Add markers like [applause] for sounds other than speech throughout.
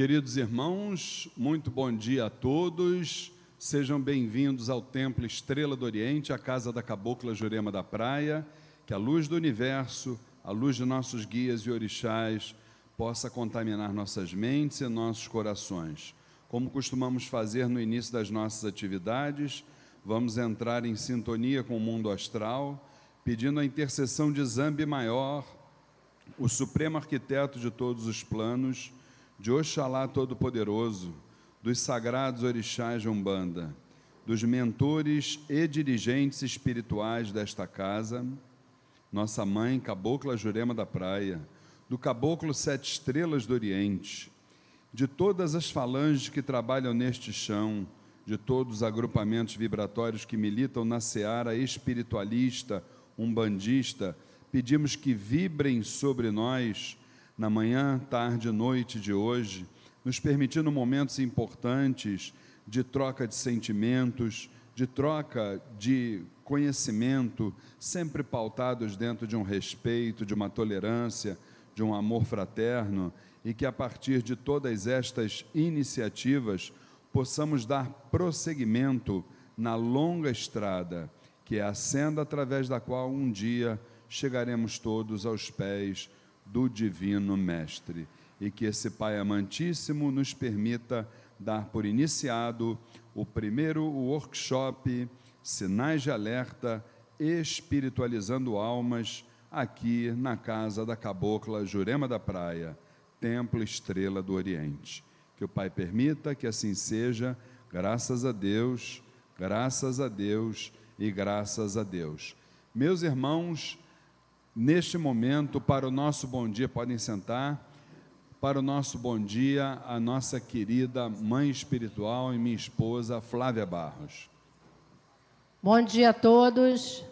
Queridos irmãos, muito bom dia a todos. Sejam bem-vindos ao Templo Estrela do Oriente, a casa da Cabocla Jurema da Praia. Que a luz do universo, a luz de nossos guias e orixás, possa contaminar nossas mentes e nossos corações. Como costumamos fazer no início das nossas atividades, vamos entrar em sintonia com o mundo astral, pedindo a intercessão de Zambi Maior, o supremo arquiteto de todos os planos de Oxalá Todo-Poderoso, dos sagrados orixás de Umbanda, dos mentores e dirigentes espirituais desta casa, nossa mãe, Cabocla Jurema da Praia, do Caboclo Sete Estrelas do Oriente, de todas as falanges que trabalham neste chão, de todos os agrupamentos vibratórios que militam na seara espiritualista, umbandista, pedimos que vibrem sobre nós na manhã, tarde e noite de hoje, nos permitindo momentos importantes de troca de sentimentos, de troca de conhecimento, sempre pautados dentro de um respeito, de uma tolerância, de um amor fraterno, e que a partir de todas estas iniciativas possamos dar prosseguimento na longa estrada, que é a senda através da qual um dia chegaremos todos aos pés do Divino Mestre. E que esse Pai amantíssimo nos permita dar por iniciado o primeiro workshop Sinais de Alerta Espiritualizando Almas, aqui na casa da Cabocla Jurema da Praia, Templo Estrela do Oriente. Que o Pai permita que assim seja, graças a Deus, graças a Deus e graças a Deus. Meus irmãos, neste momento, para o nosso bom dia, podem sentar. Para o nosso bom dia, a nossa querida mãe espiritual e minha esposa, Flávia Barros. Bom dia a todos. Bom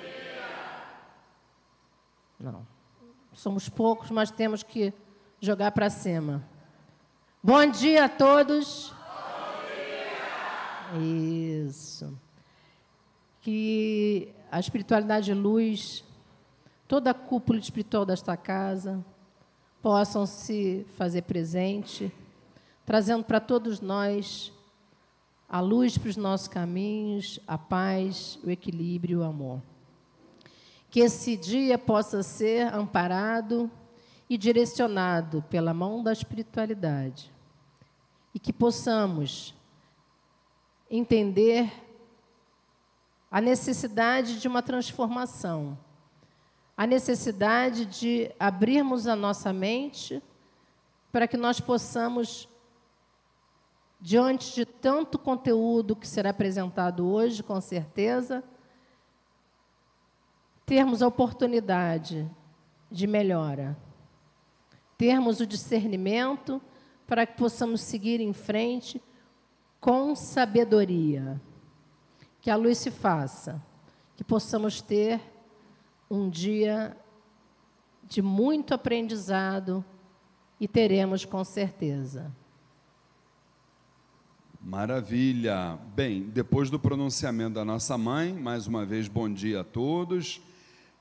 dia. Não, somos poucos, mas temos que jogar para cima. Bom dia a todos. Bom dia. Isso. Que a espiritualidade de luz toda a cúpula espiritual desta casa possam se fazer presente, trazendo para todos nós a luz para os nossos caminhos, a paz, o equilíbrio, o amor. Que esse dia possa ser amparado e direcionado pela mão da espiritualidade. E que possamos entender a necessidade de uma transformação a necessidade de abrirmos a nossa mente para que nós possamos, diante de tanto conteúdo que será apresentado hoje, com certeza, termos a oportunidade de melhora, termos o discernimento para que possamos seguir em frente com sabedoria. Que a luz se faça, que possamos ter um dia de muito aprendizado e teremos com certeza. Maravilha. Bem, depois do pronunciamento da nossa mãe, mais uma vez bom dia a todos.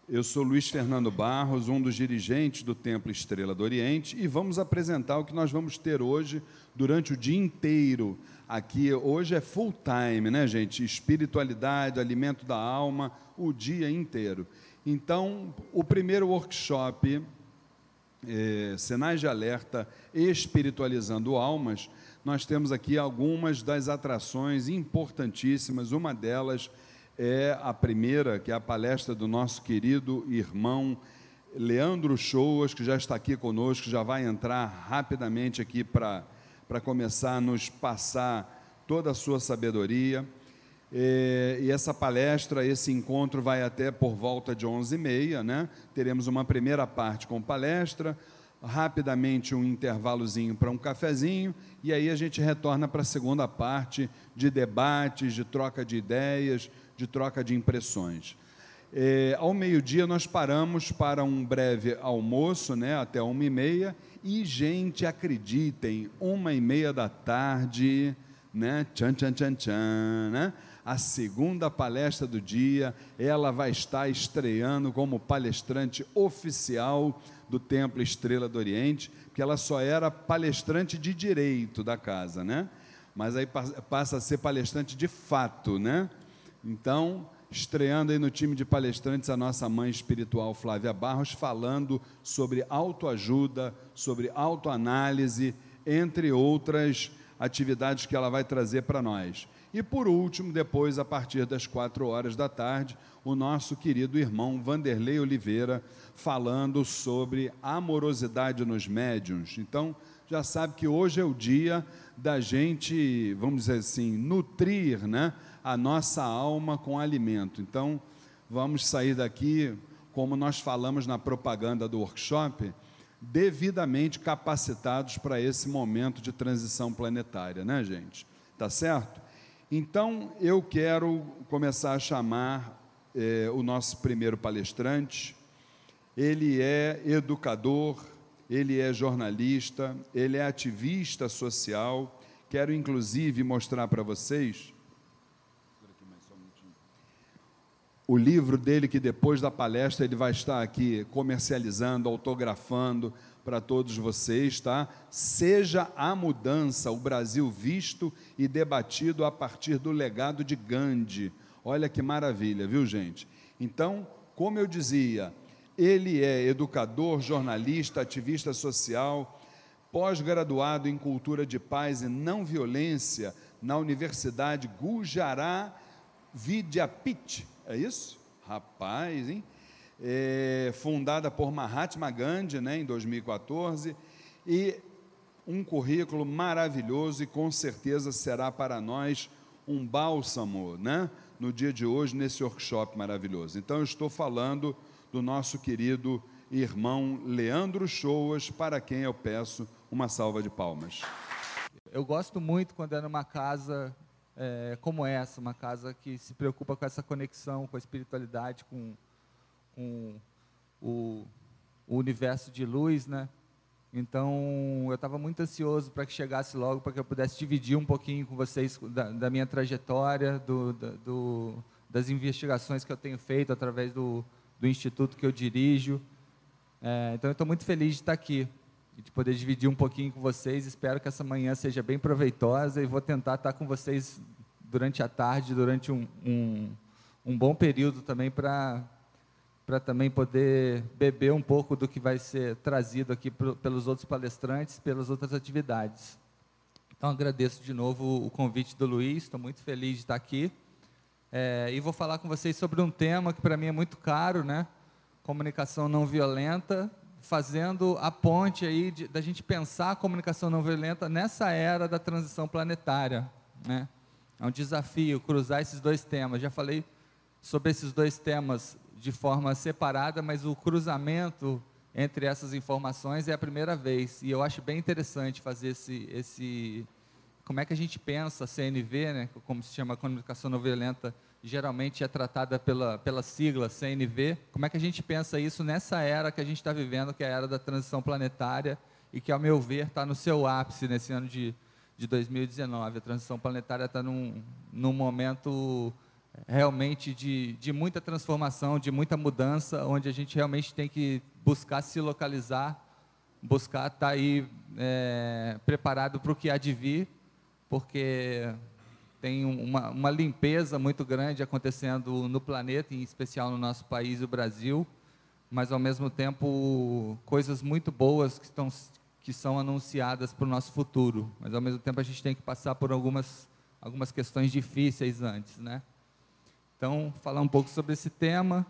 Eu sou Luiz Fernando Barros, um dos dirigentes do Templo Estrela do Oriente, e vamos apresentar o que nós vamos ter hoje durante o dia inteiro. Aqui hoje é full time, né, gente? Espiritualidade, alimento da alma, o dia inteiro. Então, o primeiro workshop, é, Sinais de Alerta Espiritualizando Almas, nós temos aqui algumas das atrações importantíssimas. Uma delas é a primeira, que é a palestra do nosso querido irmão Leandro Shoas, que já está aqui conosco, já vai entrar rapidamente aqui para começar a nos passar toda a sua sabedoria. E essa palestra, esse encontro vai até por volta de 11h30, né? Teremos uma primeira parte com palestra, rapidamente um intervalozinho para um cafezinho, e aí a gente retorna para a segunda parte de debates, de troca de ideias, de troca de impressões. É, ao meio-dia nós paramos para um breve almoço, né, até uma e meia, e gente, acreditem, uma e meia da tarde, né, tchan, tchan, tchan, tchan, né, a segunda palestra do dia. Ela vai estar estreando como palestrante oficial do Templo Estrela do Oriente. porque ela só era palestrante de direito da casa, né? Mas aí passa a ser palestrante de fato, né? Então, estreando aí no time de palestrantes a nossa mãe espiritual Flávia Barros, falando sobre autoajuda, sobre autoanálise, entre outras atividades que ela vai trazer para nós. E por último, depois, a partir das quatro horas da tarde, o nosso querido irmão Vanderlei Oliveira falando sobre amorosidade nos médiuns. Então, já sabe que hoje é o dia da gente, vamos dizer assim, nutrir né, a nossa alma com alimento. Então, vamos sair daqui, como nós falamos na propaganda do workshop, devidamente capacitados para esse momento de transição planetária, né, gente? Tá certo? Então, eu quero começar a chamar é, o nosso primeiro palestrante. Ele é educador, ele é jornalista, ele é ativista social. Quero, inclusive, mostrar para vocês o livro dele, que depois da palestra ele vai estar aqui comercializando, autografando, para todos vocês, tá? Seja a mudança, o Brasil visto e debatido a partir do legado de Gandhi. Olha que maravilha, viu, gente? Então, como eu dizia, ele é educador, jornalista, ativista social, pós-graduado em cultura de paz e não violência na Universidade Gujarat Vidyapith. É isso? Rapaz, hein? É, fundada por Mahatma Gandhi né, em 2014, e um currículo maravilhoso e com certeza será para nós um bálsamo né, no dia de hoje, nesse workshop maravilhoso. Então, eu estou falando do nosso querido irmão Leandro Shoas, para quem eu peço uma salva de palmas. Eu gosto muito quando é numa casa é, como essa, uma casa que se preocupa com essa conexão com a espiritualidade, com com o, o universo de luz, né? Então, eu estava muito ansioso para que chegasse logo, para que eu pudesse dividir um pouquinho com vocês da, da minha trajetória, do, do, das investigações que eu tenho feito através do, do instituto que eu dirijo. É, então, eu estou muito feliz de estar aqui e de poder dividir um pouquinho com vocês. Espero que essa manhã seja bem proveitosa e vou tentar estar com vocês durante a tarde, durante um, um, um bom período também para para também poder beber um pouco do que vai ser trazido aqui pelos outros palestrantes, pelas outras atividades. Então, agradeço de novo o convite do Luiz, estou muito feliz de estar aqui. É, e vou falar com vocês sobre um tema que para mim é muito caro, né? Comunicação não violenta, fazendo a ponte aí de, da gente pensar a comunicação não violenta nessa era da transição planetária, né? É um desafio cruzar esses dois temas. Já falei sobre esses dois temas de forma separada, mas o cruzamento entre essas informações é a primeira vez. E eu acho bem interessante fazer esse, esse como é que a gente pensa CNV, né, como se chama comunicação não violenta, geralmente é tratada pela, pela sigla CNV. Como é que a gente pensa isso nessa era que a gente está vivendo, que é a era da transição planetária e que, ao meu ver, está no seu ápice nesse ano de, de 2019. A transição planetária está num, num momento realmente de, de muita transformação, de muita mudança, onde a gente realmente tem que buscar se localizar, buscar estar tá aí é, preparado para o que há de vir, porque tem uma, uma limpeza muito grande acontecendo no planeta, em especial no nosso país, o Brasil, mas ao mesmo tempo coisas muito boas que estão que são anunciadas para o nosso futuro, mas ao mesmo tempo a gente tem que passar por algumas algumas questões difíceis antes, né? Então, falar um pouco sobre esse tema,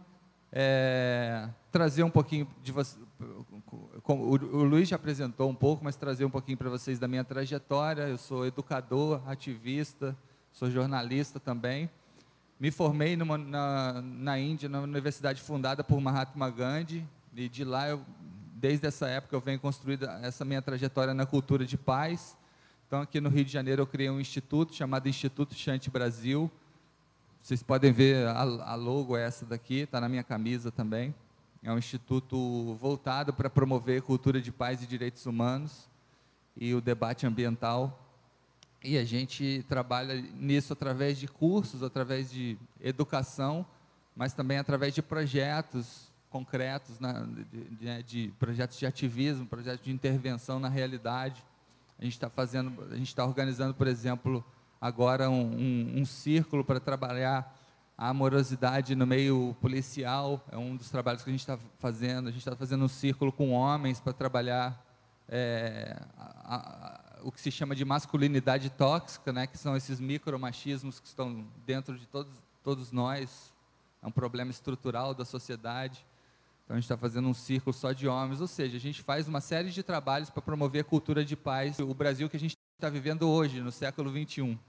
é, trazer um pouquinho de você. O, Luiz já apresentou um pouco, mas trazer um pouquinho para vocês da minha trajetória. Eu sou educador, ativista, sou jornalista também. Me formei numa, na, na Índia, na universidade fundada por Mahatma Gandhi, e de lá, eu, desde essa época, eu venho construindo essa minha trajetória na cultura de paz. Então, aqui no Rio de Janeiro, eu criei um instituto chamado Instituto Chante Brasil, vocês podem ver a, logo essa daqui, está na minha camisa também. É um instituto voltado para promover cultura de paz e direitos humanos e o debate ambiental. E a gente trabalha nisso através de cursos, através de educação, mas também através de projetos concretos, de, né, de, projetos de ativismo, projetos de intervenção na realidade. A gente está fazendo, a gente está organizando, por exemplo, agora um, um, um círculo para trabalhar a amorosidade no meio policial. É um dos trabalhos que a gente está fazendo. A gente está fazendo um círculo com homens para trabalhar é, a, a, o que se chama de masculinidade tóxica, né, que são esses micromachismos que estão dentro de todos, todos nós. É um problema estrutural da sociedade. Então a gente está fazendo um círculo só de homens, ou seja, a gente faz uma série de trabalhos para promover a cultura de paz, o Brasil que a gente está vivendo hoje, no século 21.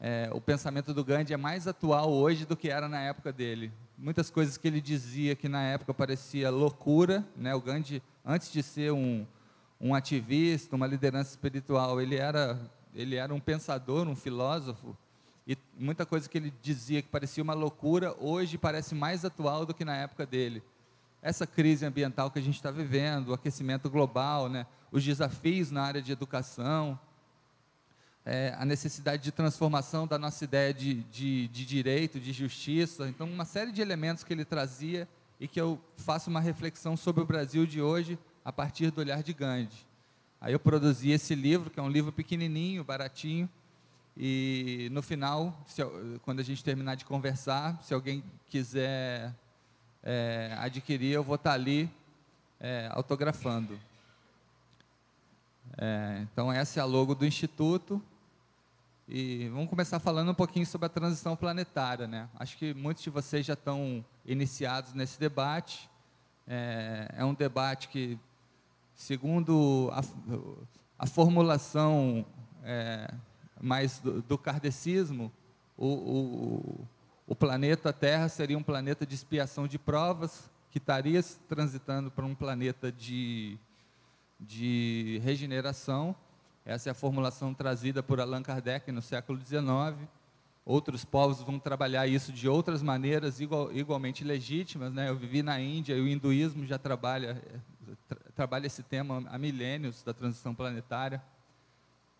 É, o pensamento do Gandhi é mais atual hoje do que era na época dele. Muitas coisas que ele dizia que na época parecia loucura, né? O Gandhi, antes de ser um, um ativista, uma liderança espiritual, ele era ele era um pensador, um filósofo, e muita coisa que ele dizia que parecia uma loucura, hoje parece mais atual do que na época dele essa crise ambiental que a gente está vivendo, o aquecimento global, né, os desafios na área de educação, é, a necessidade de transformação da nossa ideia de, de, de, direito, de justiça. Então, uma série de elementos que ele trazia e que eu faço uma reflexão sobre o Brasil de hoje a partir do olhar de Gandhi. Aí eu produzi esse livro, que é um livro pequenininho, baratinho, e no final, quando a gente terminar de conversar, se alguém quiser é, adquirir, eu vou estar ali é, autografando. É, então, essa é a logo do Instituto. E vamos começar falando um pouquinho sobre a transição planetária. Né? Acho que muitos de vocês já estão iniciados nesse debate. É, é um debate que, segundo a, a formulação é, mais do, do kardecismo, o, o o planeta Terra seria um planeta de expiação de provas, que estaria transitando para um planeta de, de regeneração. Essa é a formulação trazida por Allan Kardec no século XIX. Outros povos vão trabalhar isso de outras maneiras igual, igualmente legítimas. Né? Eu vivi na Índia e o hinduísmo já trabalha, tra, trabalha esse tema há milênios da transição planetária,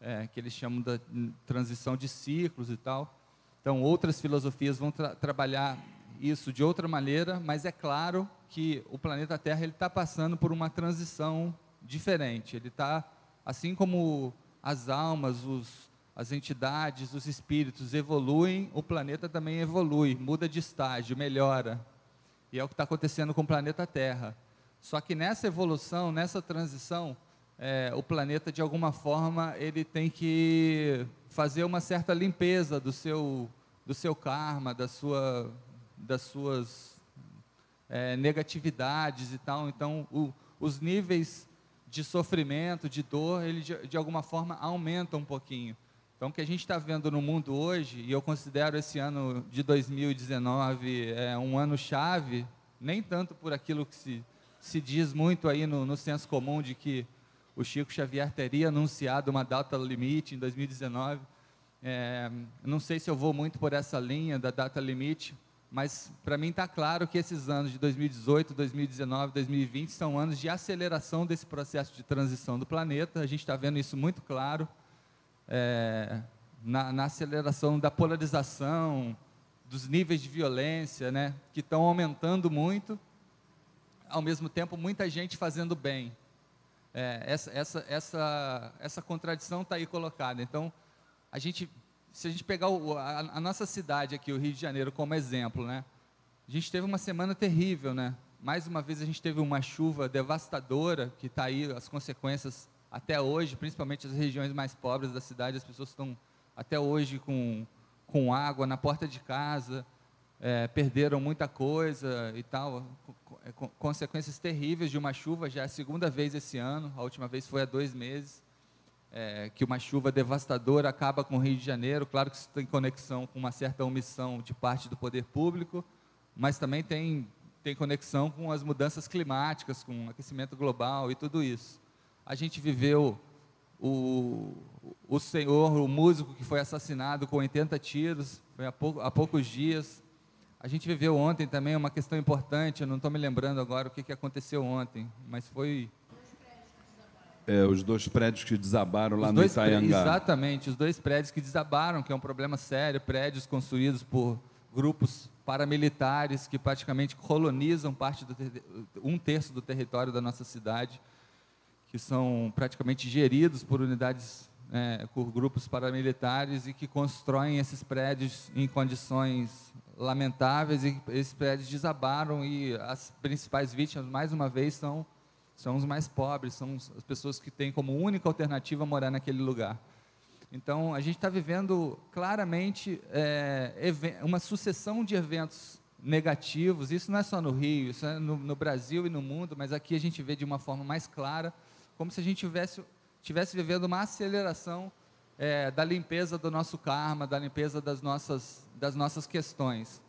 é, que eles chamam da transição de ciclos e tal. Então, outras filosofias vão tra trabalhar isso de outra maneira, mas é claro que o planeta Terra está passando por uma transição diferente. Ele está, assim como as almas, os, as entidades, os espíritos evoluem, o planeta também evolui, muda de estágio, melhora. E é o que está acontecendo com o planeta Terra. Só que nessa evolução, nessa transição, é, o planeta de alguma forma ele tem que fazer uma certa limpeza do seu do seu karma, da sua, das suas é, negatividades e tal. Então, o, os níveis de sofrimento, de dor, ele de, de alguma forma aumentam um pouquinho. Então, o que a gente está vendo no mundo hoje, e eu considero esse ano de 2019 é, um ano chave, nem tanto por aquilo que se, se diz muito aí no, no senso comum de que o Chico Xavier teria anunciado uma data limite em 2019, é, não sei se eu vou muito por essa linha da data limite, mas para mim está claro que esses anos de 2018, 2019, 2020 são anos de aceleração desse processo de transição do planeta. A gente está vendo isso muito claro é, na, na, aceleração da polarização, dos níveis de violência, né, que estão aumentando muito. Ao mesmo tempo, muita gente fazendo bem. É, essa, essa, essa, essa contradição está aí colocada. Então, a gente, se a gente pegar o, a, a, nossa cidade aqui, o Rio de Janeiro, como exemplo, né? A gente teve uma semana terrível, né? Mais uma vez a gente teve uma chuva devastadora, que está aí as consequências até hoje, principalmente as regiões mais pobres da cidade, as pessoas estão até hoje com, com água na porta de casa, é, perderam muita coisa e tal, é, consequências terríveis de uma chuva, já é a segunda vez esse ano, a última vez foi há dois meses é, que uma chuva devastadora acaba com o Rio de Janeiro. Claro que isso tem conexão com uma certa omissão de parte do poder público, mas também tem, tem conexão com as mudanças climáticas, com o aquecimento global e tudo isso. A gente viveu o, o senhor, o músico que foi assassinado com 80 tiros, foi há, há poucos dias. A gente viveu ontem também uma questão importante, eu não estou me lembrando agora o que, que aconteceu ontem, mas foi é, os dois prédios que desabaram lá os no Itaiangá. Exatamente, os dois prédios que desabaram, que é um problema sério, prédios construídos por grupos paramilitares que praticamente colonizam parte do um terço do território da nossa cidade, que são praticamente geridos por unidades, é, por grupos paramilitares e que constroem esses prédios em condições lamentáveis e esses prédios desabaram e as principais vítimas, mais uma vez, são, são os mais pobres, são as pessoas que têm como única alternativa morar naquele lugar. Então, a gente está vivendo claramente é, uma sucessão de eventos negativos. Isso não é só no Rio, isso é no, no, Brasil e no mundo, mas aqui a gente vê de uma forma mais clara, como se a gente tivesse, tivesse vivendo uma aceleração é, da limpeza do nosso karma, da limpeza das nossas, das nossas questões.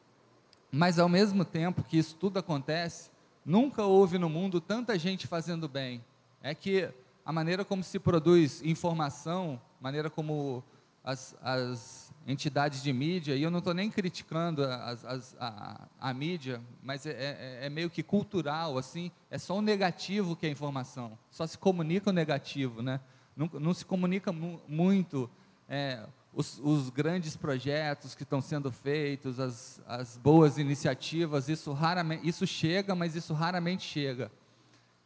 Mas, ao mesmo tempo que isso tudo acontece, nunca houve no mundo tanta gente fazendo bem. É que a maneira como se produz informação, maneira como as, as entidades de mídia, e eu não estou nem criticando as, as, a, a, mídia, mas é, é, é, meio que cultural, assim, é só o negativo que é informação, só se comunica o negativo, né? não, não se comunica mu muito é, os, os, grandes projetos que estão sendo feitos, as, as boas iniciativas, isso, raramente, isso chega, mas isso raramente chega.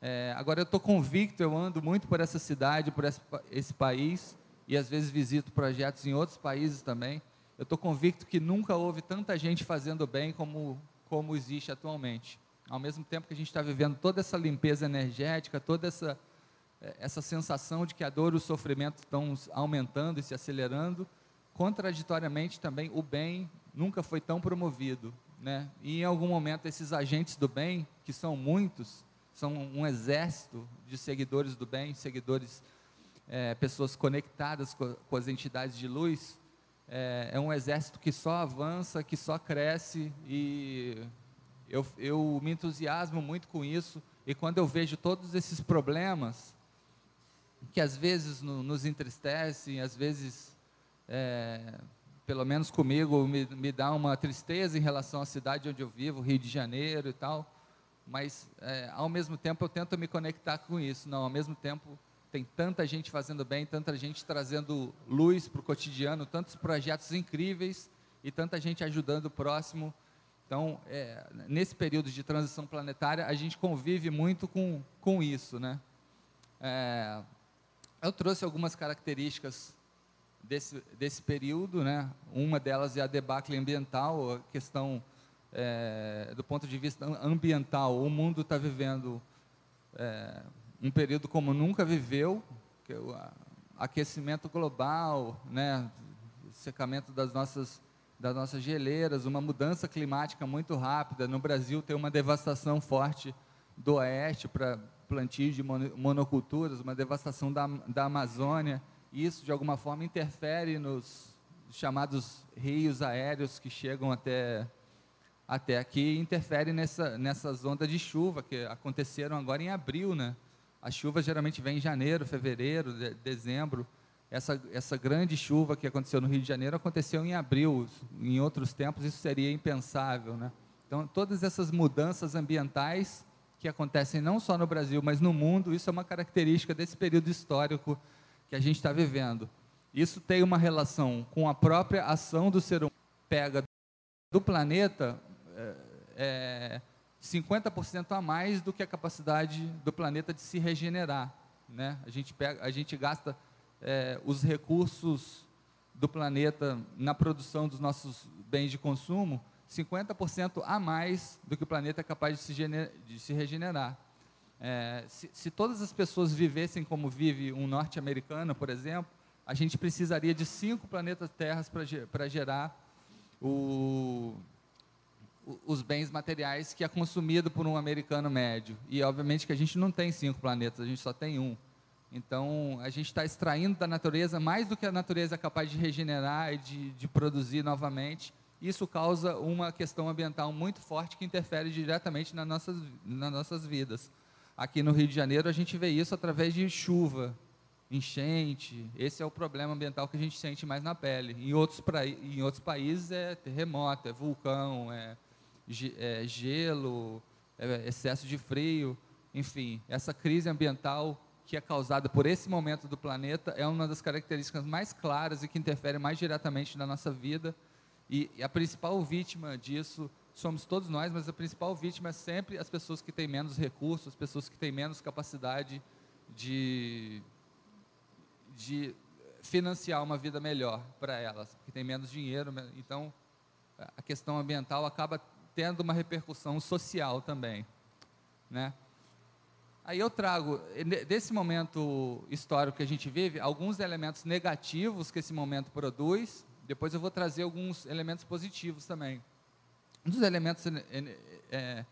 É, agora eu estou convicto, eu ando muito por essa cidade, por esse, esse país, e às vezes visito projetos em outros países também. Eu estou convicto que nunca houve tanta gente fazendo bem como, como existe atualmente. Ao mesmo tempo que a gente está vivendo toda essa limpeza energética, toda essa, essa sensação de que a dor e o sofrimento estão aumentando e se acelerando, contraditoriamente também o bem nunca foi tão promovido. Né? E em algum momento esses agentes do bem, que são muitos, são um exército de seguidores do bem, seguidores, é, pessoas conectadas com, com, as entidades de luz. É, é, um exército que só avança, que só cresce e eu, eu me entusiasmo muito com isso. E quando eu vejo todos esses problemas, que às vezes no, nos entristecem, às vezes, é, pelo menos comigo, me, me dá uma tristeza em relação à cidade onde eu vivo, Rio de Janeiro e tal mas é, ao mesmo tempo eu tento me conectar com isso. Não, ao mesmo tempo tem tanta gente fazendo bem, tanta gente trazendo luz para o cotidiano, tantos projetos incríveis e tanta gente ajudando o próximo. Então, é, nesse período de transição planetária, a gente convive muito com, com isso, né? É, eu trouxe algumas características desse, desse período, né? Uma delas é a debacle ambiental, a questão é, do ponto de vista ambiental, o mundo está vivendo é, um período como nunca viveu, que é o aquecimento global, né, secamento das nossas das nossas geleiras, uma mudança climática muito rápida. No Brasil tem uma devastação forte do oeste para plantio de monoculturas, uma devastação da, da Amazônia. Isso, de alguma forma, interfere nos chamados rios aéreos que chegam até até aqui interfere nessa, nessas ondas de chuva que aconteceram agora em abril, né? A chuva geralmente vem em janeiro, fevereiro, de, dezembro. Essa, essa grande chuva que aconteceu no Rio de Janeiro aconteceu em abril. Em outros tempos isso seria impensável, né? Então, todas essas mudanças ambientais que acontecem não só no Brasil, mas no mundo, isso é uma característica desse período histórico que a gente está vivendo. Isso tem uma relação com a própria ação do ser humano, pega do planeta é, 50% a mais do que a capacidade do planeta de se regenerar. Né? A, gente pega, a gente gasta é, os recursos do planeta na produção dos nossos bens de consumo 50% a mais do que o planeta é capaz de se, de se regenerar. É, se, se, todas as pessoas vivessem como vive um norte-americano, por exemplo, a gente precisaria de cinco planetas terras para gerar o, os bens materiais que é consumido por um americano médio. E, obviamente, que a gente não tem cinco planetas, a gente só tem um. Então, a gente está extraindo da natureza mais do que a natureza é capaz de regenerar e de, de produzir novamente. Isso causa uma questão ambiental muito forte que interfere diretamente nas nossas, nas nossas vidas. Aqui no Rio de Janeiro, a gente vê isso através de chuva, enchente. Esse é o problema ambiental que a gente sente mais na pele. Em outros, pra, em outros países é terremoto, é vulcão, é é, gelo, é, excesso de frio, enfim, essa crise ambiental que é causada por esse momento do planeta é uma das características mais claras e que interfere mais diretamente na nossa vida. E, e a principal vítima disso somos todos nós, mas a principal vítima é sempre as pessoas que têm menos recursos, as pessoas que têm menos capacidade de, de financiar uma vida melhor para elas, que têm menos dinheiro. Então, a questão ambiental acaba tendo uma repercussão social também, né? Aí eu trago, desse momento histórico que a gente vive, alguns elementos negativos que esse momento produz, depois eu vou trazer alguns elementos positivos também. Um dos elementos é,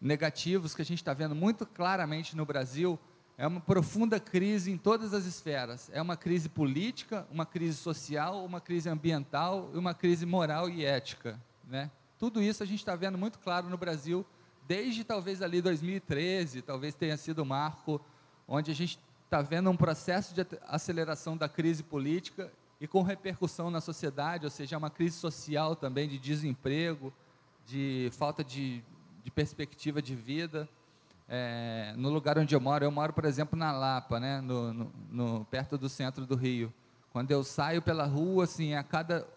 negativos que a gente está vendo muito claramente no Brasil é uma profunda crise em todas as esferas. É uma crise política, uma crise social, uma crise ambiental e uma crise moral e ética. Né? Tudo isso a gente está vendo muito claro no Brasil desde talvez ali 2013, talvez tenha sido o marco onde a gente está vendo um processo de aceleração da crise política e com repercussão na sociedade, ou seja, uma crise social também de desemprego, de falta de, de perspectiva de vida. É, no lugar onde eu moro, eu moro, por exemplo, na Lapa, né, no, no, no, perto do centro do Rio. Quando eu saio pela rua, assim, a cada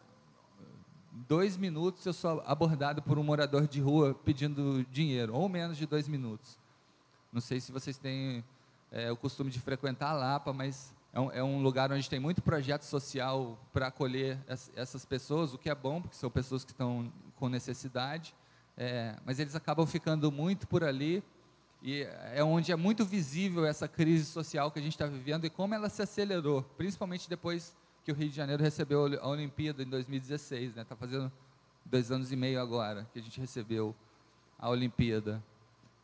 dois minutos eu sou abordado por um morador de rua pedindo dinheiro, ou menos de dois minutos. Não sei se vocês têm é, o costume de frequentar a Lapa, mas é um, é um lugar onde tem muito projeto social para acolher as, essas pessoas, o que é bom, porque são pessoas que estão com necessidade, é, mas eles acabam ficando muito por ali, e é onde é muito visível essa crise social que a gente está vivendo e como ela se acelerou, principalmente depois que o Rio de Janeiro recebeu a Olimpíada em 2016, né? Está fazendo dois anos e meio agora que a gente recebeu a Olimpíada.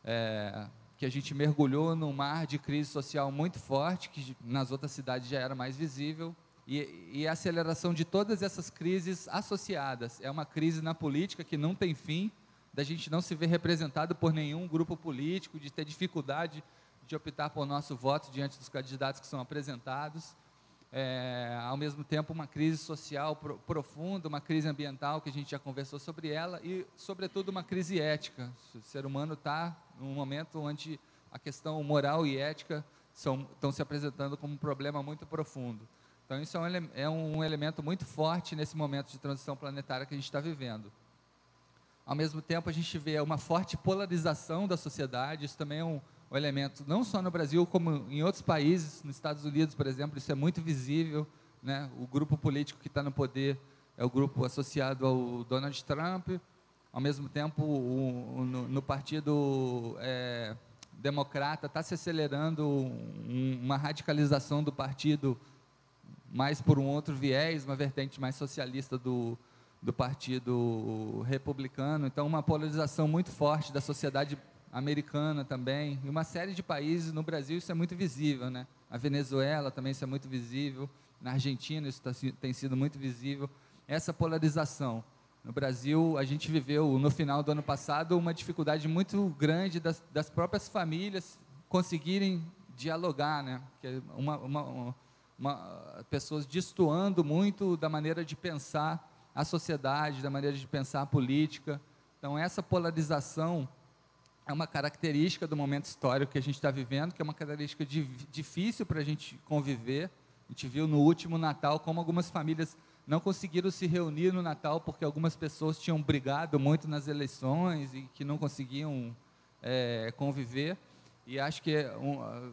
É, que a gente mergulhou num mar de crise social muito forte, que nas outras cidades já era mais visível, e, e a aceleração de todas essas crises associadas. É uma crise na política que não tem fim, da gente não se ver representado por nenhum grupo político, de ter dificuldade de optar por nosso voto diante dos candidatos que são apresentados é, ao mesmo tempo uma crise social pro, profunda, uma crise ambiental que a gente já conversou sobre ela e, sobretudo, uma crise ética. O ser humano está num momento onde a questão moral e ética estão se apresentando como um problema muito profundo. Então, isso é um, é um elemento muito forte nesse momento de transição planetária que a gente está vivendo. Ao mesmo tempo, a gente vê uma forte polarização da sociedade, isso também é um, o elemento, não só no Brasil, como em outros países, nos Estados Unidos, por exemplo, isso é muito visível. Né? O grupo político que está no poder é o grupo associado ao Donald Trump, ao mesmo tempo, o, o, no, no, partido é, democrata está se acelerando um, uma radicalização do partido mais por um outro viés, uma vertente mais socialista do, do partido republicano. Então, uma polarização muito forte da sociedade americana também, e uma série de países no Brasil isso é muito visível, né? A Venezuela também isso é muito visível, na Argentina isso tá, tem sido muito visível, essa polarização. No Brasil, a gente viveu, no final do ano passado, uma dificuldade muito grande das, das próprias famílias conseguirem dialogar, né? Que é uma, uma, uma, pessoas destoando muito da maneira de pensar a sociedade, da maneira de pensar a política. Então, essa polarização é uma característica do momento histórico que a gente está vivendo, que é uma característica de, difícil para a gente conviver. A gente viu no último Natal como algumas famílias não conseguiram se reunir no Natal porque algumas pessoas tinham brigado muito nas eleições e que não conseguiam é, conviver. E acho que um,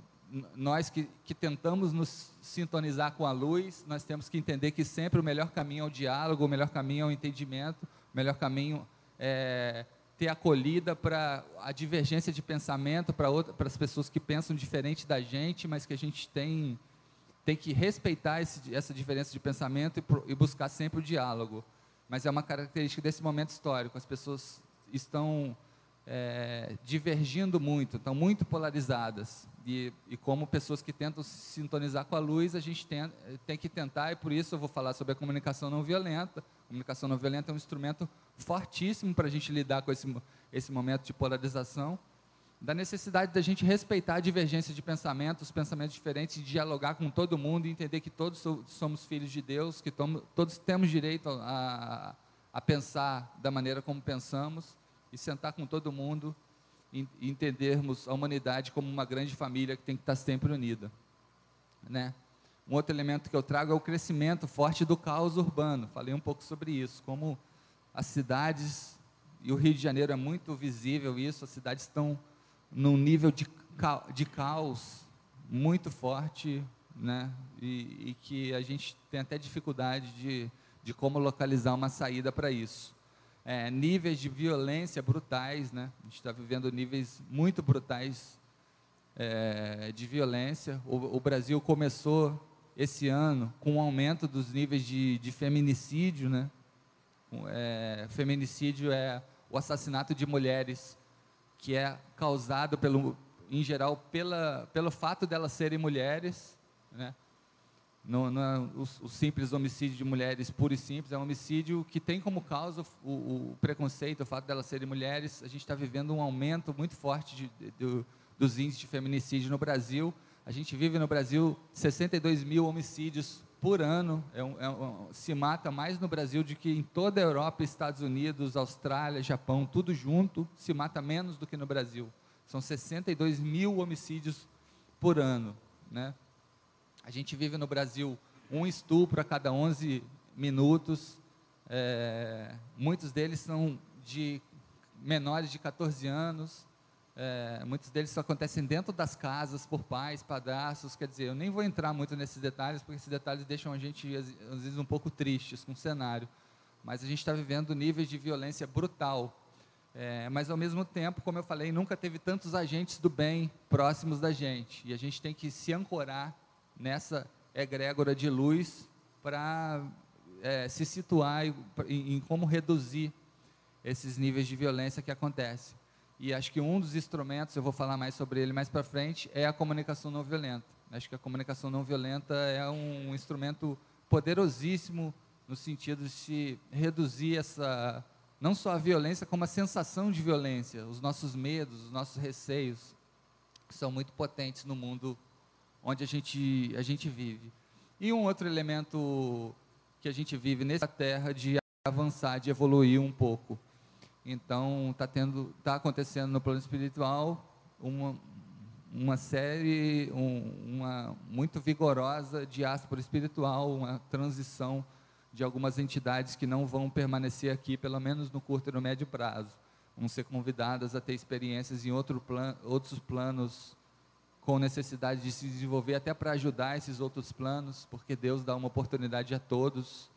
nós que, que, tentamos nos sintonizar com a luz, nós temos que entender que sempre o melhor caminho é o diálogo, o melhor caminho é o entendimento, o melhor caminho é ter acolhida para a divergência de pensamento para as pessoas que pensam diferente da gente, mas que a gente tem, tem que respeitar esse, essa diferença de pensamento e, e buscar sempre o diálogo. Mas é uma característica desse momento histórico. As pessoas estão é, divergindo muito, estão muito polarizadas. E, e, como pessoas que tentam se sintonizar com a luz, a gente tem, tem que tentar, e por isso eu vou falar sobre a comunicação não violenta, comunicação não violenta é um instrumento fortíssimo para a gente lidar com esse, esse momento de polarização, da necessidade da gente respeitar a divergência de pensamentos, pensamentos diferentes, dialogar com todo mundo e entender que todos somos filhos de Deus, que todos temos direito a, a pensar da maneira como pensamos e sentar com todo mundo e entendermos a humanidade como uma grande família que tem que estar sempre unida, né? Um outro elemento que eu trago é o crescimento forte do caos urbano. Falei um pouco sobre isso, como as cidades e o Rio de Janeiro é muito visível isso, as cidades estão num nível de, de caos muito forte, né? E, e, que a gente tem até dificuldade de, de como localizar uma saída para isso. É, níveis de violência brutais, né? A gente está vivendo níveis muito brutais é, de violência. O, o, Brasil começou esse ano com um aumento dos níveis de, de feminicídio, né? É, feminicídio é o assassinato de mulheres que é causado pelo, em geral pela, pelo fato delas serem mulheres, né? Não, não é o, o, simples homicídio de mulheres puro e simples, é um homicídio que tem como causa o, o preconceito, o fato delas serem mulheres. A gente está vivendo um aumento muito forte de, de, de, dos índices de feminicídio no Brasil. A gente vive no Brasil 62 mil homicídios por ano. É um, é um, se mata mais no Brasil do que em toda a Europa, Estados Unidos, Austrália, Japão, tudo junto. Se mata menos do que no Brasil. São 62 mil homicídios por ano. Né? A gente vive no Brasil um estupro a cada 11 minutos. É, muitos deles são de menores de 14 anos. É, muitos deles acontecem dentro das casas, por pais, padrastos. Quer dizer, eu nem vou entrar muito nesses detalhes, porque esses detalhes deixam a gente, às vezes, um pouco tristes com o cenário. Mas a gente está vivendo níveis de violência brutal é, mas, ao mesmo tempo, como eu falei, nunca teve tantos agentes do bem próximos da gente. E a gente tem que se ancorar nessa egrégora de luz para é, se situar em, em, como reduzir esses níveis de violência que acontecem. E acho que um dos instrumentos, eu vou falar mais sobre ele mais para frente, é a comunicação não violenta. Acho que a comunicação não violenta é um instrumento poderosíssimo no sentido de se reduzir essa não só a violência, como a sensação de violência, os nossos medos, os nossos receios, que são muito potentes no mundo onde a gente, a gente vive. E um outro elemento que a gente vive nessa terra de avançar, de evoluir um pouco. Então, está está acontecendo no plano espiritual uma, uma série, um, uma muito vigorosa diáspora espiritual, uma transição de algumas entidades que não vão permanecer aqui, pelo menos no curto e no médio prazo. Vão ser convidadas a ter experiências em outro plan, outros planos com necessidade de se desenvolver, até para ajudar esses outros planos, porque Deus dá uma oportunidade a todos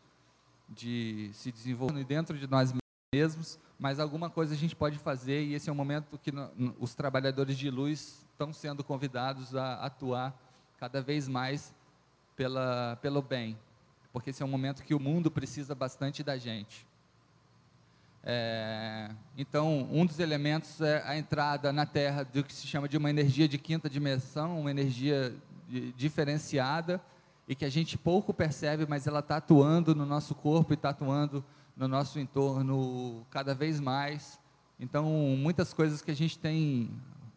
de se desenvolver dentro de nós mesmos, mas alguma coisa a gente pode fazer, e esse é o momento que os trabalhadores de luz estão sendo convidados a atuar cada vez mais pela, pelo bem, porque esse é um momento que o mundo precisa bastante da gente. É, então, um dos elementos é a entrada na Terra do que se chama de uma energia de quinta dimensão, uma energia diferenciada e que a gente pouco percebe, mas ela está atuando no nosso corpo e está atuando no nosso entorno cada vez mais. Então, muitas coisas que a gente tem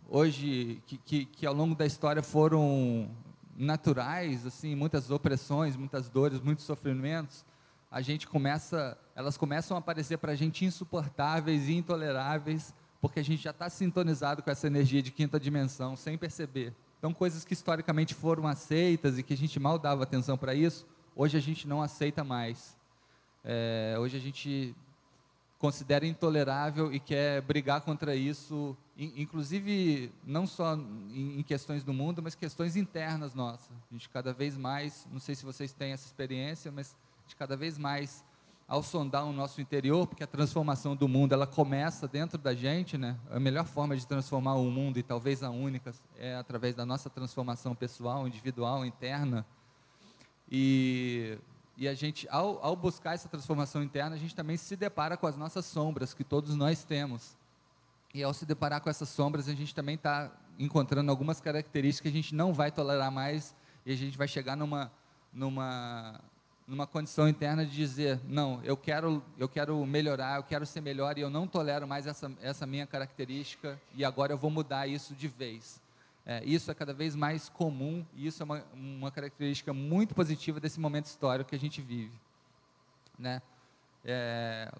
hoje, que, que, que ao longo da história foram naturais, assim, muitas opressões, muitas dores, muitos sofrimentos, a gente começa, elas começam a aparecer para a gente insuportáveis e intoleráveis, porque a gente já está sintonizado com essa energia de quinta dimensão, sem perceber. Então, coisas que historicamente foram aceitas e que a gente mal dava atenção para isso, hoje a gente não aceita mais. É, hoje a gente considera intolerável e quer brigar contra isso, inclusive não só em questões do mundo, mas questões internas nossas. A gente cada vez mais, não sei se vocês têm essa experiência, mas a gente cada vez mais ao sondar o nosso interior, porque a transformação do mundo ela começa dentro da gente, né? A melhor forma de transformar o mundo e talvez a única é através da nossa transformação pessoal, individual, interna. E e a gente, ao, ao buscar essa transformação interna, a gente também se depara com as nossas sombras, que todos nós temos. E ao se deparar com essas sombras, a gente também está encontrando algumas características que a gente não vai tolerar mais e a gente vai chegar numa, numa, numa condição interna de dizer, não, eu quero, eu quero melhorar, eu quero ser melhor e eu não tolero mais essa, essa minha característica e agora eu vou mudar isso de vez. É, isso é cada vez mais comum e isso é uma, uma característica muito positiva desse momento histórico que a gente vive. Né? É,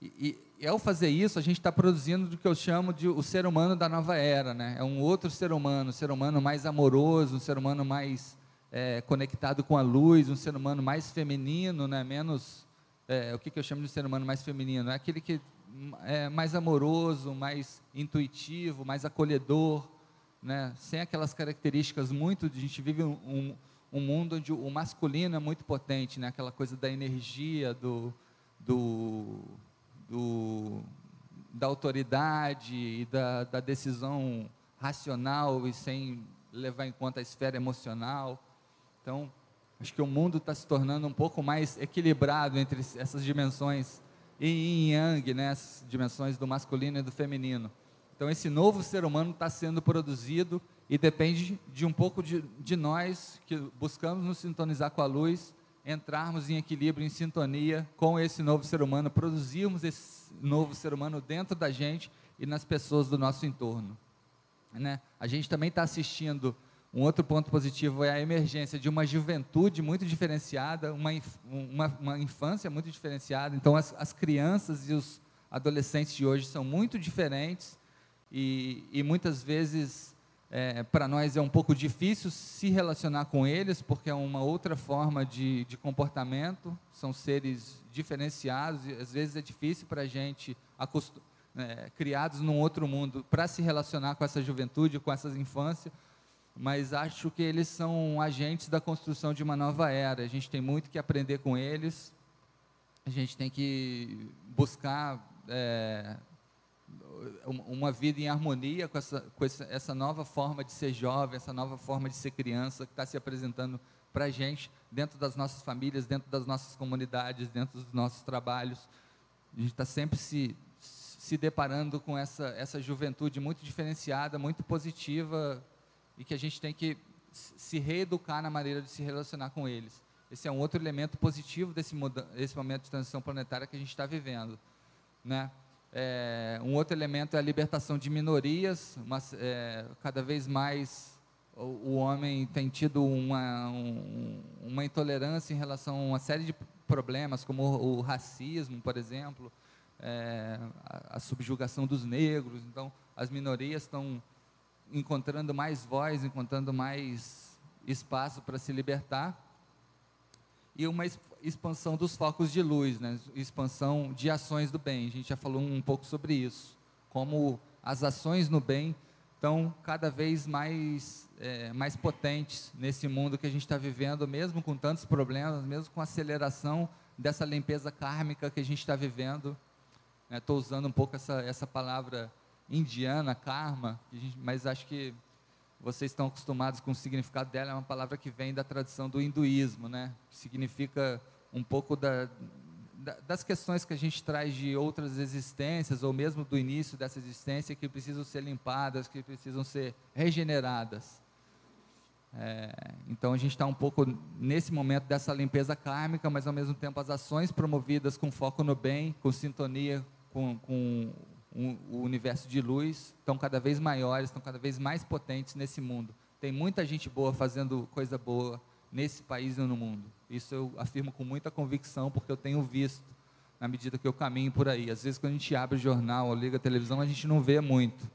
e, e, ao fazer isso, a gente está produzindo o que eu chamo de o ser humano da nova era. Né? É um outro ser humano, um ser humano mais amoroso, um ser humano mais é, conectado com a luz, um ser humano mais feminino, né? menos. É, o que, que eu chamo de ser humano mais feminino? É aquele que é, mais amoroso, mais intuitivo, mais acolhedor, né? sem aquelas características muito. A gente vive um, um mundo onde o masculino é muito potente, né? aquela coisa da energia, do, do, do da autoridade e da, da decisão racional e sem levar em conta a esfera emocional. Então, acho que o mundo está se tornando um pouco mais equilibrado entre essas dimensões yin e yang, né, as dimensões do masculino e do feminino. Então, esse novo ser humano está sendo produzido e depende de um pouco de, de nós que buscamos nos sintonizar com a luz, entrarmos em equilíbrio, em sintonia com esse novo ser humano, produzirmos esse novo ser humano dentro da gente e nas pessoas do nosso entorno. Né? A gente também está assistindo um outro ponto positivo é a emergência de uma juventude muito diferenciada, uma, uma, uma infância muito diferenciada. Então, as, as, crianças e os adolescentes de hoje são muito diferentes e, e muitas vezes, é, para nós, é um pouco difícil se relacionar com eles, porque é uma outra forma de, de comportamento, são seres diferenciados e às vezes é difícil para a gente, é, criados num outro mundo, para se relacionar com essa juventude, com essas infâncias mas acho que eles são agentes da construção de uma nova era. A gente tem muito que aprender com eles, a gente tem que buscar é, uma vida em harmonia com, essa, com essa nova forma de ser jovem, essa nova forma de ser criança que está se apresentando para a gente dentro das nossas famílias, dentro das nossas comunidades, dentro dos nossos trabalhos. A gente está sempre se, se deparando com essa, essa juventude muito diferenciada, muito positiva, e que a gente tem que se reeducar na maneira de se relacionar com eles. Esse é um outro elemento positivo desse, desse momento de transição planetária que a gente está vivendo. Né? É, um outro elemento é a libertação de minorias, mas, é, cada vez mais o, o homem tem tido uma, um, uma intolerância em relação a uma série de problemas, como o, o racismo, por exemplo, é, a, a subjugação dos negros. Então, as minorias estão encontrando mais voz, encontrando mais espaço para se libertar. E uma expansão dos focos de luz, né? expansão de ações do bem. A gente já falou um pouco sobre isso. Como as ações no bem estão cada vez mais, é, mais potentes nesse mundo que a gente está vivendo, mesmo com tantos problemas, mesmo com a aceleração dessa limpeza kármica que a gente está vivendo. Estou né? usando um pouco essa, essa palavra indiana, karma, mas acho que vocês estão acostumados com o significado dela, é uma palavra que vem da tradição do hinduísmo, né? que significa um pouco da, da, das questões que a gente traz de outras existências, ou mesmo do início dessa existência, que precisam ser limpadas, que precisam ser regeneradas. É, então a gente está um pouco nesse momento dessa limpeza kármica, mas ao mesmo tempo as ações promovidas com foco no bem, com sintonia com, com o universo de luz estão cada vez maiores, estão cada vez mais potentes nesse mundo. Tem muita gente boa fazendo coisa boa nesse país e no mundo. Isso eu afirmo com muita convicção, porque eu tenho visto na medida que eu caminho por aí. Às vezes, quando a gente abre o jornal ou liga a televisão, a gente não vê muito,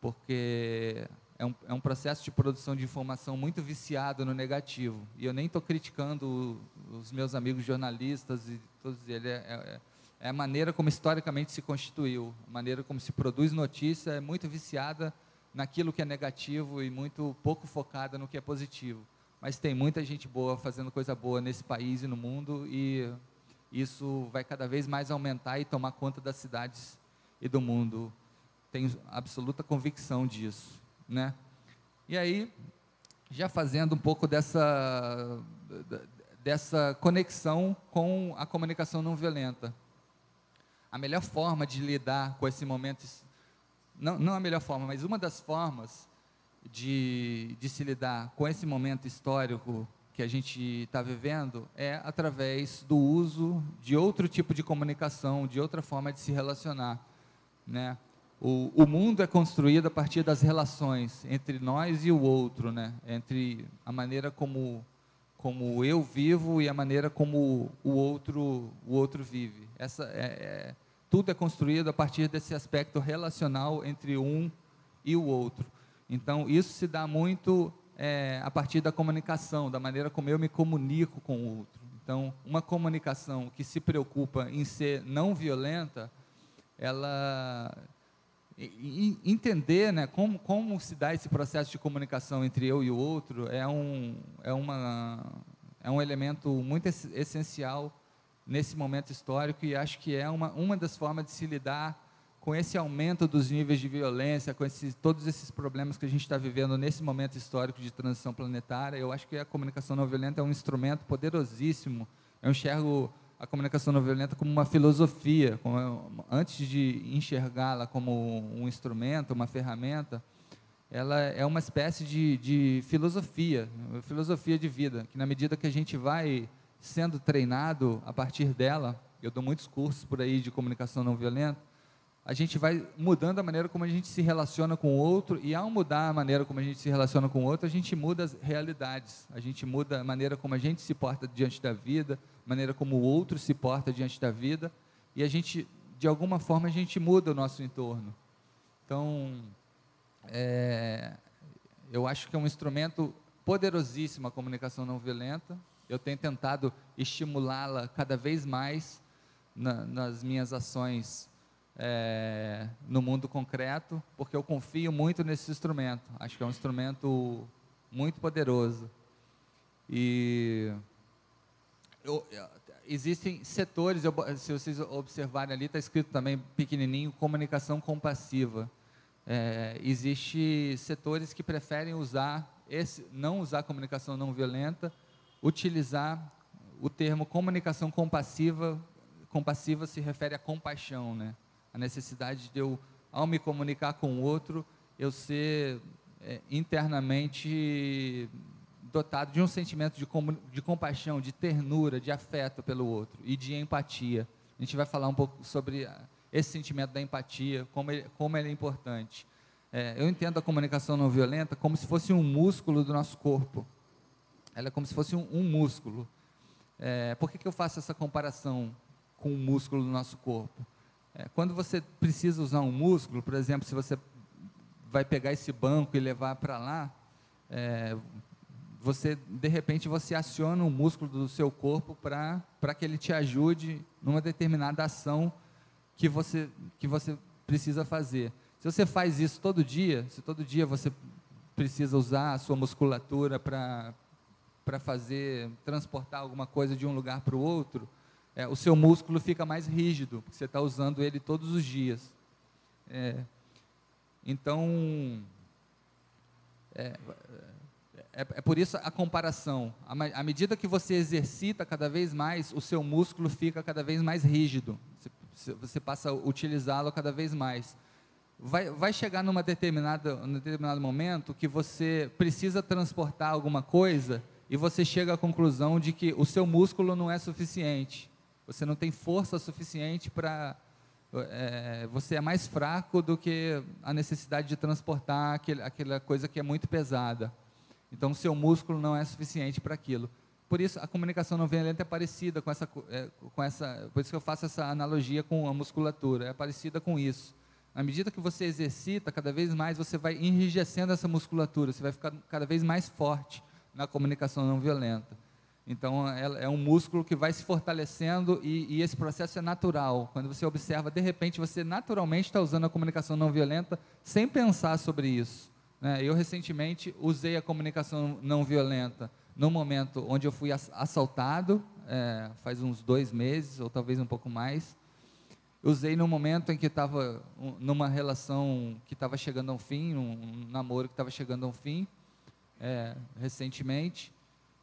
porque é um, é um processo de produção de informação muito viciado no negativo. E eu nem estou criticando os meus amigos jornalistas e todos eles. É, é, é a maneira como historicamente se constituiu, a maneira como se produz notícia é muito viciada naquilo que é negativo e muito pouco focada no que é positivo. Mas tem muita gente boa fazendo coisa boa nesse país e no mundo e isso vai cada vez mais aumentar e tomar conta das cidades e do mundo. Tenho absoluta convicção disso, né? E aí, já fazendo um pouco dessa dessa conexão com a comunicação não violenta a melhor forma de lidar com esse momento, não, não a melhor forma, mas uma das formas de, de se lidar com esse momento histórico que a gente está vivendo é através do uso de outro tipo de comunicação, de outra forma de se relacionar. Né? O, o mundo é construído a partir das relações entre nós e o outro, né? entre a maneira como como eu vivo e a maneira como o outro o outro vive. Essa é, é tudo é construído a partir desse aspecto relacional entre um e o outro. Então, isso se dá muito é, a partir da comunicação, da maneira como eu me comunico com o outro. Então, uma comunicação que se preocupa em ser não violenta ela entender né, como, como se dá esse processo de comunicação entre eu e o outro é um, é uma, é um elemento muito essencial nesse momento histórico e acho que é uma, uma das formas de se lidar com esse aumento dos níveis de violência, com esses, todos esses problemas que a gente está vivendo nesse momento histórico de transição planetária, eu acho que a comunicação não violenta é um instrumento poderosíssimo. Eu enxergo a comunicação não violenta como uma filosofia, como, antes de enxergá-la como um instrumento, uma ferramenta, ela é uma espécie de, de filosofia, filosofia de vida, que na medida que a gente vai sendo treinado a partir dela, eu dou muitos cursos por aí de comunicação não violenta, a gente vai mudando a maneira como a gente se relaciona com o outro, e ao mudar a maneira como a gente se relaciona com o outro, a gente muda as realidades, a gente muda a maneira como a gente se porta diante da vida, a maneira como o outro se porta diante da vida, e a gente, de alguma forma, a gente muda o nosso entorno. Então, é, eu acho que é um instrumento poderosíssimo a comunicação não violenta, eu tenho tentado estimulá-la cada vez mais na, nas minhas ações é, no mundo concreto, porque eu confio muito nesse instrumento. Acho que é um instrumento muito poderoso. E eu, existem setores, eu, se vocês observarem ali, está escrito também pequenininho, comunicação compassiva. É, Existem setores que preferem usar esse, não usar comunicação não violenta, utilizar o termo comunicação compassiva. Compassiva se refere à compaixão, né? A necessidade de eu, ao me comunicar com o outro, eu ser é, internamente dotado de um sentimento de, de compaixão, de ternura, de afeto pelo outro e de empatia. A gente vai falar um pouco sobre esse sentimento da empatia, como ele, como ele é importante. É, eu entendo a comunicação não violenta como se fosse um músculo do nosso corpo. Ela é como se fosse um, um músculo. É, por que, que eu faço essa comparação com o músculo do nosso corpo? É, quando você precisa usar um músculo, por exemplo, se você vai pegar esse banco e levar para lá, é, você de repente você aciona um músculo do seu corpo para que ele te ajude numa determinada ação que você que você precisa fazer. Se você faz isso todo dia, se todo dia você precisa usar a sua musculatura para para fazer transportar alguma coisa de um lugar para o outro, é, o seu músculo fica mais rígido, porque você está usando ele todos os dias. É, então, é, é, é, por isso a comparação. À medida que você exercita cada vez mais, o seu músculo fica cada vez mais rígido. Você, você passa a utilizá-lo cada vez mais. Vai, vai chegar numa determinada, num determinado momento que você precisa transportar alguma coisa e você chega à conclusão de que o seu músculo não é suficiente você não tem força suficiente para. É, você é mais fraco do que a necessidade de transportar aquele, aquela coisa que é muito pesada. Então, o seu músculo não é suficiente para aquilo. Por isso, a comunicação não violenta é parecida com essa, é, com essa. Por isso que eu faço essa analogia com a musculatura. É parecida com isso. À medida que você exercita, cada vez mais você vai enrijecendo essa musculatura, você vai ficar cada vez mais forte na comunicação não violenta. Então, é, é um músculo que vai se fortalecendo e, e, esse processo é natural. Quando você observa, de repente, você naturalmente está usando a comunicação não violenta sem pensar sobre isso. Né? Eu, recentemente, usei a comunicação não violenta no momento onde eu fui assaltado, é, faz uns dois meses, ou talvez um pouco mais. Usei no momento em que estava numa relação que estava chegando a um fim, um namoro que estava chegando a um fim, é, recentemente.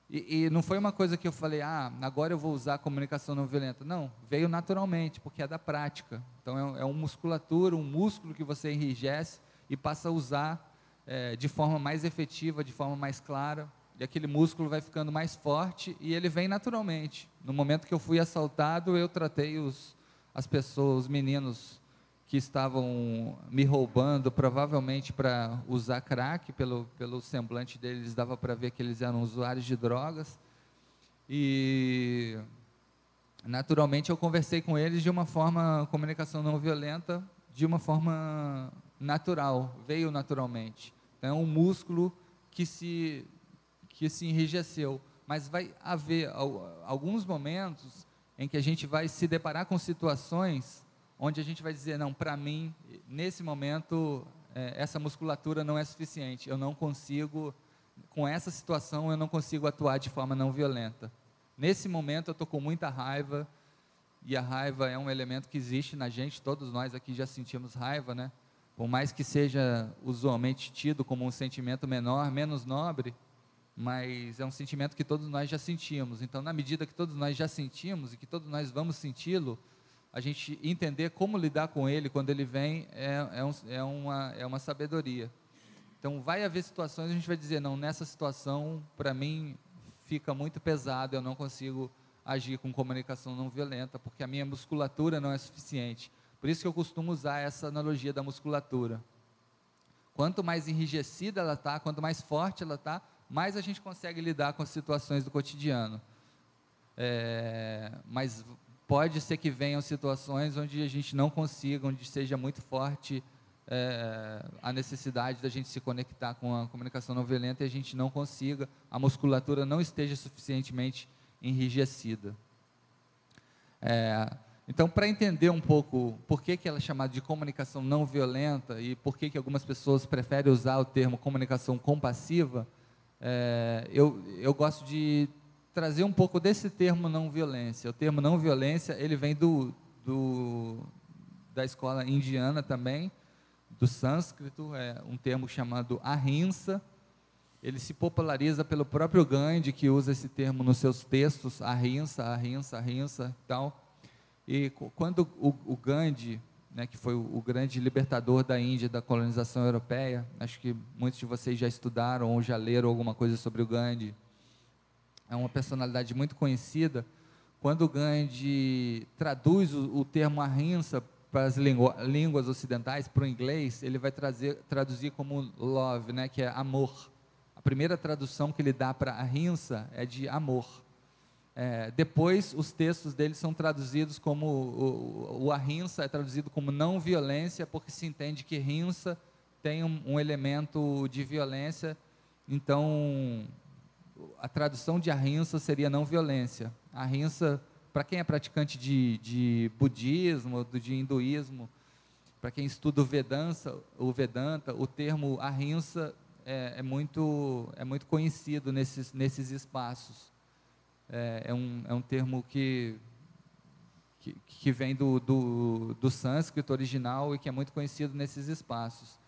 E, e, não foi uma coisa que eu falei, ah, agora eu vou usar a comunicação não violenta. Não, veio naturalmente, porque é da prática. Então é, é uma musculatura, um músculo que você enrijece e passa a usar é, de forma mais efetiva, de forma mais clara. E aquele músculo vai ficando mais forte e ele vem naturalmente. No momento que eu fui assaltado, eu tratei os, as pessoas, os meninos que estavam me roubando, provavelmente para usar crack, pelo, pelo semblante deles dava para ver que eles eram usuários de drogas. E naturalmente eu conversei com eles de uma forma, comunicação não violenta, de uma forma natural, veio naturalmente. Então é um músculo que se, que se enrijeceu. Mas vai haver alguns momentos em que a gente vai se deparar com situações onde a gente vai dizer, não, para mim, nesse momento, é, essa musculatura não é suficiente, eu não consigo, com essa situação, eu não consigo atuar de forma não violenta. Nesse momento, eu estou com muita raiva, e a raiva é um elemento que existe na gente, todos nós aqui já sentimos raiva, né? Por mais que seja usualmente tido como um sentimento menor, menos nobre, mas é um sentimento que todos nós já sentimos. Então, na medida que todos nós já sentimos e que todos nós vamos senti-lo, a gente entender como lidar com ele quando ele vem é, é, um, é, uma, é uma sabedoria. Então, vai haver situações a gente vai dizer: não, nessa situação, para mim, fica muito pesado, eu não consigo agir com comunicação não violenta, porque a minha musculatura não é suficiente. Por isso que eu costumo usar essa analogia da musculatura. Quanto mais enrijecida ela está, quanto mais forte ela está, mais a gente consegue lidar com as situações do cotidiano. É, mas pode ser que venham situações onde a gente não consiga, onde seja muito forte é, a necessidade da gente se conectar com a comunicação não violenta e a gente não consiga, a musculatura não esteja suficientemente enrijecida. É, então, para entender um pouco por que, que ela é chamada de comunicação não violenta e por que, que algumas pessoas preferem usar o termo comunicação compassiva, é, eu, eu gosto de trazer um pouco desse termo não violência. O termo não violência, ele vem do, do da escola indiana também, do sânscrito, é um termo chamado ahimsa. Ele se populariza pelo próprio Gandhi, que usa esse termo nos seus textos, ahimsa, ahimsa, ahimsa e tal. E quando o, o Gandhi né, que foi o, grande libertador da Índia da colonização europeia. Acho que muitos de vocês já estudaram ou já leram alguma coisa sobre o Gandhi. É uma personalidade muito conhecida. Quando Gandhi traduz o, o termo ahimsa para as línguas ocidentais, para o inglês, ele vai trazer, traduzir como love, né, que é amor. A primeira tradução que ele dá para ahimsa é de amor. É, depois, os textos dele são traduzidos como o, o ahimsa é traduzido como não violência, porque se entende que rinsa tem um, um elemento de violência. Então, a tradução de ahimsa seria não violência. Ahimsa, para quem é praticante de, de budismo, de hinduísmo, para quem estuda o Vedanta, o Vedanta, o termo ahimsa é, é, muito, é muito conhecido nesses, nesses espaços é, é, um, é um termo que, que, que vem do, do, do sânscrito original e que é muito conhecido nesses espaços.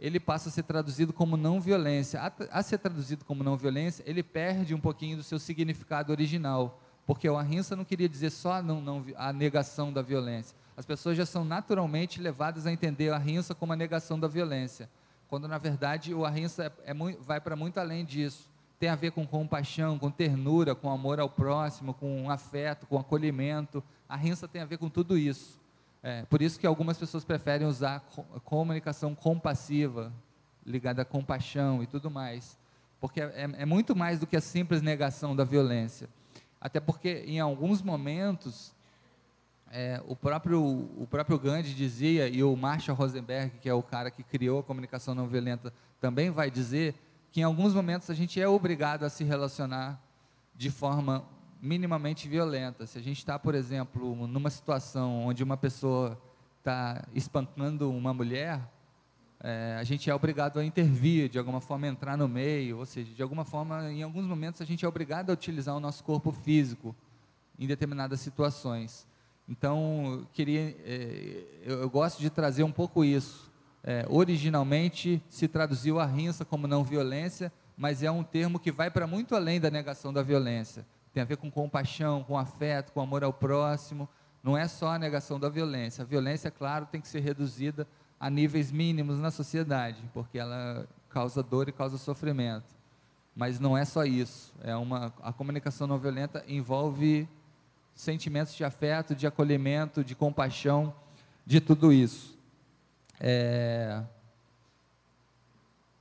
Ele passa a ser traduzido como não violência. A, a ser traduzido como não violência, ele perde um pouquinho do seu significado original, porque o ahimsa não queria dizer só não, não, a negação da violência. As pessoas já são naturalmente levadas a entender a ahimsa como a negação da violência, quando na verdade o ahimsa é, é, vai para muito além disso tem a ver com compaixão, com ternura, com amor ao próximo, com afeto, com acolhimento. A rinça tem a ver com tudo isso. É, por isso que algumas pessoas preferem usar comunicação compassiva, ligada à compaixão e tudo mais. Porque é, é muito mais do que a simples negação da violência. Até porque, em alguns momentos, é, o, próprio, o próprio Gandhi dizia, e o Marshall Rosenberg, que é o cara que criou a comunicação não violenta, também vai dizer que em alguns momentos a gente é obrigado a se relacionar de forma minimamente violenta. Se a gente está, por exemplo, numa situação onde uma pessoa está espancando uma mulher, é, a gente é obrigado a intervir, de alguma forma entrar no meio, ou seja, de alguma forma, em alguns momentos a gente é obrigado a utilizar o nosso corpo físico em determinadas situações. Então, eu queria, é, eu, eu gosto de trazer um pouco isso é, originalmente se traduziu a rinça como não violência, mas é um termo que vai para muito além da negação da violência. Tem a ver com compaixão, com afeto, com amor ao próximo. Não é só a negação da violência. A violência, é claro, tem que ser reduzida a níveis mínimos na sociedade, porque ela causa dor e causa sofrimento. Mas não é só isso. É uma, a comunicação não violenta envolve sentimentos de afeto, de acolhimento, de compaixão, de tudo isso. É...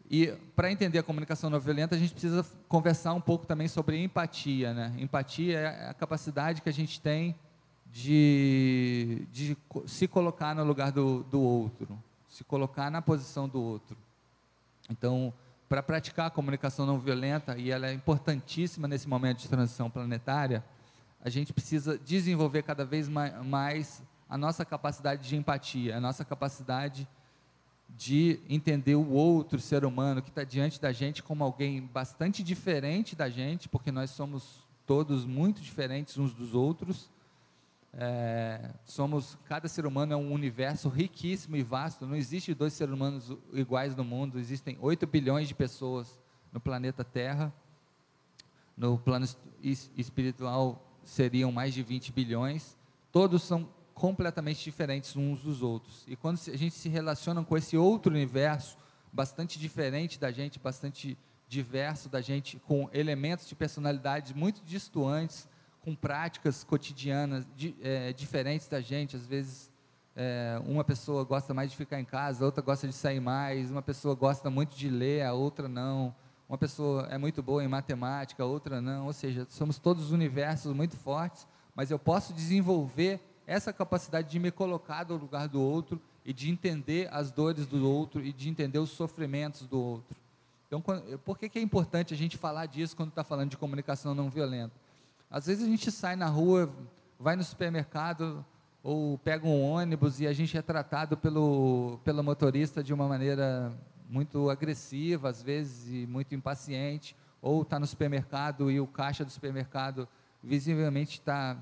E para entender a comunicação não violenta, a gente precisa conversar um pouco também sobre empatia. Né? Empatia é a capacidade que a gente tem de, de se colocar no lugar do, do outro, se colocar na posição do outro. Então, para praticar a comunicação não violenta, e ela é importantíssima nesse momento de transição planetária, a gente precisa desenvolver cada vez mais a nossa capacidade de empatia, a nossa capacidade de entender o outro ser humano que está diante da gente como alguém bastante diferente da gente, porque nós somos todos muito diferentes uns dos outros. É, somos cada ser humano é um universo riquíssimo e vasto. Não existe dois seres humanos iguais no mundo. Existem 8 bilhões de pessoas no planeta Terra. No plano espiritual seriam mais de 20 bilhões. Todos são completamente diferentes uns dos outros. E quando a gente se relaciona com esse outro universo, bastante diferente da gente, bastante diverso da gente, com elementos de personalidade muito distantes, com práticas cotidianas de, é, diferentes da gente, às vezes é, uma pessoa gosta mais de ficar em casa, outra gosta de sair mais, uma pessoa gosta muito de ler, a outra não, uma pessoa é muito boa em matemática, a outra não, ou seja, somos todos universos muito fortes, mas eu posso desenvolver essa capacidade de me colocar no lugar do outro e de entender as dores do outro e de entender os sofrimentos do outro. Então, por que, que é importante a gente falar disso quando está falando de comunicação não violenta? Às vezes a gente sai na rua, vai no supermercado ou pega um ônibus e a gente é tratado pelo, pelo motorista de uma maneira muito agressiva, às vezes, e muito impaciente, ou está no supermercado e o caixa do supermercado visivelmente está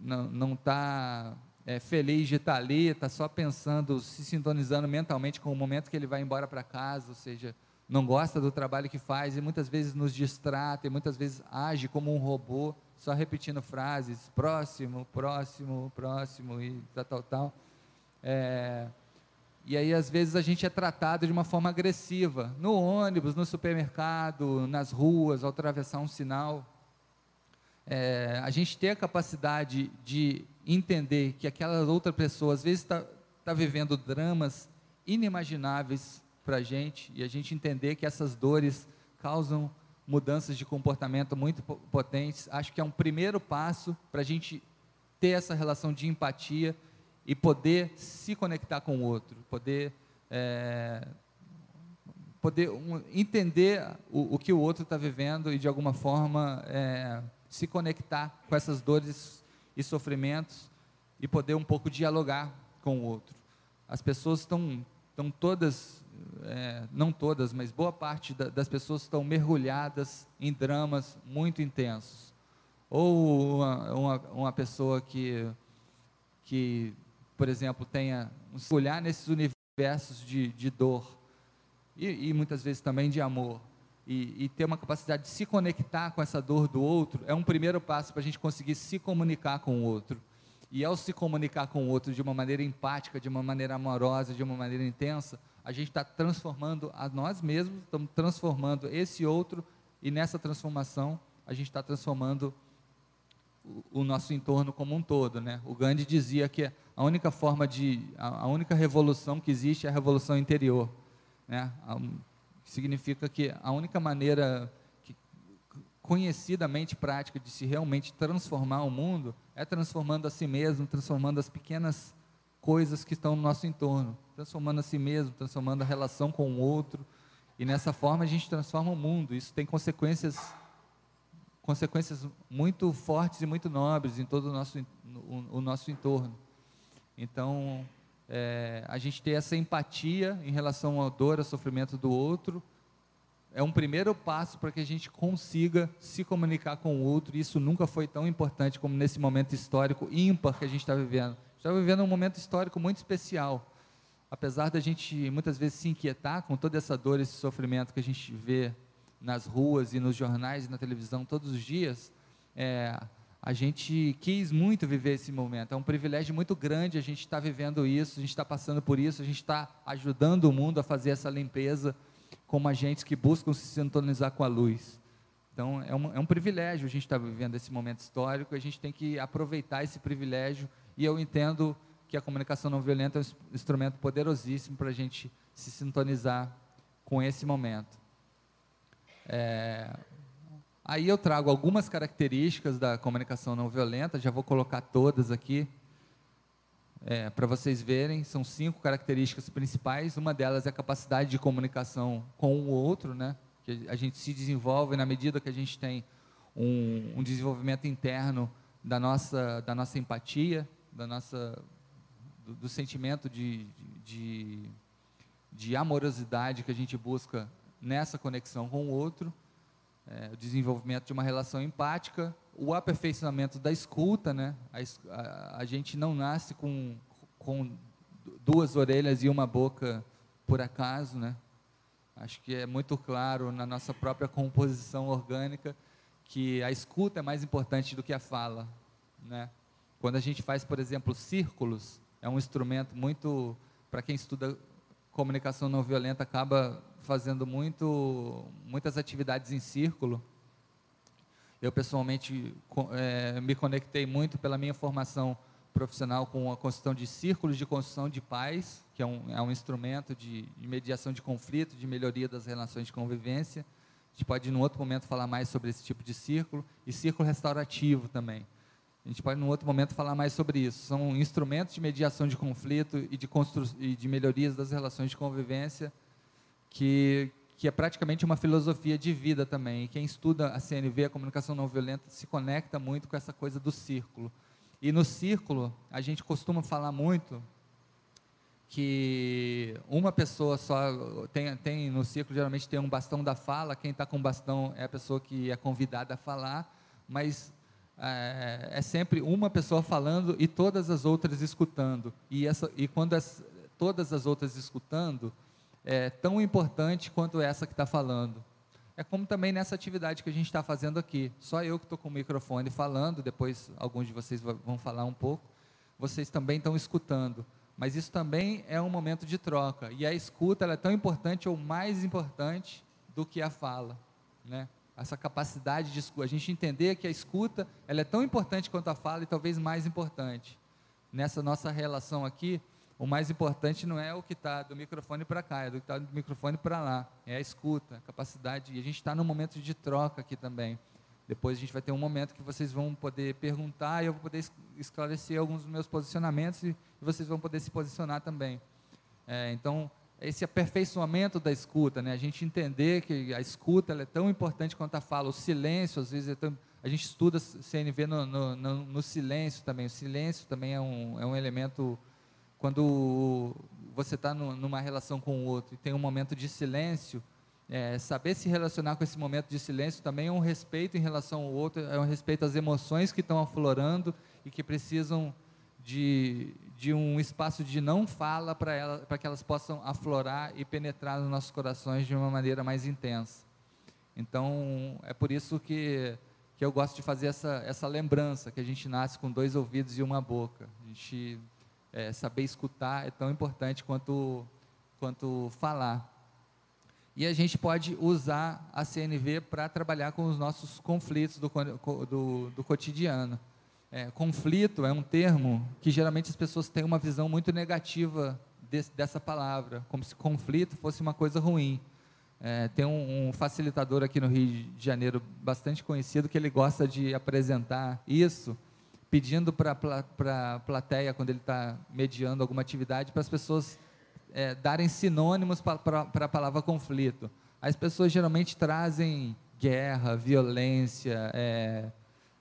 não está é, feliz de estar tá ali, está só pensando, se sintonizando mentalmente com o momento que ele vai embora para casa, ou seja, não gosta do trabalho que faz e muitas vezes nos distrata e muitas vezes age como um robô, só repetindo frases, próximo, próximo, próximo e tal, tal, tal. É, e aí, às vezes, a gente é tratado de uma forma agressiva, no ônibus, no supermercado, nas ruas, ao atravessar um sinal é, a gente ter a capacidade de entender que aquela outra pessoa, às vezes, está tá vivendo dramas inimagináveis para a gente, e a gente entender que essas dores causam mudanças de comportamento muito potentes, acho que é um primeiro passo para a gente ter essa relação de empatia e poder se conectar com o outro, poder, é, poder um, entender o, o, que o outro está vivendo e, de alguma forma, é, se conectar com essas dores e sofrimentos e poder um pouco dialogar com o outro. As pessoas estão, estão todas, é, não todas, mas boa parte da, das pessoas estão mergulhadas em dramas muito intensos. Ou uma, uma, uma pessoa que, que, por exemplo, tenha olhar nesses universos de, de dor e, e muitas vezes também de amor e, e, ter uma capacidade de se conectar com essa dor do outro é um primeiro passo para a gente conseguir se comunicar com o outro. E ao se comunicar com o outro de uma maneira empática, de uma maneira amorosa, de uma maneira intensa, a gente está transformando a nós mesmos, estamos transformando esse outro, e nessa transformação a gente está transformando o, o, nosso entorno como um todo. Né? O Gandhi dizia que a única forma de, a, a única revolução que existe é a revolução interior. Né? Significa que a única maneira que, conhecidamente prática de se realmente transformar o mundo é transformando a si mesmo, transformando as pequenas coisas que estão no nosso entorno, transformando a si mesmo, transformando a relação com o outro, e nessa forma a gente transforma o mundo. Isso tem consequências consequências muito fortes e muito nobres em todo o nosso, o, o nosso entorno. Então, é, a gente ter essa empatia em relação à dor, ao sofrimento do outro, é um primeiro passo para que a gente consiga se comunicar com o outro. Isso nunca foi tão importante como nesse momento histórico ímpar que a gente está vivendo. Está vivendo um momento histórico muito especial. Apesar da gente muitas vezes se inquietar com toda essa dor, esse sofrimento que a gente vê nas ruas e nos jornais e na televisão todos os dias, é, a gente quis muito viver esse momento. É um privilégio muito grande a gente estar tá vivendo isso, a gente está passando por isso, a gente está ajudando o mundo a fazer essa limpeza como agentes que buscam se sintonizar com a luz. Então, é um, é um privilégio a gente estar tá vivendo esse momento histórico, a gente tem que aproveitar esse privilégio, e eu entendo que a comunicação não violenta é um instrumento poderosíssimo para a gente se sintonizar com esse momento. É, Aí eu trago algumas características da comunicação não violenta, já vou colocar todas aqui é, para vocês verem. São cinco características principais. Uma delas é a capacidade de comunicação com o outro, né? Que a gente se desenvolve na medida que a gente tem um, um desenvolvimento interno da nossa, da nossa empatia, da nossa do, do sentimento de, de, de, amorosidade que a gente busca nessa conexão com o outro, é, o desenvolvimento de uma relação empática, o aperfeiçoamento da escuta, né? A, a, a gente não nasce com, com duas orelhas e uma boca por acaso, né? Acho que é muito claro na nossa própria composição orgânica que a escuta é mais importante do que a fala, né? Quando a gente faz, por exemplo, círculos, é um instrumento muito para quem estuda comunicação não violenta acaba fazendo muito muitas atividades em círculo. Eu pessoalmente é, me conectei muito pela minha formação profissional com a construção de círculos de construção de paz, que é um, é um instrumento de, de, mediação de conflito, de melhoria das relações de convivência. A gente pode, em outro momento, falar mais sobre esse tipo de círculo. E círculo restaurativo também. A gente pode, em outro momento, falar mais sobre isso. São instrumentos de mediação de conflito e de, constru e de melhorias das relações de convivência que, que é praticamente uma filosofia de vida também. E quem estuda a CNV, a comunicação não violenta, se conecta muito com essa coisa do círculo. E no círculo, a gente costuma falar muito que uma pessoa só tem, tem no círculo geralmente tem um bastão da fala, quem está com o bastão é a pessoa que é convidada a falar, mas é, é, sempre uma pessoa falando e todas as outras escutando. E, essa, e quando as, todas as outras escutando, é tão importante quanto essa que está falando. É como também nessa atividade que a gente está fazendo aqui. Só eu que estou com o microfone falando, depois alguns de vocês vão falar um pouco. Vocês também estão escutando. Mas isso também é um momento de troca. E a escuta é tão importante ou mais importante do que a fala. Né? Essa capacidade de escuta. A gente entender que a escuta ela é tão importante quanto a fala e talvez mais importante. Nessa nossa relação aqui, o mais importante não é o que está do microfone para cá, é o que está do microfone para lá. É a escuta, a capacidade. E a gente está num momento de troca aqui também. Depois a gente vai ter um momento que vocês vão poder perguntar e eu vou poder esclarecer alguns dos meus posicionamentos e vocês vão poder se posicionar também. É, então, esse aperfeiçoamento da escuta, né? a gente entender que a escuta é tão importante quanto a fala. O silêncio, às vezes, é tão, a gente estuda CNV no, no, no, no silêncio também. O silêncio também é um, é um elemento quando você está numa relação com o outro e tem um momento de silêncio, é, saber se relacionar com esse momento de silêncio também é um respeito em relação ao outro, é um respeito às emoções que estão aflorando e que precisam de, de um espaço de não fala para ela, para que elas possam aflorar e penetrar nos nossos corações de uma maneira mais intensa. Então, é por isso que, que eu gosto de fazer essa, essa lembrança, que a gente nasce com dois ouvidos e uma boca. A gente é, saber escutar é tão importante quanto, quanto falar. E a gente pode usar a CNV para trabalhar com os nossos conflitos do, do, do cotidiano. É, conflito é um termo que geralmente as pessoas têm uma visão muito negativa dessa palavra, como se conflito fosse uma coisa ruim. É, tem um, um, facilitador aqui no Rio de Janeiro bastante conhecido que ele gosta de apresentar isso pedindo para a plateia, quando ele está mediando alguma atividade, para as pessoas é, darem sinônimos para a palavra conflito. As pessoas geralmente trazem guerra, violência, é,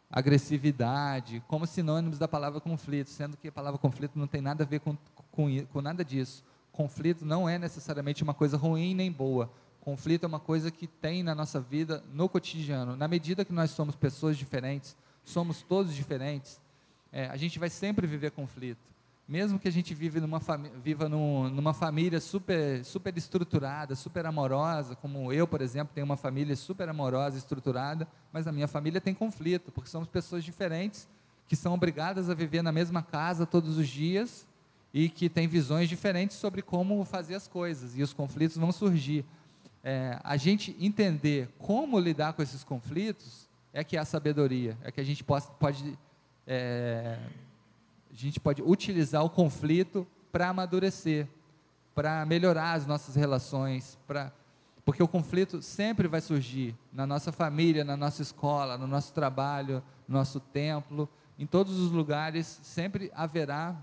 agressividade, como sinônimos da palavra conflito, sendo que a palavra conflito não tem nada a ver com, com, com nada disso. Conflito não é necessariamente uma coisa ruim nem boa. Conflito é uma coisa que tem na nossa vida, no cotidiano. Na medida que nós somos pessoas diferentes, somos todos diferentes, é, a gente vai sempre viver conflito. Mesmo que a gente vive numa viva num, numa família super, super estruturada, super amorosa, como eu, por exemplo, tenho uma família super amorosa, estruturada, mas a minha família tem conflito, porque somos pessoas diferentes, que são obrigadas a viver na mesma casa todos os dias e que têm visões diferentes sobre como fazer as coisas, e os conflitos vão surgir. É, a gente entender como lidar com esses conflitos é que é a sabedoria, é que a gente pode, pode é, a gente pode utilizar o conflito para amadurecer, para melhorar as nossas relações, para porque o conflito sempre vai surgir na nossa família, na nossa escola, no nosso trabalho, no nosso templo, em todos os lugares sempre haverá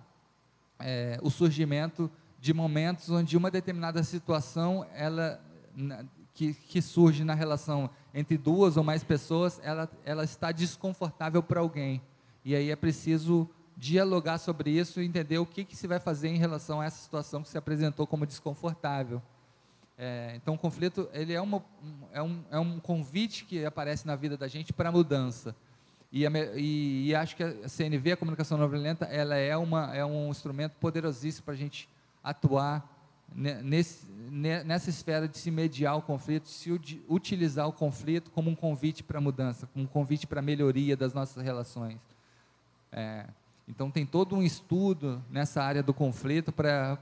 é, o surgimento de momentos onde uma determinada situação ela que, que surge na relação entre duas ou mais pessoas, ela, ela está desconfortável para alguém. E aí é preciso dialogar sobre isso e entender o que, que se vai fazer em relação a essa situação que se apresentou como desconfortável. É, então, o conflito ele é, uma, é, um, é um convite que aparece na vida da gente para mudança. E, e, e, acho que a CNV, a comunicação não violenta, ela é, uma, é um instrumento poderosíssimo para a gente atuar nesse, nessa esfera de se mediar o conflito, se utilizar o conflito como um convite para mudança, como um convite para melhoria das nossas relações. É, então, tem todo um estudo nessa área do conflito para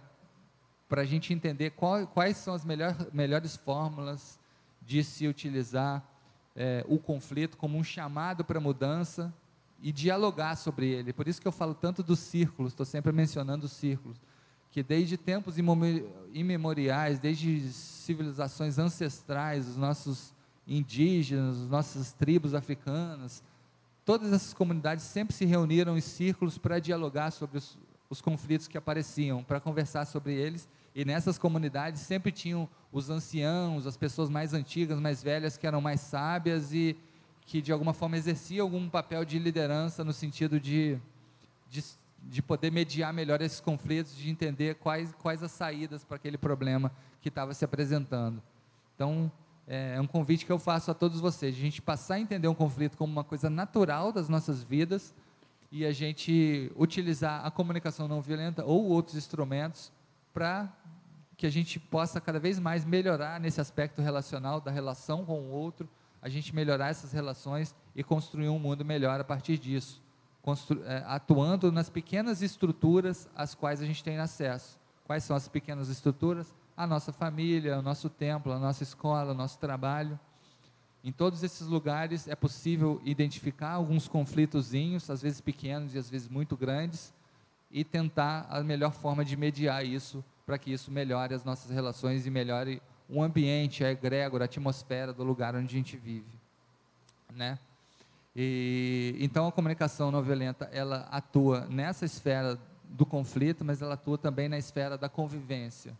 a gente entender qual, quais são as melhor, melhores fórmulas de se utilizar é, o conflito como um chamado para mudança e dialogar sobre ele. Por isso que eu falo tanto dos círculos, estou sempre mencionando os círculos, que desde tempos imemoriais, desde civilizações ancestrais, os nossos indígenas, as nossas tribos africanas, todas essas comunidades sempre se reuniram em círculos para dialogar sobre os, os conflitos que apareciam, para conversar sobre eles. E nessas comunidades sempre tinham os anciãos, as pessoas mais antigas, mais velhas, que eram mais sábias e que de alguma forma exerciam algum papel de liderança no sentido de, de, de poder mediar melhor esses conflitos, de entender quais, quais as saídas para aquele problema que estava se apresentando. Então, é, é um convite que eu faço a todos vocês, a gente passar a entender um conflito como uma coisa natural das nossas vidas e a gente utilizar a comunicação não violenta ou outros instrumentos para que a gente possa cada vez mais melhorar nesse aspecto relacional, da relação com o outro, a gente melhorar essas relações e construir um mundo melhor a partir disso, atuando nas pequenas estruturas às quais a gente tem acesso. Quais são as pequenas estruturas? A nossa família, o nosso templo, a nossa escola, o nosso trabalho. Em todos esses lugares é possível identificar alguns conflitozinhos, às vezes pequenos e às vezes muito grandes, e tentar a melhor forma de mediar isso para que isso melhore as nossas relações e melhore o ambiente, a egrégora, a atmosfera do lugar onde a gente vive, né? E, então a comunicação não violenta ela atua nessa esfera do conflito, mas ela atua também na esfera da convivência,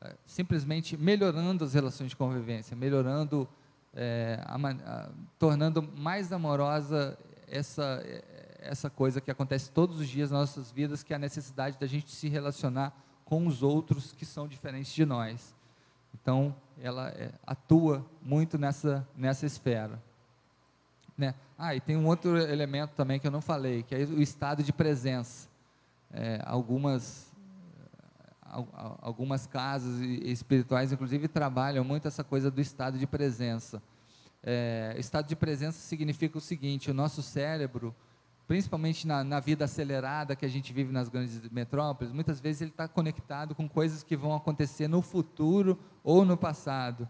é, simplesmente melhorando as relações de convivência, melhorando, é, a, a, tornando mais amorosa essa essa coisa que acontece todos os dias nas nossas vidas, que é a necessidade da gente se relacionar com os outros que são diferentes de nós. Então, ela é, atua muito nessa, nessa esfera. Né? Ah, e tem um outro elemento também que eu não falei, que é o estado de presença. É, algumas, algumas casas espirituais, inclusive, trabalham muito essa coisa do estado de presença. É, estado de presença significa o seguinte: o nosso cérebro principalmente na, na, vida acelerada que a gente vive nas grandes metrópoles, muitas vezes ele está conectado com coisas que vão acontecer no futuro ou no passado.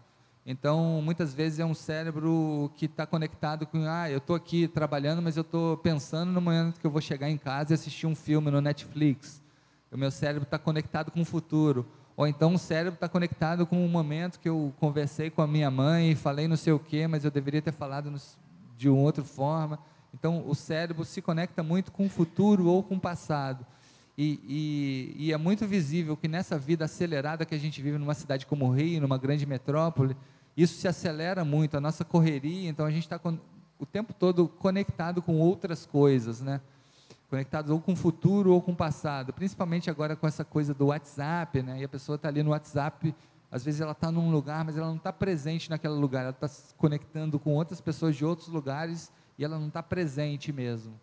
Então, muitas vezes é um cérebro que está conectado com, ah, eu estou aqui trabalhando, mas eu estou pensando no momento que eu vou chegar em casa e assistir um filme no Netflix. O meu cérebro está conectado com o futuro. Ou então o cérebro está conectado com o momento que eu conversei com a minha mãe e falei não sei o quê, mas eu deveria ter falado de uma outra forma. Então, o cérebro se conecta muito com o futuro ou com o passado. E, e, e, é muito visível que nessa vida acelerada que a gente vive numa cidade como o Rio, numa grande metrópole, isso se acelera muito, a nossa correria, então a gente está o tempo todo conectado com outras coisas, né? Conectado ou com o futuro ou com o passado, principalmente agora com essa coisa do WhatsApp, né? E a pessoa está ali no WhatsApp, às vezes ela está num lugar, mas ela não está presente naquele lugar, ela está se conectando com outras pessoas de outros lugares e ela não está presente mesmo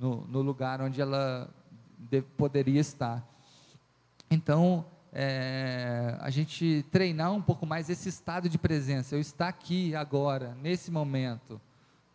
no, no, lugar onde ela de, poderia estar. Então, é, a gente treinar um pouco mais esse estado de presença, eu estar aqui agora, nesse momento,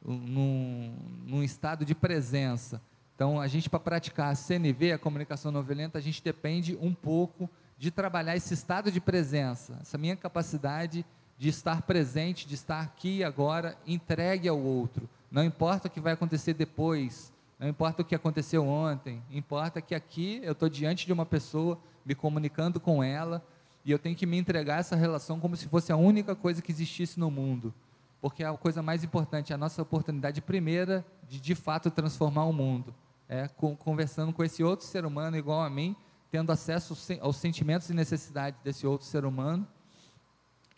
num, num estado de presença. Então, a gente, para praticar a CNV, a comunicação não violenta, a gente depende um pouco de trabalhar esse estado de presença, essa minha capacidade de estar presente, de estar aqui agora, entregue ao outro, não importa o que vai acontecer depois, não importa o que aconteceu ontem, importa que aqui eu estou diante de uma pessoa, me comunicando com ela, e eu tenho que me entregar essa relação como se fosse a única coisa que existisse no mundo. Porque é a coisa mais importante, a nossa oportunidade primeira de de fato transformar o mundo. É conversando com esse outro ser humano igual a mim, tendo acesso aos sentimentos e necessidades desse outro ser humano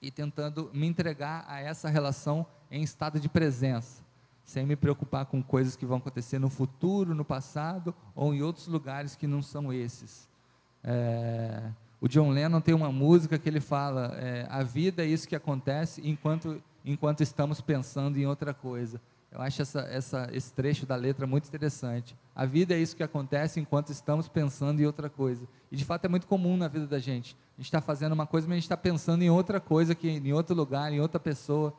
e tentando me entregar a essa relação em estado de presença sem me preocupar com coisas que vão acontecer no futuro, no passado ou em outros lugares que não são esses. É, o John Lennon tem uma música que ele fala: é, a vida é isso que acontece enquanto enquanto estamos pensando em outra coisa. Eu acho essa, essa, esse trecho da letra muito interessante. A vida é isso que acontece enquanto estamos pensando em outra coisa. E de fato é muito comum na vida da gente. A gente está fazendo uma coisa, mas a gente está pensando em outra coisa, que, em outro lugar, em outra pessoa.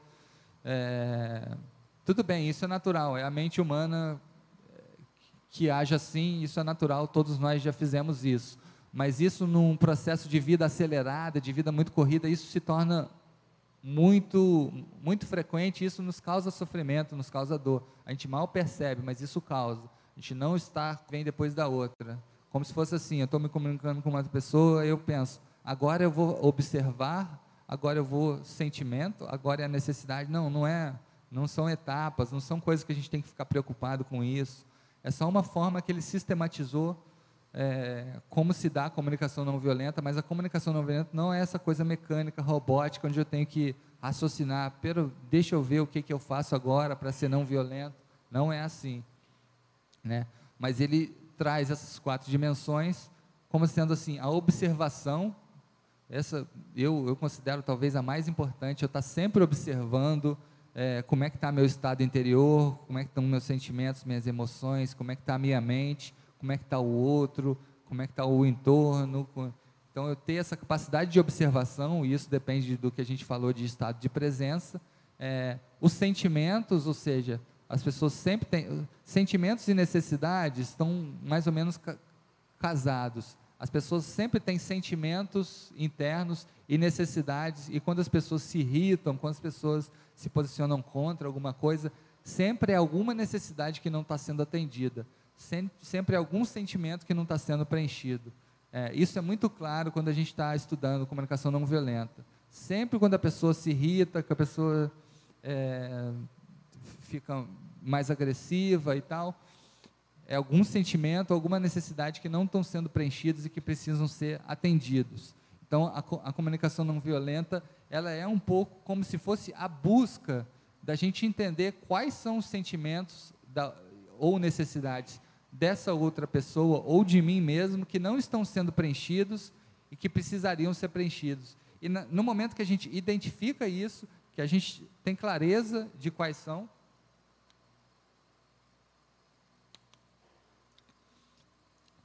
É, tudo bem, isso é natural. É a mente humana que age assim, isso é natural, todos nós já fizemos isso. Mas isso num processo de vida acelerada, de vida muito corrida, isso se torna muito, muito frequente, isso nos causa sofrimento, nos causa dor. A gente mal percebe, mas isso causa. A gente não está vem depois da outra. Como se fosse assim, eu estou me comunicando com uma pessoa, eu penso, agora eu vou observar, agora eu vou sentimento, agora é a necessidade. Não, não é, não são etapas, não são coisas que a gente tem que ficar preocupado com isso. É só uma forma que ele sistematizou é, como se dá a comunicação não violenta, mas a comunicação não violenta não é essa coisa mecânica, robótica, onde eu tenho que raciocinar, pero deixa eu ver o que, que eu faço agora para ser não violento. Não é assim. Né? Mas ele traz essas quatro dimensões como sendo assim, a observação, essa eu, eu considero talvez a mais importante, eu estar tá sempre observando é, como é que está meu estado interior, como é que estão meus sentimentos, minhas emoções, como é que está a minha mente, como é que está o outro, como é que está o entorno. Então, eu ter essa capacidade de observação, e isso depende do que a gente falou de estado de presença. É, os sentimentos, ou seja, as pessoas sempre têm. Sentimentos e necessidades estão mais ou menos ca casados. As pessoas sempre têm sentimentos internos e necessidades, e quando as pessoas se irritam, quando as pessoas se posicionam contra alguma coisa, sempre é alguma necessidade que não está sendo atendida sempre algum sentimento que não está sendo preenchido. É, isso é muito claro quando a gente está estudando comunicação não violenta. Sempre quando a pessoa se irrita, que a pessoa é, fica mais agressiva e tal, é algum sentimento, alguma necessidade que não estão sendo preenchidos e que precisam ser atendidos. Então, a, a comunicação não violenta, ela é um pouco como se fosse a busca da gente entender quais são os sentimentos da, ou necessidades dessa outra pessoa ou de mim mesmo que não estão sendo preenchidos e que precisariam ser preenchidos. E na, no momento que a gente identifica isso, que a gente tem clareza de quais são,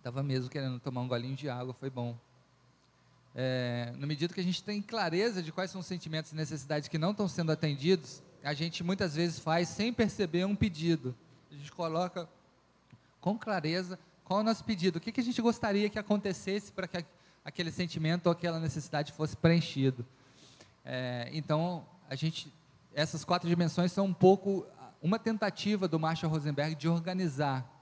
Estava mesmo querendo tomar um golinho de água, foi bom. É, no medida que a gente tem clareza de quais são os sentimentos e necessidades que não estão sendo atendidos, a gente muitas vezes faz sem perceber um pedido. A gente coloca com clareza qual é o nosso pedido, o que, que a gente gostaria que acontecesse para que aquele sentimento ou aquela necessidade fosse preenchido. É, então, a gente, essas quatro dimensões são um pouco uma tentativa do Marshall Rosenberg de organizar.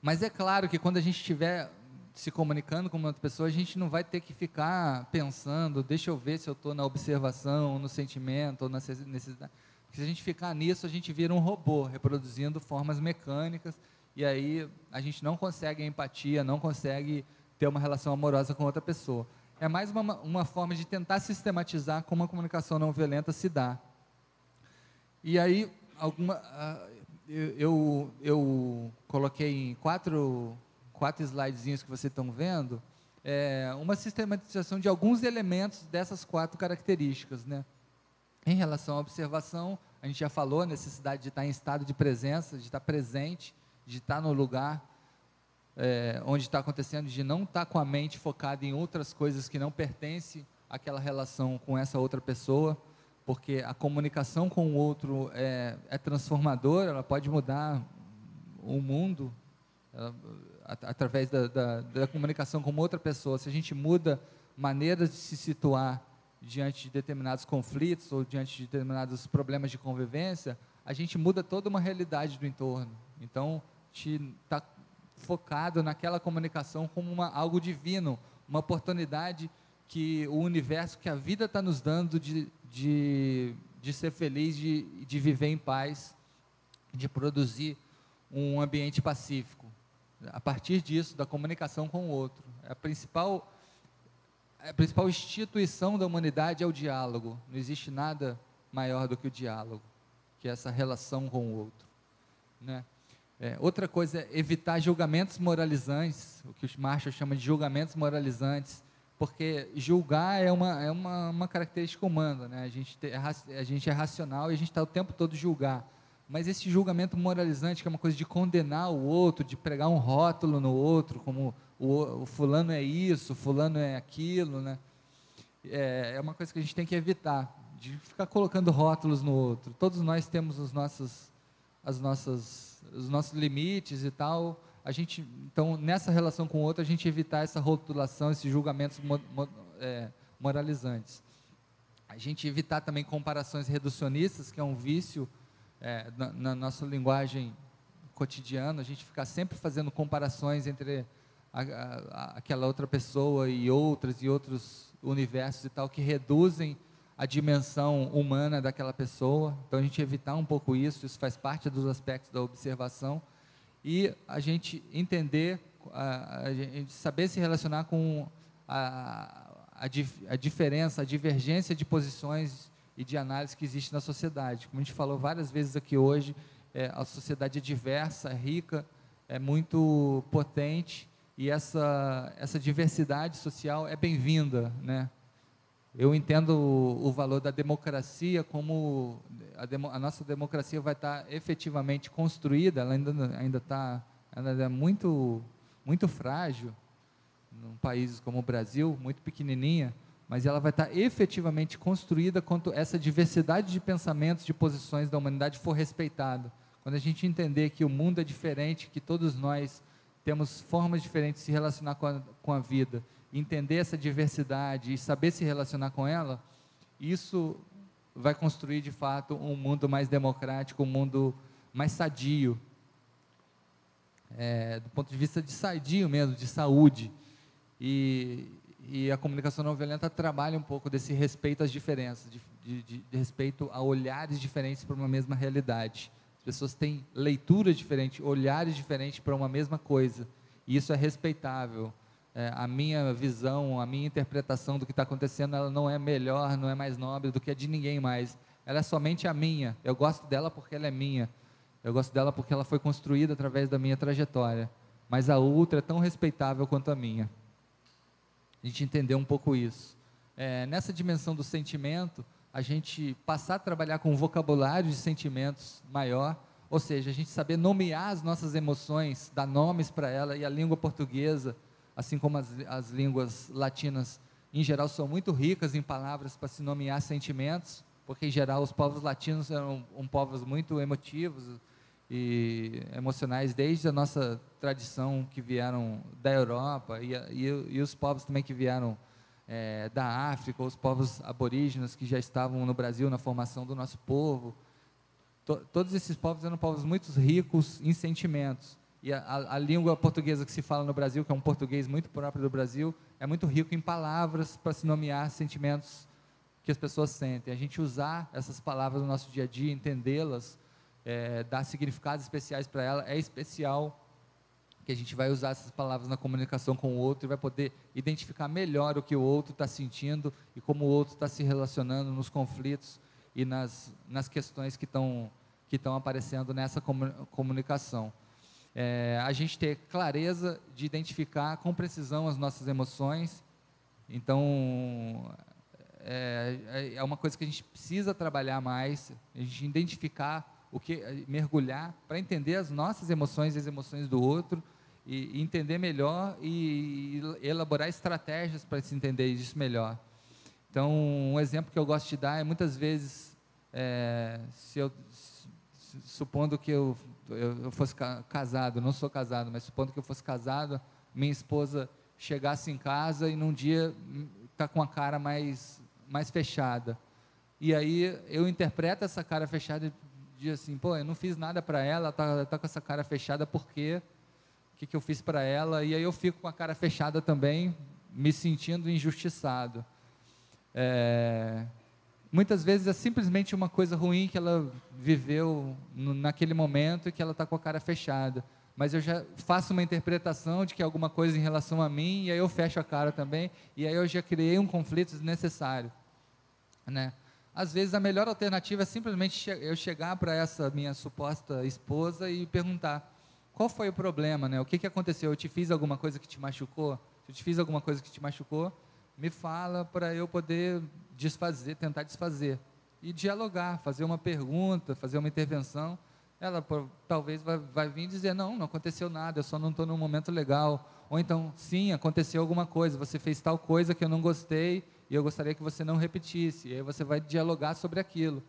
Mas é claro que quando a gente estiver se comunicando com uma outra pessoa, a gente não vai ter que ficar pensando, deixa eu ver se eu estou na observação, no sentimento, ou na necessidade. Porque se a gente ficar nisso, a gente vira um robô, reproduzindo formas mecânicas e aí a gente não consegue empatia, não consegue ter uma relação amorosa com outra pessoa. É mais uma, uma forma de tentar sistematizar como a comunicação não violenta se dá. E aí, alguma, uh, eu, eu, coloquei em quatro, quatro slidezinhos que vocês estão vendo, é, uma sistematização de alguns elementos dessas quatro características. Né? Em relação à observação, a gente já falou a necessidade de estar em estado de presença, de estar presente, de estar no lugar é, onde está acontecendo, de não estar com a mente focada em outras coisas que não pertencem àquela relação com essa outra pessoa, porque a comunicação com o outro é, é transformadora, ela pode mudar o mundo ela, através da, da, da comunicação com outra pessoa. Se a gente muda maneiras de se situar diante de determinados conflitos ou diante de determinados problemas de convivência, a gente muda toda uma realidade do entorno. Então, está focado naquela comunicação como uma, algo divino, uma oportunidade que o universo, que a vida está nos dando de, de, de ser feliz, de, de viver em paz, de produzir um ambiente pacífico. A partir disso, da comunicação com o outro. A principal, a principal instituição da humanidade é o diálogo. Não existe nada maior do que o diálogo. que é essa relação com o outro. Né? É, outra coisa é evitar julgamentos moralizantes, o que os Marshall chama de julgamentos moralizantes, porque julgar é uma, é uma, uma característica humana, né? a, gente te, é, a gente é racional e a gente está o tempo todo julgar. Mas esse julgamento moralizante, que é uma coisa de condenar o outro, de pregar um rótulo no outro, como o, o fulano é isso, fulano é aquilo, né? É, é uma coisa que a gente tem que evitar, de ficar colocando rótulos no outro. Todos nós temos os nossos, as nossas, os nossos limites e tal. A gente, então, nessa relação com o outro, a gente evitar essa rotulação, esses julgamentos mo, mo, é, moralizantes. A gente evitar também comparações reducionistas, que é um vício é, na, na, nossa linguagem cotidiana, a gente ficar sempre fazendo comparações entre a, a, aquela outra pessoa e outras e outros universos e tal, que reduzem a dimensão humana daquela pessoa. Então a gente evitar um pouco isso, isso faz parte dos aspectos da observação. E a gente entender, a, a gente saber se relacionar com a, a, a diferença, a divergência de posições e de análise que existe na sociedade. Como a gente falou várias vezes aqui hoje, é, a sociedade é diversa, é rica, é muito potente e essa, essa diversidade social é bem-vinda. Né? Eu entendo o, o, valor da democracia como a, demo, a, nossa democracia vai estar efetivamente construída, ela ainda ainda está ela é muito muito frágil num país como o Brasil, muito pequenininha, mas ela vai estar efetivamente construída quando essa diversidade de pensamentos, de posições da humanidade for respeitada. Quando a gente entender que o mundo é diferente, que todos nós temos formas diferentes de se relacionar com a, com a vida, entender essa diversidade e saber se relacionar com ela, isso vai construir de fato um mundo mais democrático, um mundo mais sadio, é, do ponto de vista de sadio mesmo, de saúde. E, e a comunicação não violenta trabalha um pouco desse respeito às diferenças, de, de, de respeito a olhares diferentes para uma mesma realidade. As pessoas têm leituras diferentes, olhares diferentes para uma mesma coisa, e isso é respeitável. É, a minha visão, a minha interpretação do que está acontecendo, ela não é melhor, não é mais nobre do que a de ninguém mais. Ela é somente a minha. Eu gosto dela porque ela é minha. Eu gosto dela porque ela foi construída através da minha trajetória. Mas a outra é tão respeitável quanto a minha a gente entender um pouco isso. É, nessa dimensão do sentimento, a gente passar a trabalhar com um vocabulário de sentimentos maior, ou seja, a gente saber nomear as nossas emoções, dar nomes para ela, e a língua portuguesa, assim como as, as línguas latinas, em geral, são muito ricas em palavras para se nomear sentimentos, porque, em geral, os povos latinos eram um, povos muito emotivos, e emocionais desde a nossa tradição que vieram da Europa e, e, e os povos também que vieram é, da África, os povos aborígenes que já estavam no Brasil na formação do nosso povo. To, todos esses povos eram povos muito ricos em sentimentos. E a, a, a, língua portuguesa que se fala no Brasil, que é um português muito próprio do Brasil, é muito rico em palavras para se nomear sentimentos que as pessoas sentem. A gente usar essas palavras no nosso dia a dia, entendê-las, é, dar significados especiais para ela, é especial que a gente vai usar essas palavras na comunicação com o outro e vai poder identificar melhor o que o outro está sentindo e como o outro está se relacionando nos conflitos e nas, nas questões que estão que aparecendo nessa comunicação. É, a gente ter clareza de identificar com precisão as nossas emoções. Então, é, é uma coisa que a gente precisa trabalhar mais, a gente identificar o que eh, mergulhar para entender as nossas emoções e as emoções do outro e, entender melhor e, e elaborar estratégias para se entender isso melhor. Então, um exemplo que eu gosto de dar é muitas vezes, é, se eu supondo que eu, eu, fosse casado, não sou casado, mas supondo que eu fosse casado, minha esposa chegasse em casa e num dia está com a cara mais, mais fechada. E aí eu interpreto essa cara fechada dia assim, pô, eu não fiz nada para ela, tá, tá com essa cara fechada, por quê? O que, que eu fiz para ela? E aí eu fico com a cara fechada também, me sentindo injustiçado. É, muitas vezes é simplesmente uma coisa ruim que ela viveu no, naquele momento e que ela está com a cara fechada. Mas eu já faço uma interpretação de que é alguma coisa em relação a mim, e aí eu fecho a cara também, e aí eu já criei um conflito desnecessário. Né? às vezes a melhor alternativa é simplesmente eu chegar para essa minha suposta esposa e perguntar qual foi o problema, né? O que, que aconteceu? Eu te fiz alguma coisa que te machucou? Se eu te fiz alguma coisa que te machucou, me fala para eu poder desfazer, tentar desfazer. E dialogar, fazer uma pergunta, fazer uma intervenção. Ela talvez vai, vai vir dizer: não, não aconteceu nada, eu só não estou num momento legal. Ou então, sim, aconteceu alguma coisa, você fez tal coisa que eu não gostei e eu gostaria que você não repetisse. E aí você vai dialogar sobre aquilo.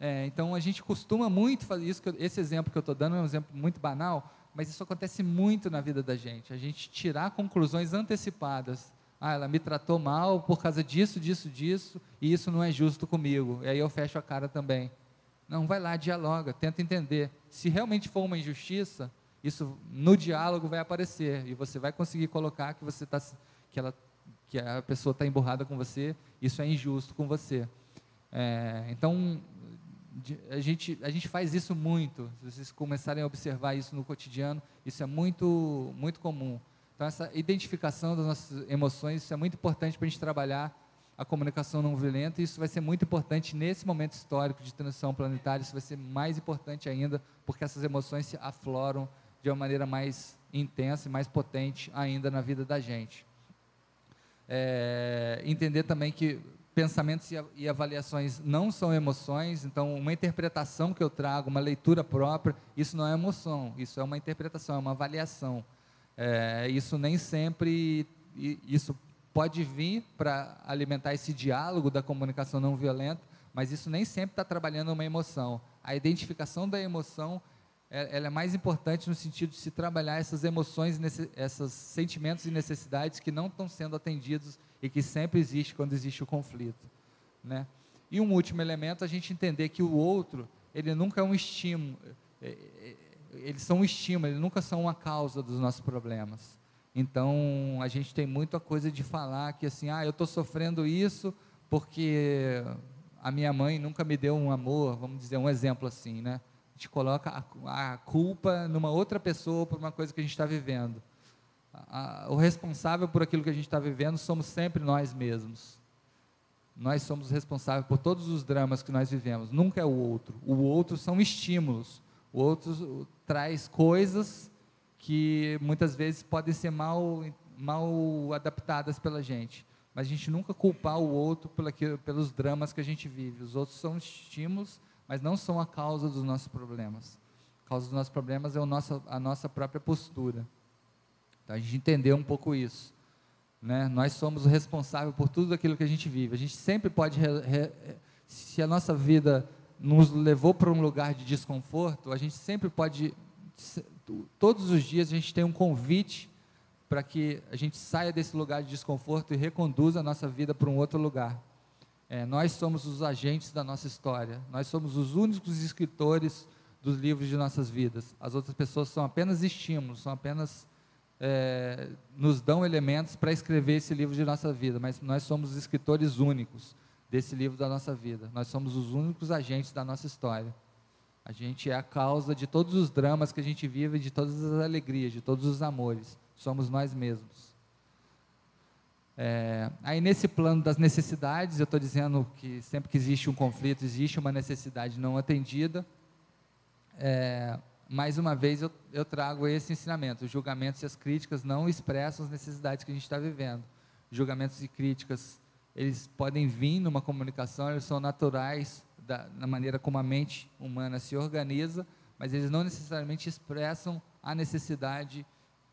É, então a gente costuma muito fazer isso. esse exemplo que eu estou dando é um exemplo muito banal, mas isso acontece muito na vida da gente. A gente tirar conclusões antecipadas. Ah, ela me tratou mal por causa disso, disso, disso, e isso não é justo comigo. E aí eu fecho a cara também. Não, vai lá, dialoga, tenta entender. Se realmente for uma injustiça, isso no diálogo vai aparecer e você vai conseguir colocar que você tá, que ela, que a pessoa está emburrada com você. Isso é injusto com você. É, então a gente, a gente faz isso muito. Se vocês começarem a observar isso no cotidiano, isso é muito, muito comum. Então, essa identificação das nossas emoções, isso é muito importante para a gente trabalhar a comunicação não violenta, e isso vai ser muito importante nesse momento histórico de transição planetária, isso vai ser mais importante ainda, porque essas emoções se afloram de uma maneira mais intensa e mais potente ainda na vida da gente. É, entender também que pensamentos e avaliações não são emoções, então uma interpretação que eu trago, uma leitura própria, isso não é emoção, isso é uma interpretação, é uma avaliação. É, isso nem sempre, isso pode vir para alimentar esse diálogo da comunicação não violenta, mas isso nem sempre está trabalhando uma emoção. A identificação da emoção é, ela é mais importante no sentido de se trabalhar essas emoções, esses sentimentos e necessidades que não estão sendo atendidos e que sempre existe quando existe o conflito, né? E um último elemento, a gente entender que o outro, ele nunca é um estímulo, é, é, eles são um estímulo, eles nunca são uma causa dos nossos problemas. Então, a gente tem muita coisa de falar que assim, ah, eu estou sofrendo isso porque a minha mãe nunca me deu um amor, vamos dizer um exemplo assim, né? A gente coloca a, a culpa numa outra pessoa por uma coisa que a gente está vivendo a, o responsável por aquilo que a gente está vivendo somos sempre nós mesmos. Nós somos responsáveis por todos os dramas que nós vivemos, nunca é o outro. O outro são estímulos. O outro traz coisas que muitas vezes podem ser mal, mal adaptadas pela gente. Mas a gente nunca culpar o outro pelos dramas que a gente vive. Os outros são estímulos, mas não são a causa dos nossos problemas. A causa dos nossos problemas é a nossa própria postura. Então, a gente entendeu um pouco isso. Né? Nós somos o responsável por tudo aquilo que a gente vive. A gente sempre pode, re, re, se a nossa vida nos levou para um lugar de desconforto, a gente sempre pode, todos os dias a gente tem um convite para que a gente saia desse lugar de desconforto e reconduza a nossa vida para um outro lugar. É, nós somos os agentes da nossa história, nós somos os únicos escritores dos livros de nossas vidas. As outras pessoas são apenas estímulos, são apenas é, nos dão elementos para escrever esse livro de nossa vida, mas nós somos os escritores únicos desse livro da nossa vida. Nós somos os únicos agentes da nossa história. A gente é a causa de todos os dramas que a gente vive, de todas as alegrias, de todos os amores. Somos nós mesmos. É, aí nesse plano das necessidades, eu estou dizendo que sempre que existe um conflito, existe uma necessidade não atendida. É, mais uma vez eu, eu trago esse ensinamento: os julgamentos e as críticas não expressam as necessidades que a gente está vivendo. Julgamentos e críticas, eles podem vir numa comunicação, eles são naturais da, na maneira como a mente humana se organiza, mas eles não necessariamente expressam a necessidade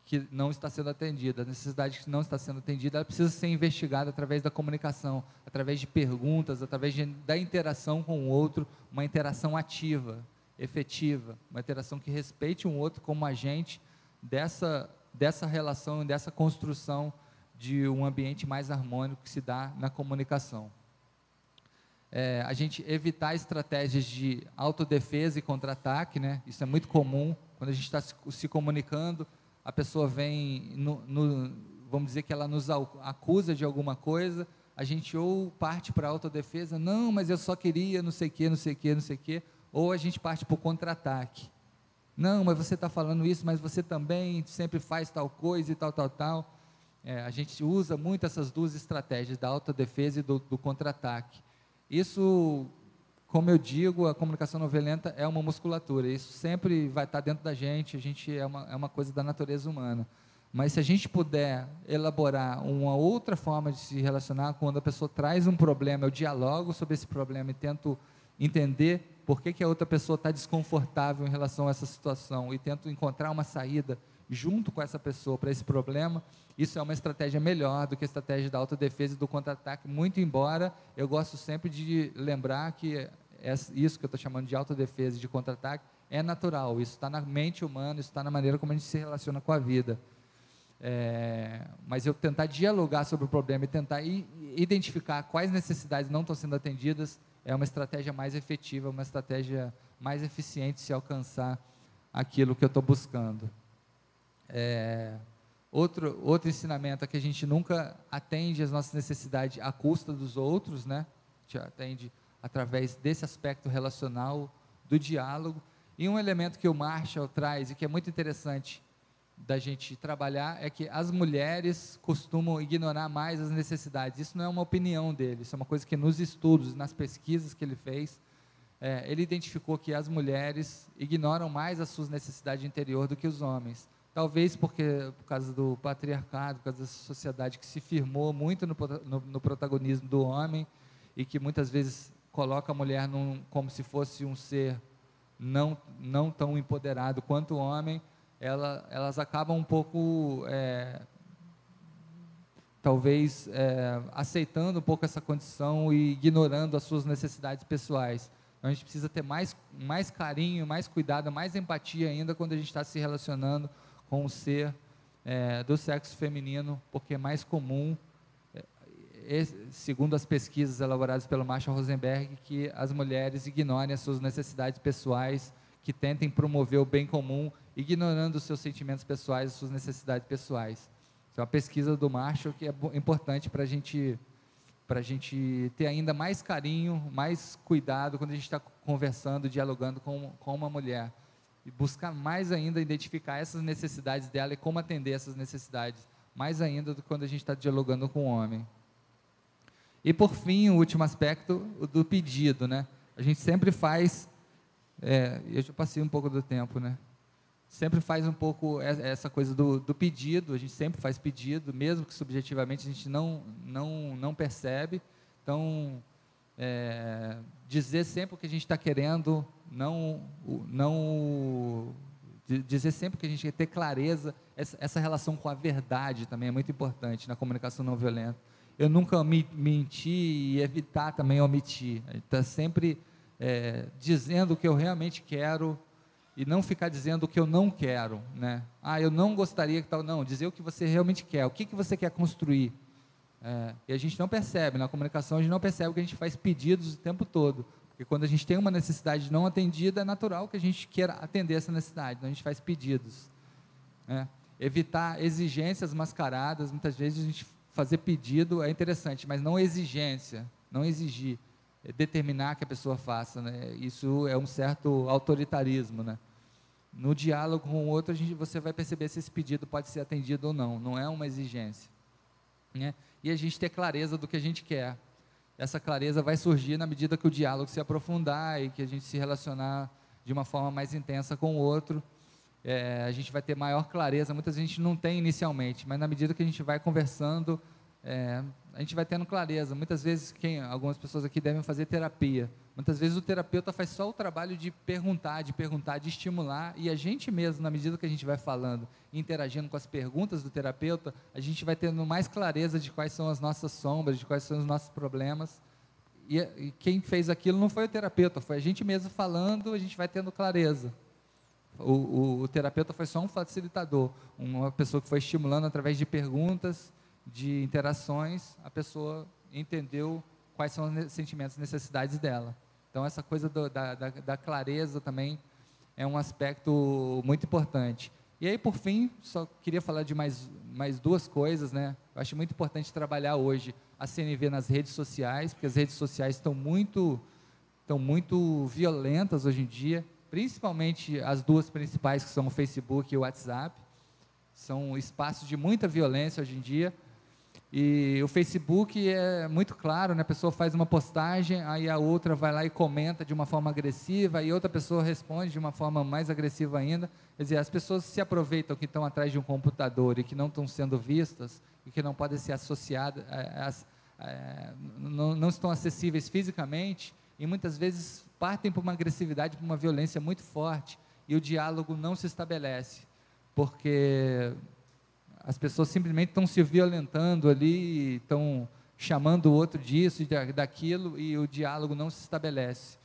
que não está sendo atendida. A necessidade que não está sendo atendida, precisa ser investigada através da comunicação, através de perguntas, através de, da interação com o outro, uma interação ativa efetiva, uma interação que respeite um outro como agente dessa, dessa relação dessa construção de um ambiente mais harmônico que se dá na comunicação. É, a gente evitar estratégias de autodefesa e contra-ataque, né? isso é muito comum, quando a gente está se, se, comunicando, a pessoa vem, no, no, vamos dizer que ela nos acusa de alguma coisa, a gente ou parte para a autodefesa, não, mas eu só queria não sei o que, não sei o que, não sei o que, ou a gente parte para o contra-ataque. Não, mas você está falando isso, mas você também sempre faz tal coisa e tal, tal, tal. É, a gente usa muito essas duas estratégias, da autodefesa e do, do contra-ataque. Isso, como eu digo, a comunicação não violenta é uma musculatura. Isso sempre vai estar dentro da gente. A gente é uma, é uma coisa da natureza humana. Mas se a gente puder elaborar uma outra forma de se relacionar, quando a pessoa traz um problema, eu dialogo sobre esse problema e tento entender por que, que a outra pessoa está desconfortável em relação a essa situação e tento encontrar uma saída junto com essa pessoa para esse problema, isso é uma estratégia melhor do que a estratégia da autodefesa e do contra-ataque, muito embora eu gosto sempre de lembrar que isso que eu estou chamando de autodefesa e de contra-ataque é natural, isso está na mente humana, isso está na maneira como a gente se relaciona com a vida. É, mas eu tentar dialogar sobre o problema e tentar identificar quais necessidades não estão sendo atendidas é uma estratégia mais efetiva, uma estratégia mais eficiente se alcançar aquilo que eu estou buscando. É, outro, outro ensinamento é que a gente nunca atende as nossas necessidades à custa dos outros, né? A gente atende através desse aspecto relacional do diálogo. E um elemento que o Marshall traz e que é muito interessante da gente trabalhar é que as mulheres costumam ignorar mais as necessidades. Isso não é uma opinião dele, isso é uma coisa que nos estudos, nas pesquisas que ele fez, é, ele identificou que as mulheres ignoram mais as suas necessidades interior do que os homens. Talvez porque por causa do patriarcado, por causa dessa sociedade que se firmou muito no, no, no protagonismo do homem e que muitas vezes coloca a mulher num, como se fosse um ser não, não tão empoderado quanto o homem, ela, elas acabam um pouco, é, talvez, é, aceitando um pouco essa condição e ignorando as suas necessidades pessoais. Então, a gente precisa ter mais, mais carinho, mais cuidado, mais empatia ainda quando a gente está se relacionando com um ser é, do sexo feminino, porque é mais comum, é, segundo as pesquisas elaboradas pelo Marshall Rosenberg, que as mulheres ignorem as suas necessidades pessoais, que tentem promover o bem comum ignorando os seus sentimentos pessoais, as suas necessidades pessoais. Isso é uma pesquisa do Marshall que é importante para gente, a gente ter ainda mais carinho, mais cuidado quando a gente está conversando, dialogando com, com uma mulher. E buscar mais ainda identificar essas necessidades dela e como atender essas necessidades, mais ainda do que quando a gente está dialogando com o homem. E por fim, o último aspecto, o do pedido, né? A gente sempre faz, é, eu já passei um pouco do tempo, né? sempre faz um pouco essa coisa do, do, pedido, a gente sempre faz pedido, mesmo que subjetivamente a gente não, não, não percebe. Então, é, dizer sempre o que a gente está querendo, não, não dizer sempre que a gente quer ter clareza, essa, essa, relação com a verdade também é muito importante na comunicação não violenta. Eu nunca me, mentir e evitar também omitir. Está sempre é, dizendo o que eu realmente quero, e não ficar dizendo o que eu não quero, né? Ah, eu não gostaria que tal, não, dizer o que você realmente quer, o que, que você quer construir. É, e a gente não percebe, na comunicação a gente não percebe que a gente faz pedidos o tempo todo, porque quando a gente tem uma necessidade não atendida, é natural que a gente queira atender essa necessidade, então a gente faz pedidos. Né? Evitar exigências mascaradas, muitas vezes a gente fazer pedido é interessante, mas não exigência, não exigir, é determinar que a pessoa faça, né? Isso é um certo autoritarismo, né? No diálogo com o outro, a gente, você vai perceber se esse pedido pode ser atendido ou não. Não é uma exigência. Né? E a gente ter clareza do que a gente quer. Essa clareza vai surgir na medida que o diálogo se aprofundar e que a gente se relacionar de uma forma mais intensa com o outro. É, a gente vai ter maior clareza. Muitas vezes a gente não tem inicialmente, mas na medida que a gente vai conversando, é, a gente vai tendo clareza. Muitas vezes, quem, algumas pessoas aqui devem fazer terapia. Muitas vezes o terapeuta faz só o trabalho de perguntar, de perguntar, de estimular, e a gente mesmo, na medida que a gente vai falando, interagindo com as perguntas do terapeuta, a gente vai tendo mais clareza de quais são as nossas sombras, de quais são os nossos problemas. E, e quem fez aquilo não foi o terapeuta, foi a gente mesmo falando, a gente vai tendo clareza. O, o, o terapeuta foi só um facilitador, uma pessoa que foi estimulando através de perguntas de interações, a pessoa entendeu quais são os sentimentos e necessidades dela. Então, essa coisa do, da, da, da, clareza também é um aspecto muito importante. E aí, por fim, só queria falar de mais, mais duas coisas, né? Eu acho muito importante trabalhar hoje a CNV nas redes sociais, porque as redes sociais estão muito, estão muito violentas hoje em dia, principalmente as duas principais, que são o Facebook e o WhatsApp. São espaços de muita violência hoje em dia E o Facebook é muito claro, né? A pessoa faz uma postagem, aí a outra vai lá e comenta de uma forma agressiva, e outra pessoa responde de uma forma mais agressiva ainda. Quer dizer, as pessoas se aproveitam que estão atrás de um computador e que não estão sendo vistas e que não podem ser associadas, é, é, não, não estão acessíveis fisicamente, e muitas vezes partem para uma agressividade, para uma violência muito forte, e o diálogo não se estabelece, porque as pessoas simplesmente estão se violentando ali, estão chamando o outro disso e daquilo, e o diálogo não se estabelece.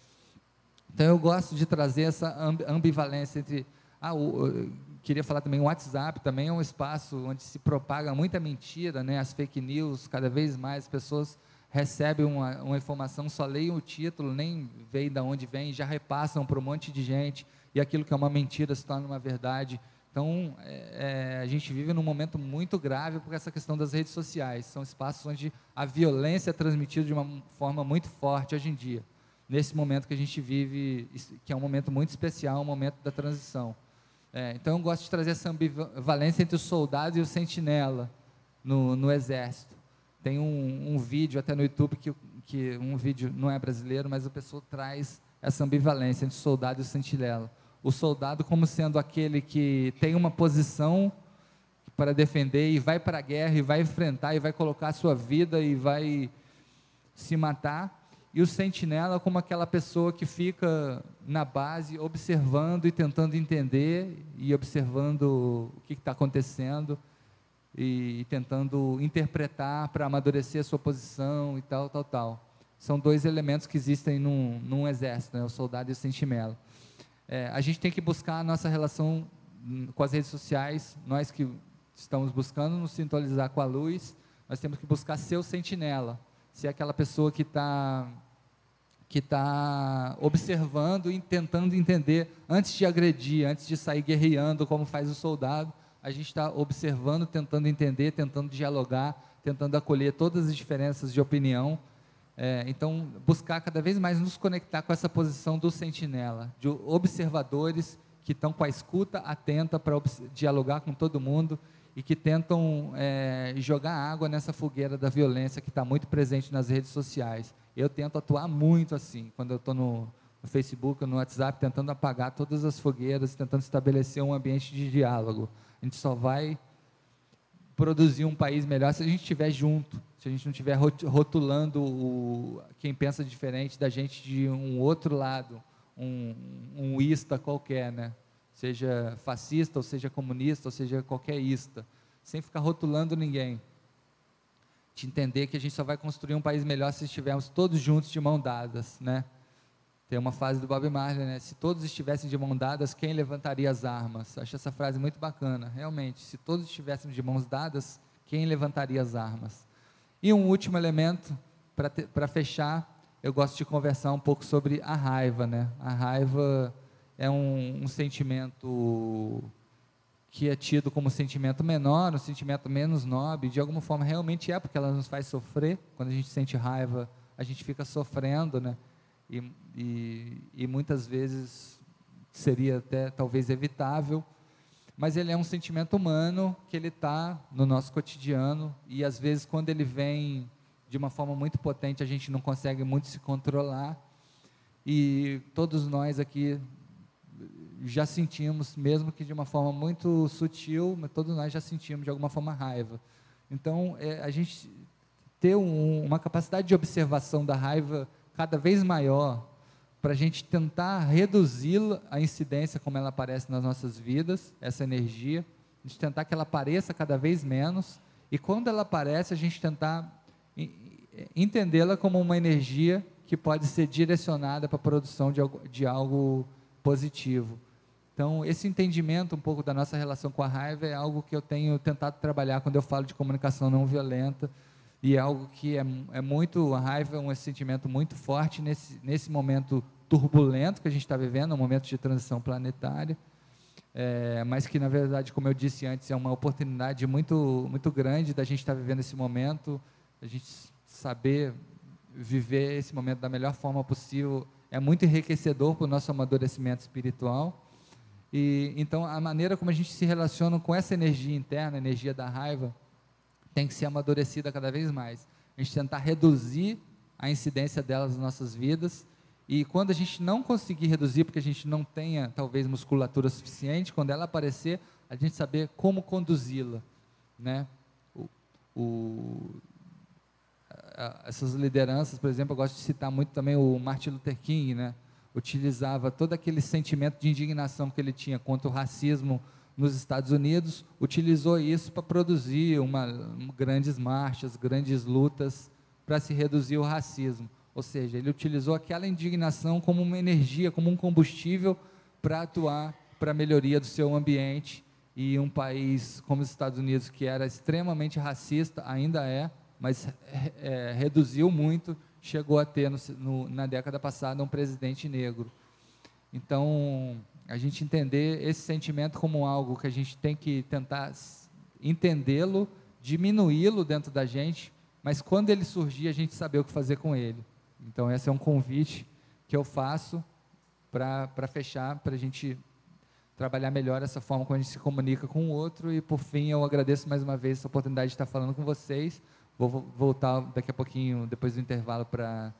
Então eu gosto de trazer essa ambivalência entre. Ah, o, queria falar também, o WhatsApp também é um espaço onde se propaga muita mentira, né? as fake news, cada vez mais as pessoas recebem uma, uma informação, só leem o título, nem veem de onde vem, já repassam para um monte de gente, e aquilo que é uma mentira se torna uma verdade. Então, é, é, a gente vive num momento muito grave por essa questão das redes sociais. São espaços onde a violência é transmitida de uma forma muito forte hoje em dia. Nesse momento que a gente vive, que é um momento muito especial, um momento da transição. É, então, eu gosto de trazer essa ambivalência entre o soldado e o sentinela no, no exército. Tem um, um, vídeo até no YouTube que, que um vídeo não é brasileiro, mas a pessoa traz essa ambivalência entre o soldado e o sentinela o soldado como sendo aquele que tem uma posição para defender e vai para a guerra e vai enfrentar e vai colocar a sua vida e vai se matar, e o sentinela como aquela pessoa que fica na base observando e tentando entender e observando o que está acontecendo e, tentando interpretar para amadurecer a sua posição e tal, tal, tal. São dois elementos que existem num, num exército, né? o soldado e o sentinela. É, a gente tem que buscar a nossa relação hum, com as redes sociais, nós que estamos buscando nos sintonizar com a luz, nós temos que buscar ser o sentinela, ser aquela pessoa que está que tá observando e tentando entender, antes de agredir, antes de sair guerreando como faz o soldado, a gente está observando, tentando entender, tentando dialogar, tentando acolher todas as diferenças de opinião, é, então, buscar cada vez mais nos conectar com essa posição do sentinela, de observadores que estão com a escuta atenta para dialogar com todo mundo e que tentam é, jogar água nessa fogueira da violência que está muito presente nas redes sociais. Eu tento atuar muito assim, quando eu estou no, no Facebook, no WhatsApp, tentando apagar todas as fogueiras, tentando estabelecer um ambiente de diálogo. A gente só vai produzir um país melhor se a gente estiver junto, se a gente não estiver rotulando o, quem pensa diferente da gente de um outro lado, um, um ista qualquer, né? seja fascista, ou seja comunista, ou seja qualquer ista, sem ficar rotulando ninguém. De entender que a gente só vai construir um país melhor se estivermos todos juntos de mão dadas, né? Tem uma frase do Bob Marley, né? Se todos estivessem de mão dadas, quem levantaria as armas? Acho essa frase muito bacana. Realmente, se todos estivéssemos de mãos dadas, quem levantaria as armas? E um último elemento, para fechar, eu gosto de conversar um pouco sobre a raiva, né? A raiva é um, um sentimento que é tido como sentimento menor, um sentimento menos nobre, de alguma forma realmente é, porque ela nos faz sofrer. Quando a gente sente raiva, a gente fica sofrendo, né? E, e, e muitas vezes seria até talvez evitável, mas ele é um sentimento humano que ele está no nosso cotidiano. E às vezes quando ele vem de uma forma muito potente a gente não consegue muito se controlar. E todos nós aqui já sentimos, mesmo que de uma forma muito sutil, mas todos nós já sentimos de alguma forma raiva. Então, é, a gente ter um, uma capacidade de observação da raiva cada vez maior para a gente tentar reduzi-la, a incidência como ela aparece nas nossas vidas, essa energia, a gente tentar que ela apareça cada vez menos, e quando ela aparece, a gente tentar entendê-la como uma energia que pode ser direcionada para a produção de algo, de algo positivo. Então, esse entendimento um pouco da nossa relação com a raiva é algo que eu tenho tentado trabalhar quando eu falo de comunicação não violenta, e é algo que é, é muito, a raiva é um sentimento muito forte nesse, nesse momento turbulento que a gente está vivendo, um momento de transição planetária, é, mas que na verdade, como eu disse antes, é uma oportunidade muito, muito grande da gente estar tá vivendo esse momento, a gente saber viver esse momento da melhor forma possível, é muito enriquecedor para o nosso amadurecimento espiritual. E então a maneira como a gente se relaciona com essa energia interna, a energia da raiva, tem que ser amadurecida cada vez mais. A gente tentar reduzir a incidência delas nas nossas vidas. E quando a gente não conseguir reduzir, porque a gente não tenha talvez musculatura suficiente, quando ela aparecer, a gente saber como conduzi-la, né? O, o, essas lideranças, por exemplo, eu gosto de citar muito também o Martin Luther King, né? Utilizava todo aquele sentimento de indignação que ele tinha contra o racismo nos Estados Unidos, utilizou isso para produzir uma, grandes marchas, grandes lutas para se reduzir o racismo. Ou seja, ele utilizou aquela indignação como uma energia, como um combustível para atuar para a melhoria do seu ambiente. E um país como os Estados Unidos, que era extremamente racista, ainda é, mas é, reduziu muito, chegou a ter no, no, na década passada um presidente negro. Então, a gente entender esse sentimento como algo que a gente tem que tentar entendê-lo, diminuí-lo dentro da gente, mas quando ele surgir, a gente saber o que fazer com ele. Então, esse é um convite que eu faço para fechar, para a gente trabalhar melhor essa forma como a gente se comunica com o outro. E, por fim, eu agradeço mais uma vez essa oportunidade de estar falando com vocês. Vou voltar daqui a pouquinho, depois do intervalo, para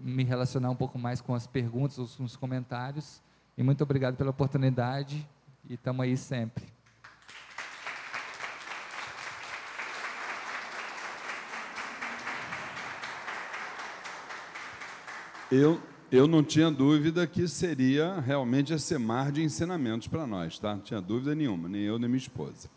me relacionar um pouco mais com as perguntas, ou com os comentários. E muito obrigado pela oportunidade e estamos aí sempre. Eu, eu não tinha dúvida que seria realmente esse mar de ensinamentos para nós, tá? Não tinha dúvida nenhuma, nem eu nem minha esposa.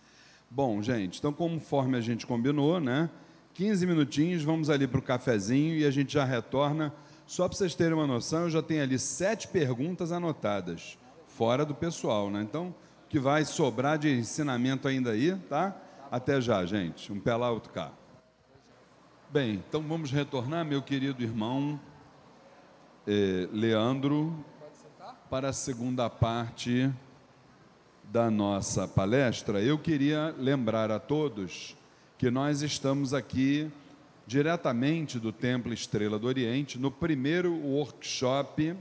Bom, gente, então conforme a gente combinou, né? 15 minutinhos, vamos ali para o cafezinho e a gente já retorna só para vocês terem uma noção, eu já tenho ali sete perguntas anotadas, fora do pessoal, né? Então, que vai sobrar de ensinamento ainda aí, tá? Até já, gente. Um pé lá, outro cá. Bem, então vamos retornar, meu querido irmão eh, Leandro, para a segunda parte da nossa palestra. Eu queria lembrar a todos que nós estamos aqui diretamente do Templo Estrela do Oriente, no primeiro workshop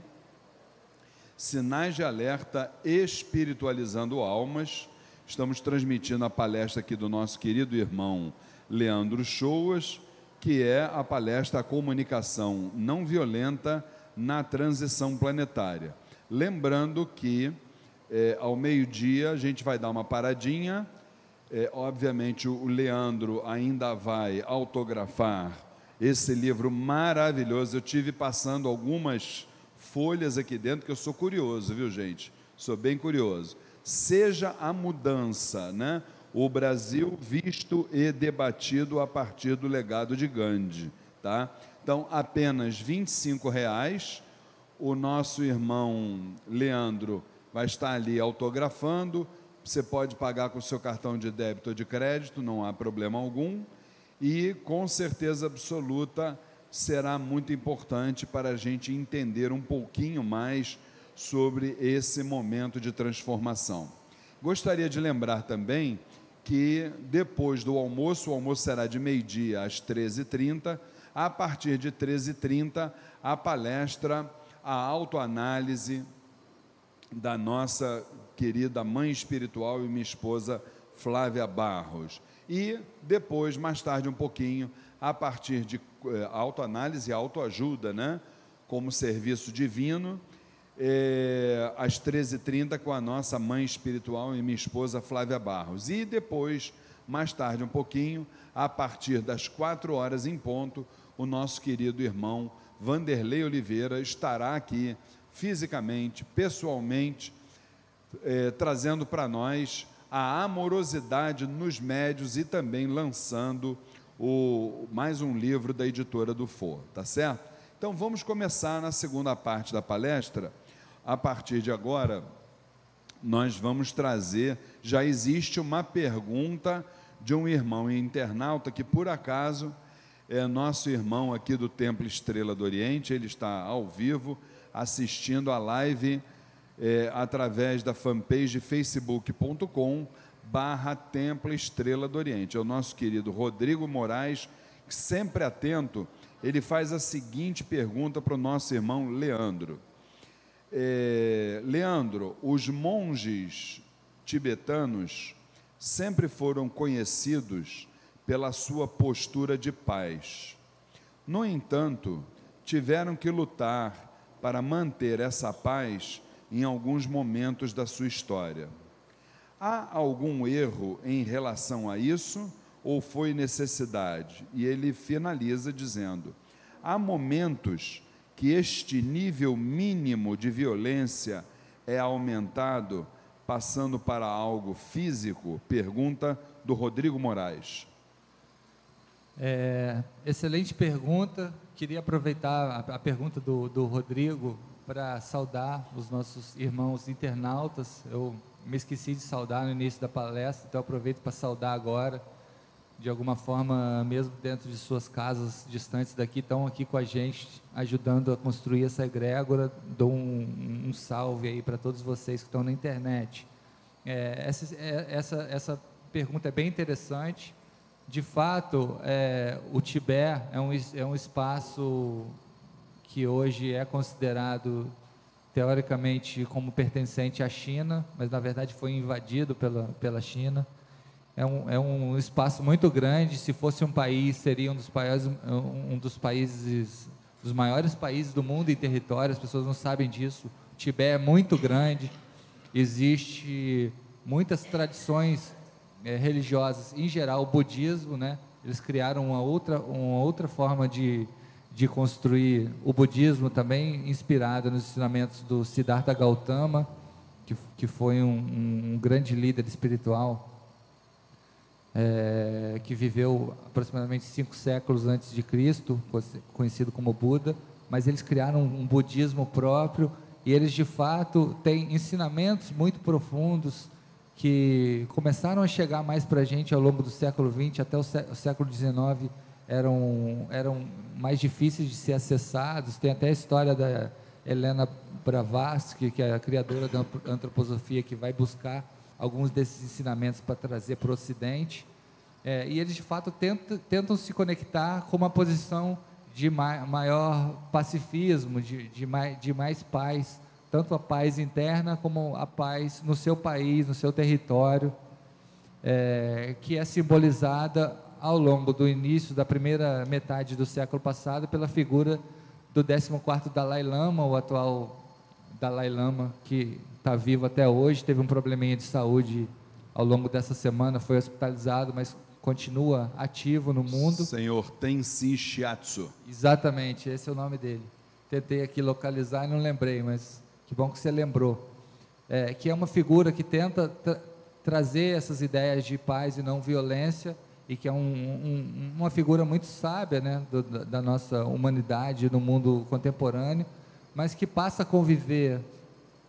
Sinais de Alerta Espiritualizando Almas. Estamos transmitindo a palestra aqui do nosso querido irmão Leandro Choas, que é a palestra Comunicação Não Violenta na Transição Planetária. Lembrando que é, ao meio-dia a gente vai dar uma paradinha é, obviamente, o Leandro ainda vai autografar esse livro maravilhoso. Eu tive passando algumas folhas aqui dentro que eu sou curioso, viu, gente? Sou bem curioso. Seja a mudança, né? O Brasil visto e debatido a partir do legado de Gandhi, tá? Então, apenas R$ reais. O nosso irmão Leandro vai estar ali autografando você pode pagar com o seu cartão de débito ou de crédito, não há problema algum. E com certeza absoluta será muito importante para a gente entender um pouquinho mais sobre esse momento de transformação. Gostaria de lembrar também que depois do almoço, o almoço será de meio-dia às 13h30, a partir de 13h30, a palestra, a autoanálise da nossa querida mãe espiritual e minha esposa Flávia Barros. E depois, mais tarde um pouquinho, a partir de eh, autoanálise e autoajuda, né? como serviço divino, eh, às 13h30 com a nossa mãe espiritual e minha esposa Flávia Barros. E depois, mais tarde um pouquinho, a partir das 4 horas em ponto, o nosso querido irmão Vanderlei Oliveira estará aqui fisicamente, pessoalmente, é, trazendo para nós a amorosidade nos médios e também lançando o, mais um livro da editora do For, tá certo? Então vamos começar na segunda parte da palestra. A partir de agora, nós vamos trazer. Já existe uma pergunta de um irmão internauta que, por acaso, é nosso irmão aqui do Templo Estrela do Oriente, ele está ao vivo assistindo a live é, através da fanpage facebook.com barra Templo Estrela do Oriente. É o nosso querido Rodrigo Moraes, que sempre atento, ele faz a seguinte pergunta para o nosso irmão Leandro. É, Leandro, os monges tibetanos sempre foram conhecidos pela sua postura de paz. No entanto, tiveram que lutar para manter essa paz em alguns momentos da sua história. Há algum erro em relação a isso ou foi necessidade? E ele finaliza dizendo: há momentos que este nível mínimo de violência é aumentado passando para algo físico? Pergunta do Rodrigo Moraes. É, excelente pergunta. Queria aproveitar a, a pergunta do, do Rodrigo para saudar os nossos irmãos internautas. Eu me esqueci de saudar no início da palestra, então aproveito para saudar agora. De alguma forma, mesmo dentro de suas casas distantes daqui, estão aqui com a gente, ajudando a construir essa egrégora. Dou um, um salve aí para todos vocês que estão na internet. É, essa, é, essa, essa pergunta é bem interessante. De fato, é, o Tibete é um, é um espaço que hoje é considerado teoricamente como pertencente à China, mas na verdade foi invadido pela, pela China. É um, é um espaço muito grande. Se fosse um país, seria um dos países, um dos países, dos maiores países do mundo em território. As pessoas não sabem disso. O Tibete é muito grande. Existe muitas tradições é, religiosas, em geral, o budismo, né? Eles criaram uma outra, uma outra forma de de construir o budismo também inspirado nos ensinamentos do Siddhartha Gautama, que, que foi um, um grande líder espiritual, é, que viveu aproximadamente cinco séculos antes de Cristo, conhecido como Buda, mas eles criaram um budismo próprio e eles de fato têm ensinamentos muito profundos que começaram a chegar mais para a gente ao longo do século XX até o século XIX eram, eram mais difíceis de ser acessados. Tem até a história da Helena Blavatsky, que é a criadora da antroposofia, que vai buscar alguns desses ensinamentos para trazer para o Ocidente. É, e eles, de fato, tentam, tentam se conectar com uma posição de maior pacifismo, de, de, mais, de mais paz, tanto a paz interna como a paz no seu país, no seu território, é, que é simbolizada ao longo do início da primeira metade do século passado pela figura do 14º Dalai Lama, o atual Dalai Lama, que está vivo até hoje, teve um probleminha de saúde ao longo dessa semana, foi hospitalizado, mas continua ativo no mundo. Senhor Tenzin Shiatsu. Exatamente, esse é o nome dele. Tentei aqui localizar e não lembrei, mas que bom que você lembrou. É, que é uma figura que tenta tra trazer essas ideias de paz e não violência e que é um, um, uma figura muito sábia né, do, da nossa humanidade no mundo contemporâneo, mas que passa a conviver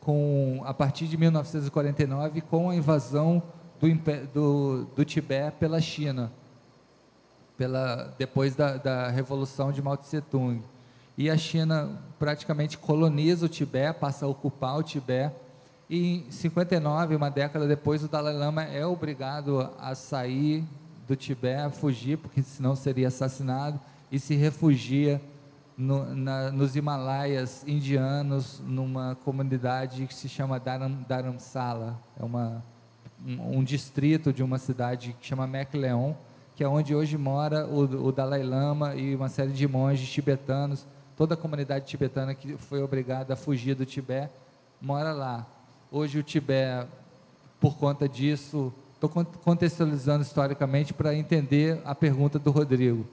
com, a partir de 1949 com a invasão do, do, do Tibete pela China, pela, depois da, da Revolução de Mao Tse Tung. E a China praticamente coloniza o Tibete, passa a ocupar o Tibete, e em 59, uma década depois, o Dalai Lama é obrigado a sair do Tibete, fugir, porque senão seria assassinado, e se refugia no, na, nos Himalaias indianos, numa comunidade que se chama Dharam, Dharamsala, é uma, um, um, distrito de uma cidade que chama Mekleon, que é onde hoje mora o, o Dalai Lama e uma série de monges tibetanos, toda a comunidade tibetana que foi obrigada a fugir do Tibete, mora lá. Hoje o Tibete, por conta disso, Estou contextualizando historicamente para entender a pergunta do Rodrigo.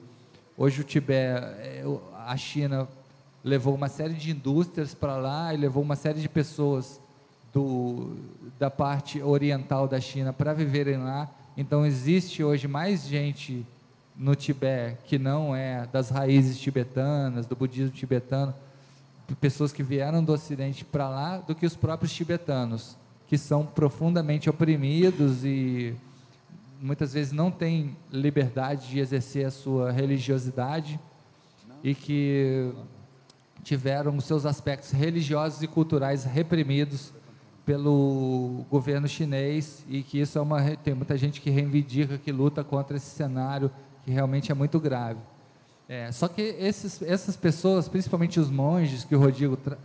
Hoje o Tibete, é, a China levou uma série de indústrias para lá e levou uma série de pessoas do, da parte oriental da China para viverem lá. Então existe hoje mais gente no Tibete que não é das raízes tibetanas, do budismo tibetano, pessoas que vieram do Ocidente para lá, do que os próprios tibetanos que são profundamente oprimidos e muitas vezes não têm liberdade de exercer a sua religiosidade e que tiveram os seus aspectos religiosos e culturais reprimidos pelo governo chinês e que isso é uma tem muita gente que reivindica que luta contra esse cenário que realmente é muito grave. É, só que esses, essas pessoas, principalmente os monges que o Rodrigo tra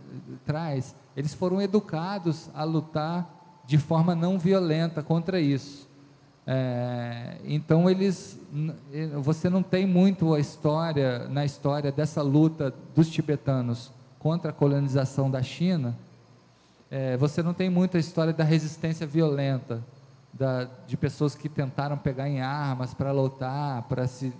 traz, eles foram educados a lutar de forma não violenta contra isso. É, então eles, você não tem muito a história na história dessa luta dos tibetanos contra a colonização da China. É, você não tem muito a história da resistência violenta, da, de pessoas que tentaram pegar em armas para lutar, para se,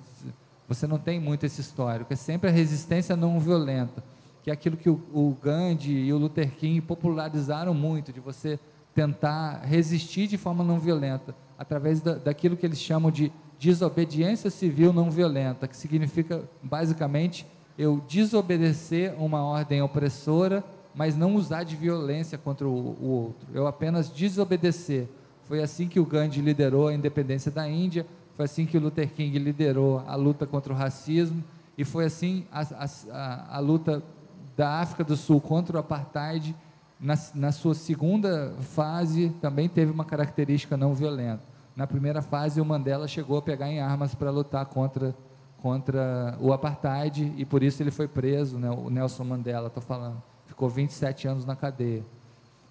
você não tem muito esse histórico. É sempre a resistência não violenta, que é aquilo que o, o Gandhi e o Luther King popularizaram muito, de você tentar resistir de forma não violenta através da, daquilo que eles chamam de desobediência civil não violenta, que significa basicamente eu desobedecer uma ordem opressora, mas não usar de violência contra o, o outro. Eu apenas desobedecer. Foi assim que o Gandhi liderou a independência da Índia, foi assim que o Luther King liderou a luta contra o racismo, e foi assim a, a, a luta da África do Sul contra o apartheid, na, na sua segunda fase, também teve uma característica não violenta. Na primeira fase, o Mandela chegou a pegar em armas para lutar contra, contra o apartheid e por isso ele foi preso, né, o Nelson Mandela, estou falando. Ficou 27 anos na cadeia.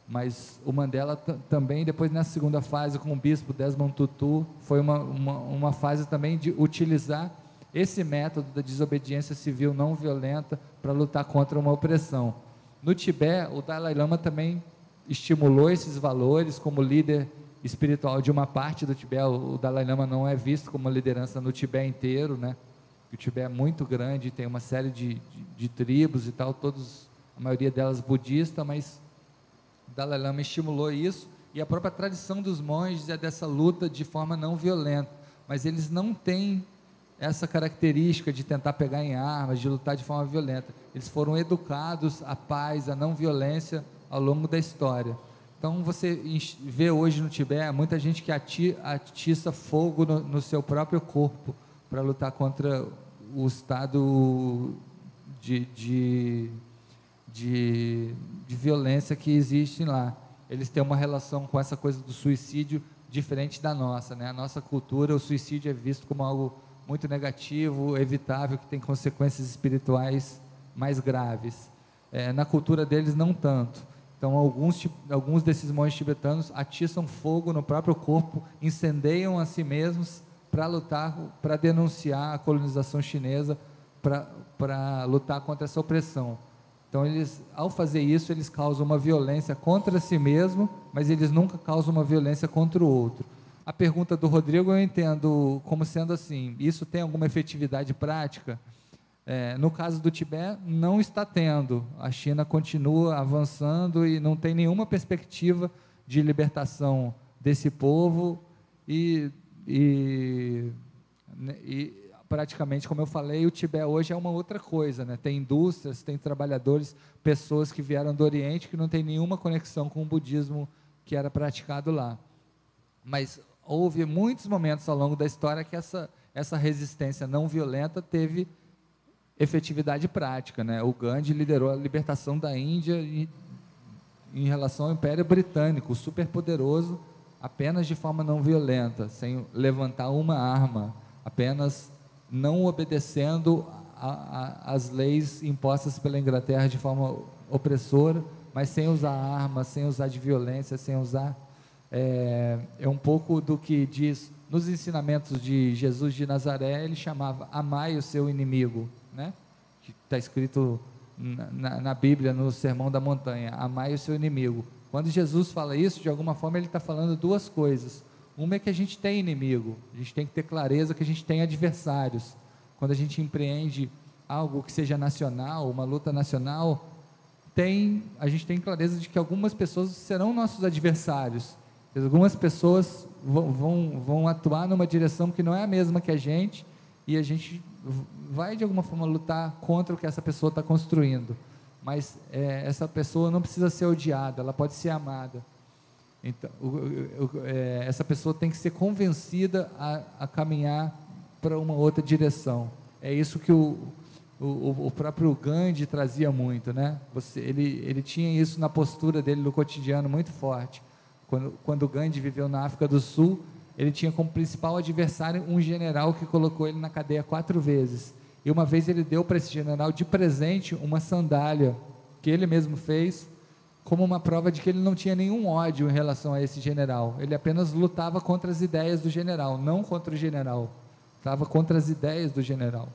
Mas o Mandela também, depois nessa segunda fase, com o bispo Desmond Tutu, foi uma, uma, uma fase também de utilizar esse método da desobediência civil não violenta para lutar contra uma opressão. No Tibete, o Dalai Lama também estimulou esses valores como líder espiritual de uma parte do Tibete. O Dalai Lama não é visto como liderança no Tibete inteiro, né? O Tibete é muito grande, tem uma série de, de, de tribos e tal, todos, a maioria delas budista, mas o Dalai Lama estimulou isso e a própria tradição dos monges é dessa luta de forma não violenta, mas eles não têm essa característica de tentar pegar em armas, de lutar de forma violenta. Eles foram educados à paz, à não violência ao longo da história. Então você vê hoje no Tibete muita gente que atiça fogo no, no seu próprio corpo para lutar contra o estado de, de, de, de violência que existe lá. Eles têm uma relação com essa coisa do suicídio diferente da nossa. Né? A nossa cultura, o suicídio é visto como algo muito negativo, evitável, que tem consequências espirituais mais graves. É, na cultura deles, não tanto. Então, alguns, alguns desses monges tibetanos atiçam fogo no próprio corpo, incendeiam a si mesmos para lutar, para denunciar a colonização chinesa, para lutar contra essa opressão. Então, eles, ao fazer isso, eles causam uma violência contra si mesmo, mas eles nunca causam uma violência contra o outro. A pergunta do Rodrigo eu entendo como sendo assim: isso tem alguma efetividade prática? É, no caso do Tibete, não está tendo. A China continua avançando e não tem nenhuma perspectiva de libertação desse povo e, e, né, e praticamente, como eu falei, o Tibete hoje é uma outra coisa, né? Tem indústrias, tem trabalhadores, pessoas que vieram do Oriente que não tem nenhuma conexão com o budismo que era praticado lá. Mas houve muitos momentos ao longo da história que essa, essa resistência não violenta teve efetividade prática. Né? O Gandhi liderou a libertação da Índia em, em relação ao Império Britânico, superpoderoso, apenas de forma não violenta, sem levantar uma arma, apenas não obedecendo às leis impostas pela Inglaterra de forma opressora, mas sem usar armas, sem usar de violência, sem usar. É, é um pouco do que diz nos ensinamentos de Jesus de Nazaré, ele chamava amai o seu inimigo né? que está escrito na, na, Bíblia, no Sermão da Montanha: amai o seu inimigo. Quando Jesus fala isso, de alguma forma ele está falando duas coisas. Uma é que a gente tem inimigo, a gente tem que ter clareza que a gente tem adversários. Quando a gente empreende algo que seja nacional, uma luta nacional, tem, a gente tem clareza de que algumas pessoas serão nossos adversários. Algumas pessoas vão, vão, vão atuar numa direção que não é a mesma que a gente, e a gente vai de alguma forma lutar contra o que essa pessoa está construindo, mas é, essa pessoa não precisa ser odiada, ela pode ser amada. Então, o, o, é, essa pessoa tem que ser convencida a, a caminhar para uma outra direção. É isso que o, o, o, próprio Gandhi trazia muito, né? Você, ele, ele tinha isso na postura dele no cotidiano muito forte. Quando, quando Gandhi viveu na África do Sul, ele tinha como principal adversário um general que colocou ele na cadeia quatro vezes. E uma vez ele deu para esse general de presente uma sandália que ele mesmo fez como uma prova de que ele não tinha nenhum ódio em relação a esse general. Ele apenas lutava contra as ideias do general, não contra o general. Estava contra as ideias do general.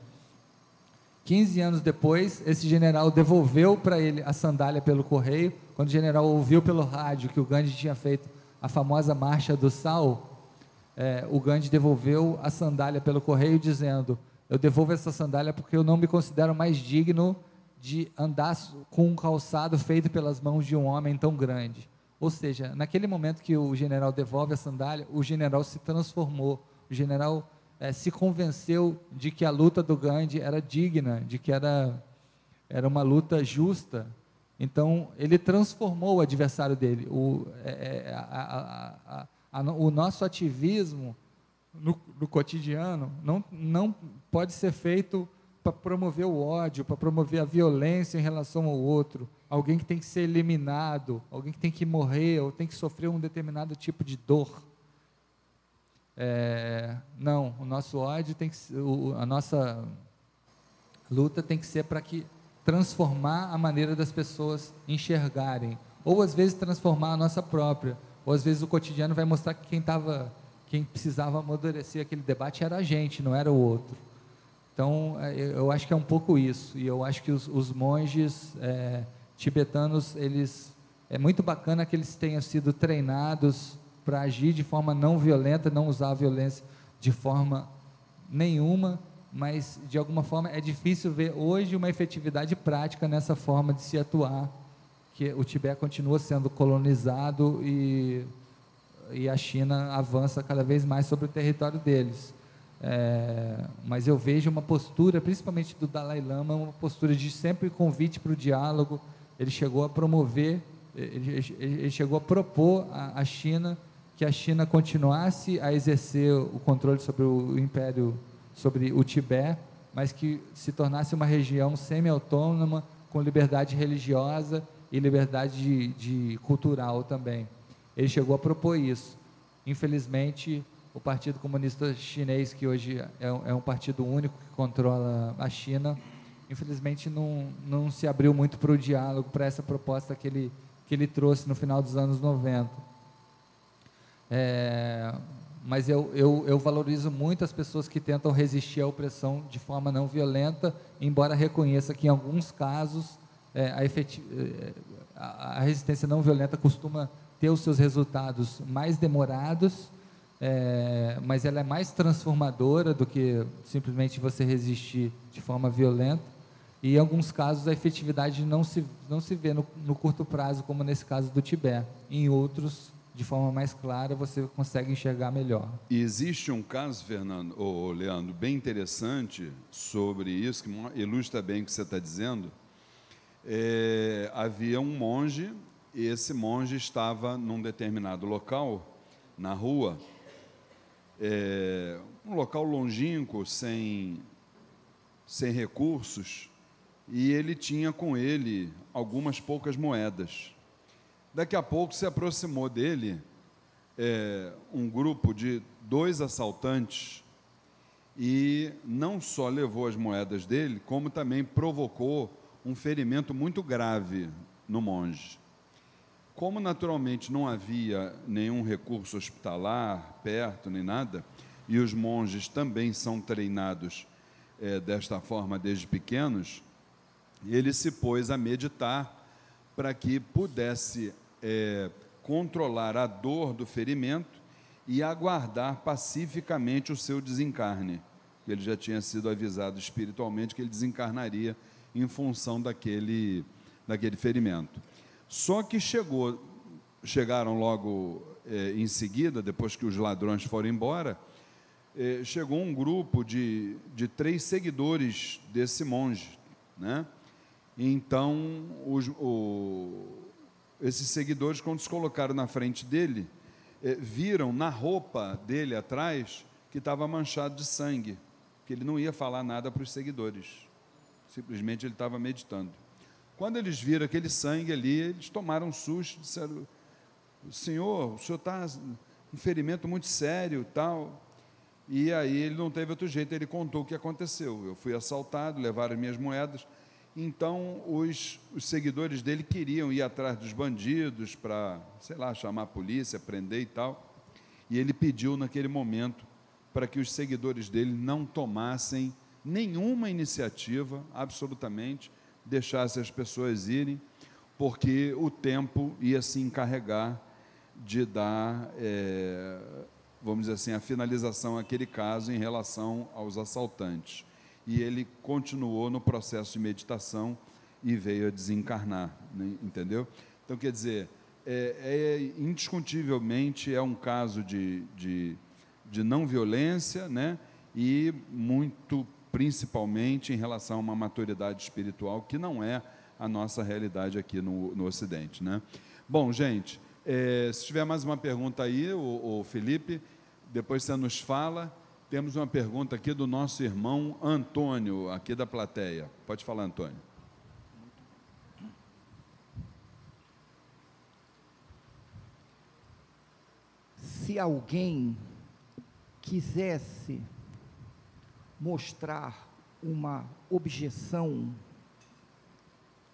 15 anos depois, esse general devolveu para ele a sandália pelo correio. Quando o general ouviu pelo rádio que o Gandhi tinha feito a famosa marcha do sal, é, o Gandhi devolveu a sandália pelo correio, dizendo: Eu devolvo essa sandália porque eu não me considero mais digno de andar com um calçado feito pelas mãos de um homem tão grande. Ou seja, naquele momento que o general devolve a sandália, o general se transformou, o general é, se convenceu de que a luta do Gandhi era digna, de que era, era uma luta justa. Então, ele transformou o adversário dele. O, é, a, a, a, o nosso ativismo no, no cotidiano não, não pode ser feito para promover o ódio, para promover a violência em relação ao outro, alguém que tem que ser eliminado, alguém que tem que morrer ou tem que sofrer um determinado tipo de dor. É, não, o nosso ódio tem que o, a nossa luta tem que ser para que transformar a maneira das pessoas enxergarem, ou às vezes transformar a nossa própria, ou às vezes o cotidiano vai mostrar que quem estava, quem precisava amadurecer aquele debate era a gente, não era o outro. Então, é, eu acho que é um pouco isso. E eu acho que os, os monges é, tibetanos, eles é muito bacana que eles tenham sido treinados para agir de forma não violenta, não usar a violência de forma nenhuma, mas de alguma forma é difícil ver hoje uma efetividade prática nessa forma de se atuar, que o Tibete continua sendo colonizado e, e a China avança cada vez mais sobre o território deles. É, mas eu vejo uma postura, principalmente do Dalai Lama, uma postura de sempre convite para o diálogo. Ele chegou a promover, ele, ele chegou a propor à China que a China continuasse a exercer o controle sobre o império, sobre o Tibete, mas que se tornasse uma região semi-autônoma, com liberdade religiosa e liberdade de, de cultural também. Ele chegou a propor isso. Infelizmente, o Partido Comunista Chinês, que hoje é, é um partido único que controla a China, infelizmente não, não se abriu muito para o diálogo, para essa proposta que ele, que ele trouxe no final dos anos 90. É, mas eu, eu, eu valorizo muito as pessoas que tentam resistir à opressão de forma não violenta, embora reconheça que em alguns casos é, a. É, a resistência não violenta costuma ter os seus resultados mais demorados é, mas ela é mais transformadora do que simplesmente você resistir de forma violenta. E em alguns casos a efetividade não se, não se vê no, no curto prazo, como nesse caso do Tibete. Em outros, de forma mais clara, você consegue enxergar melhor. E existe um caso, Fernando, ou Leandro, bem interessante sobre isso, que ilustra bem o que você está dizendo. É, havia um monge, e esse monge estava num determinado local, na rua, é, um local longínquo, sem, sem recursos, e ele tinha com ele algumas poucas moedas. Daqui a pouco se aproximou dele é, um grupo de dois assaltantes e não só levou as moedas dele, como também provocou um ferimento muito grave no monge. Como naturalmente não havia nenhum recurso hospitalar perto nem nada, e os monges também são treinados é, desta forma desde pequenos, ele se pôs a meditar para que pudesse é, controlar a dor do ferimento e aguardar pacificamente o seu desencarne. Ele já tinha sido avisado espiritualmente que ele desencarnaria em função daquele, daquele ferimento. Só que chegou, chegaram logo é, em seguida, depois que os ladrões foram embora, é, chegou um grupo de, de três seguidores desse monge, né? Então, os, o, esses seguidores, quando se colocaram na frente dele, é, viram na roupa dele atrás que estava manchado de sangue, que ele não ia falar nada para os seguidores, simplesmente ele estava meditando. Quando eles viram aquele sangue ali, eles tomaram um susto, disseram: Senhor, o senhor está um ferimento muito sério, tal. E aí ele não teve outro jeito, ele contou o que aconteceu. Eu fui assaltado, levaram minhas moedas. Então, os, os seguidores dele queriam ir atrás dos bandidos para, sei lá, chamar a polícia, prender e tal. E ele pediu naquele momento para que os seguidores dele não tomassem nenhuma iniciativa, absolutamente, deixassem as pessoas irem, porque o tempo ia se encarregar de dar, é, vamos dizer assim, a finalização àquele caso em relação aos assaltantes e ele continuou no processo de meditação e veio a desencarnar, né? entendeu? Então, quer dizer, é, é, indiscutivelmente é um caso de, de, de não violência, né? E muito principalmente em relação a uma maturidade espiritual que não é a nossa realidade aqui no, no Ocidente, né? Bom, gente, é, se tiver mais uma pergunta aí, o, o Felipe, depois você nos fala. Temos uma pergunta aqui do nosso irmão Antônio, aqui da plateia. Pode falar, Antônio. Se alguém quisesse mostrar uma objeção,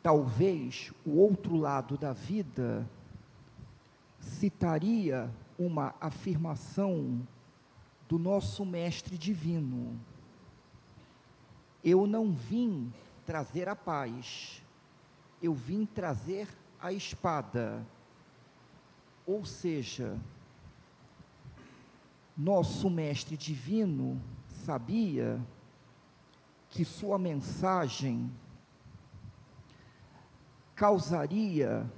talvez o outro lado da vida citaria uma afirmação do nosso Mestre Divino. Eu não vim trazer a paz, eu vim trazer a espada. Ou seja, nosso Mestre Divino sabia que sua mensagem causaria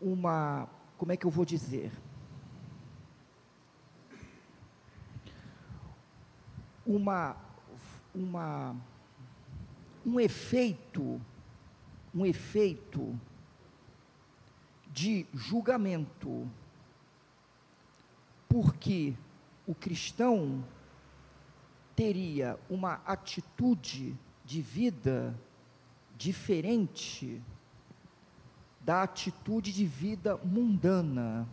uma, como é que eu vou dizer? Uma, uma, um efeito, um efeito de julgamento, porque o cristão teria uma atitude de vida diferente da atitude de vida mundana.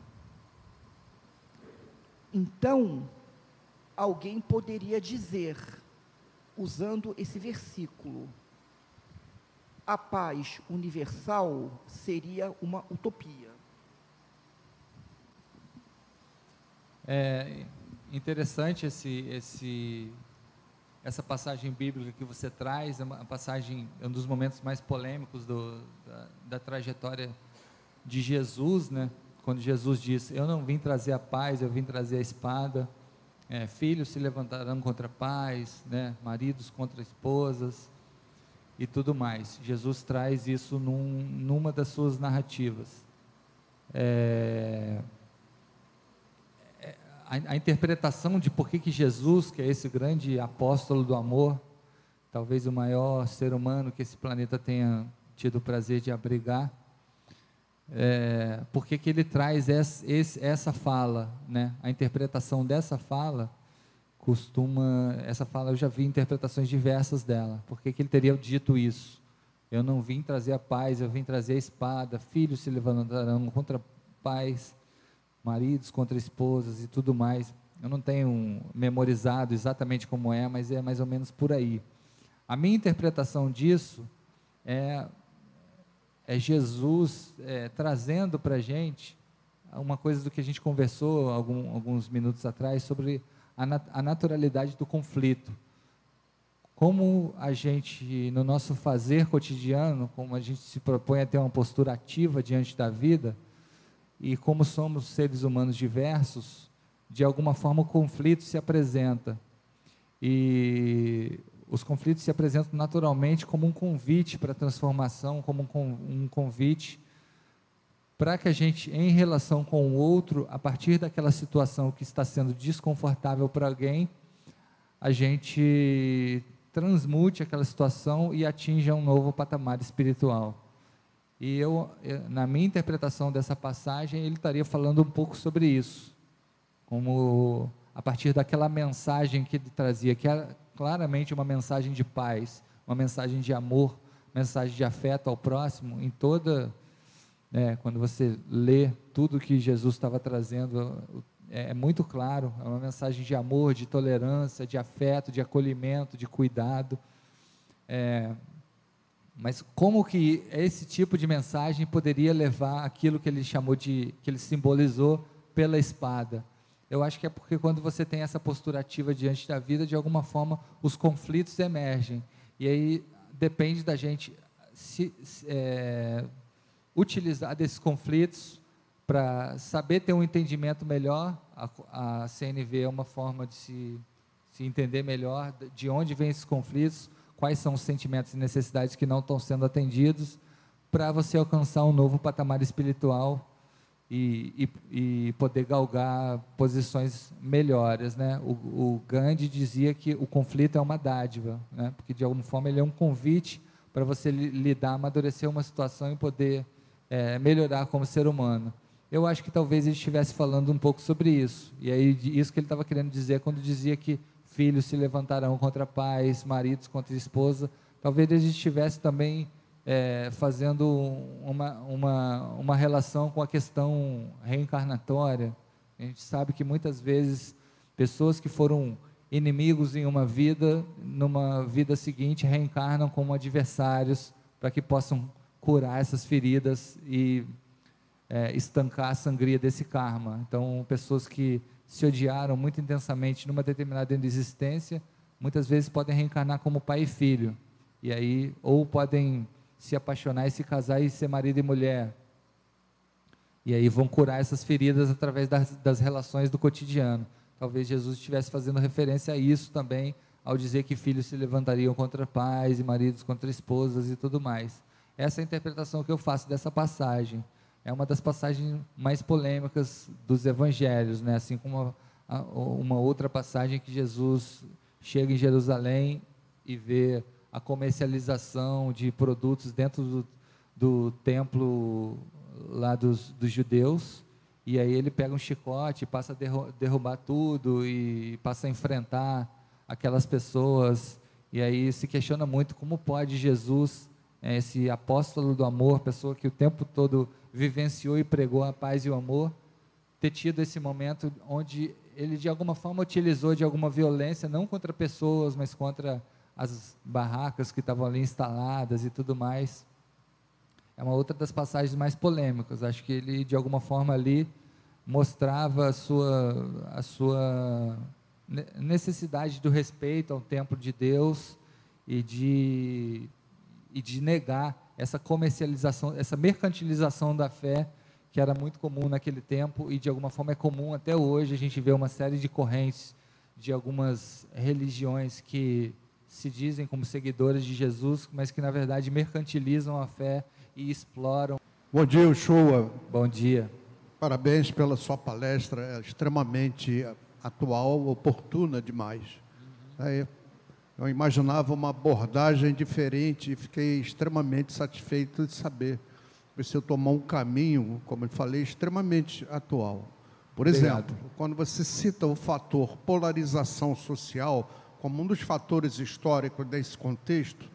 Então, alguém poderia dizer, usando esse versículo, a paz universal seria uma utopia. É interessante esse, esse, essa passagem bíblica que você traz, é uma passagem, é um dos momentos mais polêmicos do, da, da trajetória de Jesus, né? Quando Jesus diz: Eu não vim trazer a paz, eu vim trazer a espada é, filhos se levantarão contra pais, né, maridos contra esposas e tudo mais. Jesus traz isso num, numa das suas narrativas. É, é, a, a, interpretação de por que, que Jesus, que é esse grande apóstolo do amor, talvez o maior ser humano que esse planeta tenha tido o prazer de abrigar, é, por que, ele traz essa, essa fala, né? a interpretação dessa fala costuma, essa fala eu já vi interpretações diversas dela, por que, que ele teria dito isso? Eu não vim trazer a paz, eu vim trazer a espada, filhos se levantarão contra pais, maridos contra esposas e tudo mais. Eu não tenho memorizado exatamente como é, mas é mais ou menos por aí. A minha interpretação disso é é Jesus é, trazendo para a gente uma coisa do que a gente conversou algum, alguns minutos atrás sobre a, nat a naturalidade do conflito. Como a gente, no nosso fazer cotidiano, como a gente se propõe a ter uma postura ativa diante da vida, e como somos seres humanos diversos, de alguma forma o conflito se apresenta. E os conflitos se apresentam naturalmente como um convite para a transformação, como um, convite para que a gente, em relação com o outro, a partir daquela situação que está sendo desconfortável para alguém, a gente transmute aquela situação e atinja um novo patamar espiritual. E eu, na minha interpretação dessa passagem, ele estaria falando um pouco sobre isso, como a partir daquela mensagem que ele trazia, que era claramente uma mensagem de paz, uma mensagem de amor, mensagem de afeto ao próximo, em toda. É, quando você lê tudo que Jesus estava trazendo, é, é muito claro, é uma mensagem de amor, de tolerância, de afeto, de acolhimento, de cuidado. É, Mas como que esse tipo de mensagem poderia levar aquilo que ele chamou de, que ele simbolizou pela espada? Eu acho que é porque quando você tem essa postura ativa diante da vida, de alguma forma os conflitos emergem. E aí depende da gente se, é, utilizar desses conflitos para saber ter um entendimento melhor. A, a, CNV é uma forma de se, se entender melhor de onde vêm esses conflitos, quais são os sentimentos e necessidades que não estão sendo atendidos, para você alcançar um novo patamar espiritual e, e, e, poder galgar posições melhores. Né? O, o, Gandhi dizia que o conflito é uma dádiva, né? porque de alguma forma ele é um convite para você lidar, amadurecer uma situação e poder é, melhorar como ser humano. Eu acho que talvez ele estivesse falando um pouco sobre isso. E aí, isso que ele estava querendo dizer quando dizia que filhos se levantarão contra pais, maridos contra esposa. Talvez ele estivesse também é, fazendo uma, uma, uma relação com a questão reencarnatória. A gente sabe que muitas vezes pessoas que foram inimigos em uma vida, numa vida seguinte, reencarnam como adversários para que possam curar essas feridas e é, estancar a sangria desse karma. Então, pessoas que se odiaram muito intensamente numa determinada existência, muitas vezes podem reencarnar como pai e filho. E aí, ou podem se apaixonar e se casar e ser marido e mulher. E aí vão curar essas feridas através das, das relações do cotidiano. Talvez Jesus estivesse fazendo referência a isso também, ao dizer que filhos se levantariam contra pais e maridos contra esposas e tudo mais. Essa é a interpretação que eu faço dessa passagem. É uma das passagens mais polêmicas dos evangelhos, né? assim como uma, uma outra passagem que Jesus chega em Jerusalém e vê a comercialização de produtos dentro do, do templo lá dos, dos judeus e aí ele pega um chicote, passa a derrubar tudo e passa a enfrentar aquelas pessoas. E aí se questiona muito como pode Jesus, eh, esse apóstolo do amor, pessoa que o tempo todo vivenciou e pregou a paz e o amor, ter tido esse momento onde ele de alguma forma utilizou de alguma violência, não contra pessoas, mas contra as barracas que estavam ali instaladas e tudo mais. É uma outra das passagens mais polêmicas. Acho que ele, de alguma forma, ali mostrava a sua, a sua necessidade do respeito ao templo de Deus e de, e de negar essa comercialização, essa mercantilização da fé que era muito comum naquele tempo e de alguma forma é comum até hoje. A gente vê uma série de correntes de algumas religiões que se dizem como seguidores de Jesus, mas que na verdade mercantilizam a fé e exploram. Bom dia, Ushua. Bom dia. Parabéns pela sua palestra, é extremamente atual, oportuna demais. Uhum. eu imaginava uma abordagem diferente e fiquei extremamente satisfeito de saber que você tomou um caminho, como eu falei, extremamente atual. Por exemplo, Obrigado. quando você cita o fator polarização social como um dos fatores históricos desse contexto,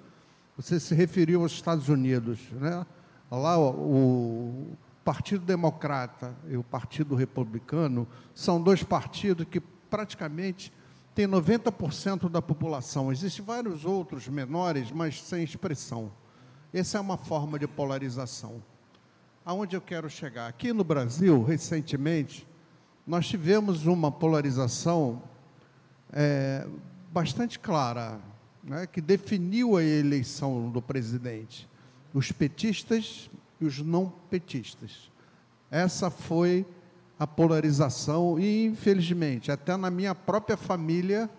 você se referiu aos Estados Unidos, né? Lá o, Partido Democrata e o Partido Republicano são dois partidos que praticamente têm 90% da população. Existem vários outros menores, mas sem expressão. Essa é uma forma de polarização. Aonde eu quero chegar? Aqui no Brasil, recentemente, nós tivemos uma polarização é, bastante clara, né, que definiu a eleição do presidente. Os petistas e os não petistas. Essa foi a polarização e, infelizmente, até na minha própria família,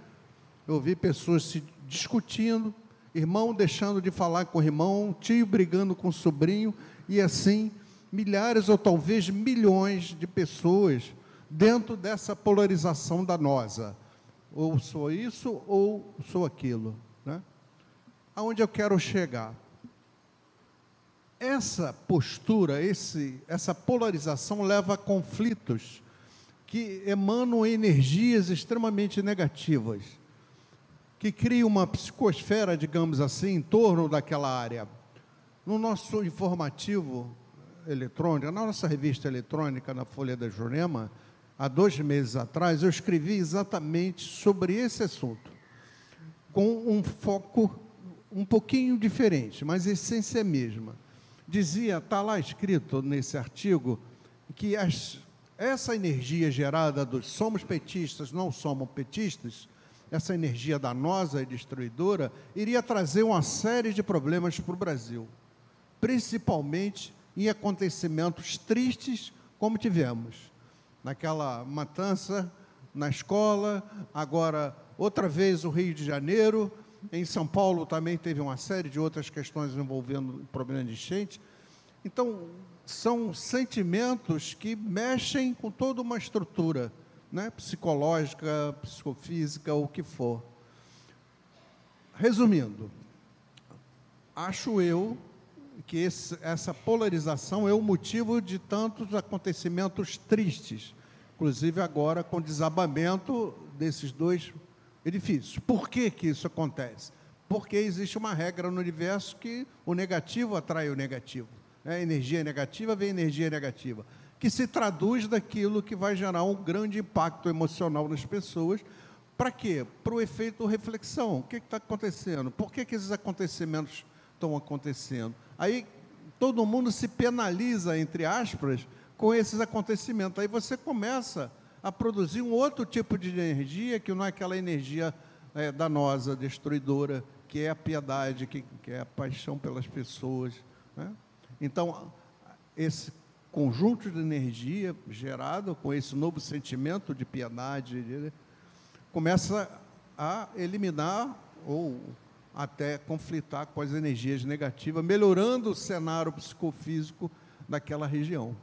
eu vi pessoas se discutindo, irmão deixando de falar com o irmão, tio brigando com o sobrinho, e assim, milhares ou talvez milhões de pessoas dentro dessa polarização danosa. Ou sou isso ou sou aquilo. Né? Aonde eu quero chegar? essa postura, esse, essa polarização leva a conflitos que emanam energias extremamente negativas, que criam uma psicosfera, digamos assim, em torno daquela área. No nosso informativo eletrônico, na nossa revista eletrônica, na Folha da Jurema, há dois meses atrás, eu escrevi exatamente sobre esse assunto, com um foco um pouquinho diferente, mas a essência é a mesma. Dizia, está lá escrito nesse artigo, que as, essa energia gerada dos somos petistas, não somos petistas, essa energia danosa e destruidora, iria trazer uma série de problemas para o Brasil, principalmente em acontecimentos tristes como tivemos. Naquela matança na escola, agora outra vez o Rio de Janeiro, em São Paulo também teve uma série de outras questões envolvendo problema de enchente. Então, são sentimentos que mexem com toda uma estrutura né, psicológica, psicofísica, o que for. Resumindo, acho eu que esse, essa polarização é o motivo de tantos acontecimentos tristes, inclusive agora com o desabamento desses dois edifícios. Por que, que isso acontece? Porque existe uma regra no universo que o negativo atrai o negativo. Né? Energia negativa vem energia negativa, que se traduz daquilo que vai gerar um grande impacto emocional nas pessoas. Para quê? Para o efeito reflexão. O que está acontecendo? Por que, que esses acontecimentos estão acontecendo? Aí todo mundo se penaliza, entre aspas, com esses acontecimentos. Aí você começa a produzir um outro tipo de energia, que não é aquela energia é, danosa, destruidora, que é a piedade, que, que é a paixão pelas pessoas. Né? Então, esse conjunto de energia gerado com esse novo sentimento de piedade começa a eliminar ou até conflitar com as energias negativas, melhorando o cenário psicofísico daquela região.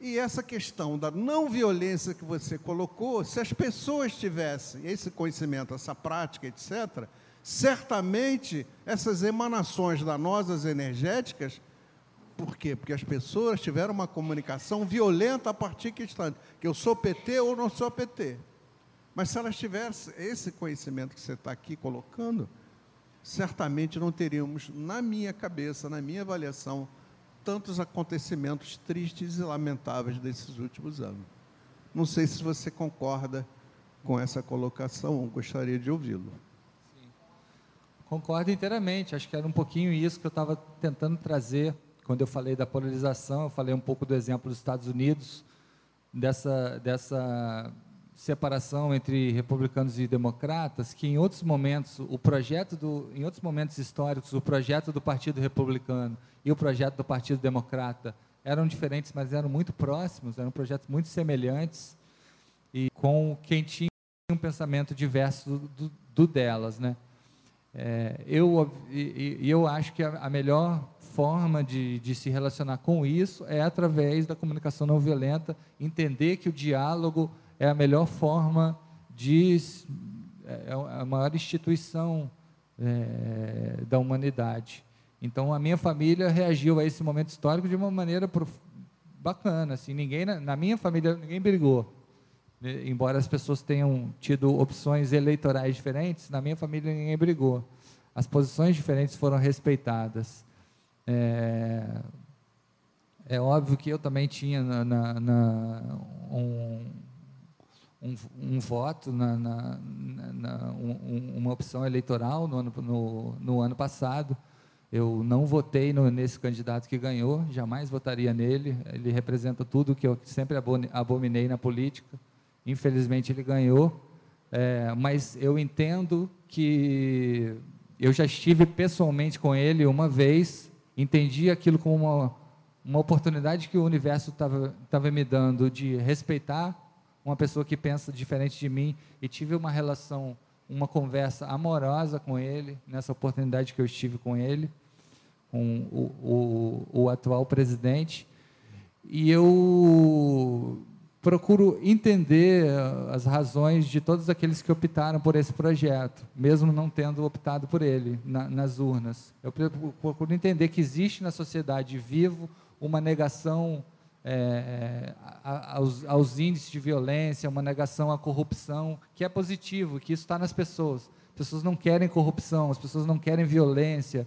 E essa questão da não violência que você colocou, se as pessoas tivessem esse conhecimento, essa prática, etc., certamente essas emanações danosas energéticas, por quê? Porque as pessoas tiveram uma comunicação violenta a partir que instante, que eu sou PT ou não sou PT. Mas se elas tivessem esse conhecimento que você está aqui colocando, certamente não teríamos, na minha cabeça, na minha avaliação, tantos acontecimentos tristes e lamentáveis desses últimos anos. Não sei se você concorda com essa colocação, gostaria de ouvi-lo. Concordo inteiramente, acho que era um pouquinho isso que eu estava tentando trazer quando eu falei da polarização, eu falei um pouco do exemplo dos Estados Unidos, dessa, dessa separação entre republicanos e democratas, que em outros momentos o projeto do, em outros momentos históricos, o projeto do Partido Republicano e o projeto do Partido Democrata eram diferentes, mas eram muito próximos, eram projetos muito semelhantes e com quem tinha um pensamento diverso do, do, do delas, né? É, eu e, eu acho que a, a melhor forma de, de, se relacionar com isso é através da comunicação não violenta, entender que o diálogo é a melhor forma de. É, é a maior instituição é, da humanidade. Então, a minha família reagiu a esse momento histórico de uma maneira prof... bacana. Assim, ninguém na, na minha família ninguém brigou. Né, embora as pessoas tenham tido opções eleitorais diferentes, na minha família ninguém brigou. As posições diferentes foram respeitadas. É, é óbvio que eu também tinha na, na, na um, um, um voto, na, na, na um, uma opção eleitoral no ano, no, no ano passado. Eu não votei no, nesse candidato que ganhou, jamais votaria nele. Ele representa tudo que eu sempre abominei na política. Infelizmente, ele ganhou. É, mas eu entendo que eu já estive pessoalmente com ele uma vez, entendi aquilo como uma, uma oportunidade que o universo estava me dando de respeitar uma pessoa que pensa diferente de mim e tive uma relação, uma conversa amorosa com ele, nessa oportunidade que eu estive com ele, com o, o, o atual presidente. E eu procuro entender as razões de todos aqueles que optaram por esse projeto, mesmo não tendo optado por ele na, nas urnas. Eu procuro entender que existe na sociedade vivo uma negação é, aos, aos, índices de violência, uma negação à corrupção, que é positivo, que isso está nas pessoas. As pessoas não querem corrupção, as pessoas não querem violência,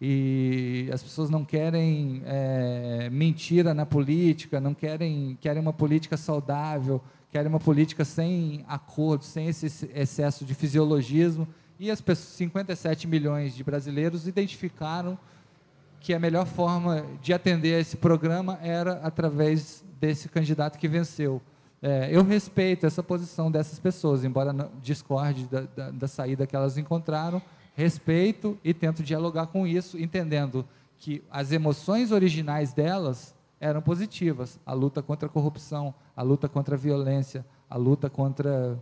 e as pessoas não querem é, mentira na política, não querem, querem uma política saudável, querem uma política sem acordo, sem esse excesso de fisiologismo, E as pessoas, 57 milhões de brasileiros identificaram que a melhor forma de atender a esse programa era através desse candidato que venceu. É, eu respeito essa posição dessas pessoas, embora discorde da, da, da saída que elas encontraram, respeito e tento dialogar com isso, entendendo que as emoções originais delas eram positivas. A luta contra a corrupção, a luta contra a violência, a luta contra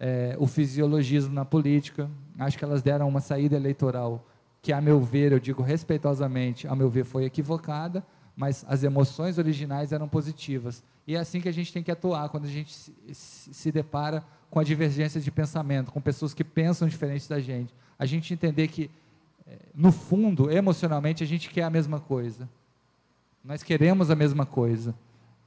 é, o fisiologismo na política. Acho que elas deram uma saída eleitoral que, a meu ver, eu digo respeitosamente, a meu ver, foi equivocada, mas as emoções originais eram positivas. E é assim que a gente tem que atuar quando a gente se, depara com a divergência de pensamento, com pessoas que pensam diferente da gente. A gente entender que, é, no fundo, emocionalmente, a gente quer a mesma coisa. Nós queremos a mesma coisa.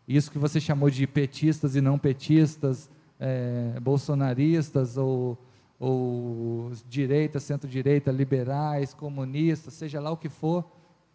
Isso que você chamou de petistas e não petistas, é, bolsonaristas ou ou direita, centro-direita, liberais, comunistas, seja lá o que for,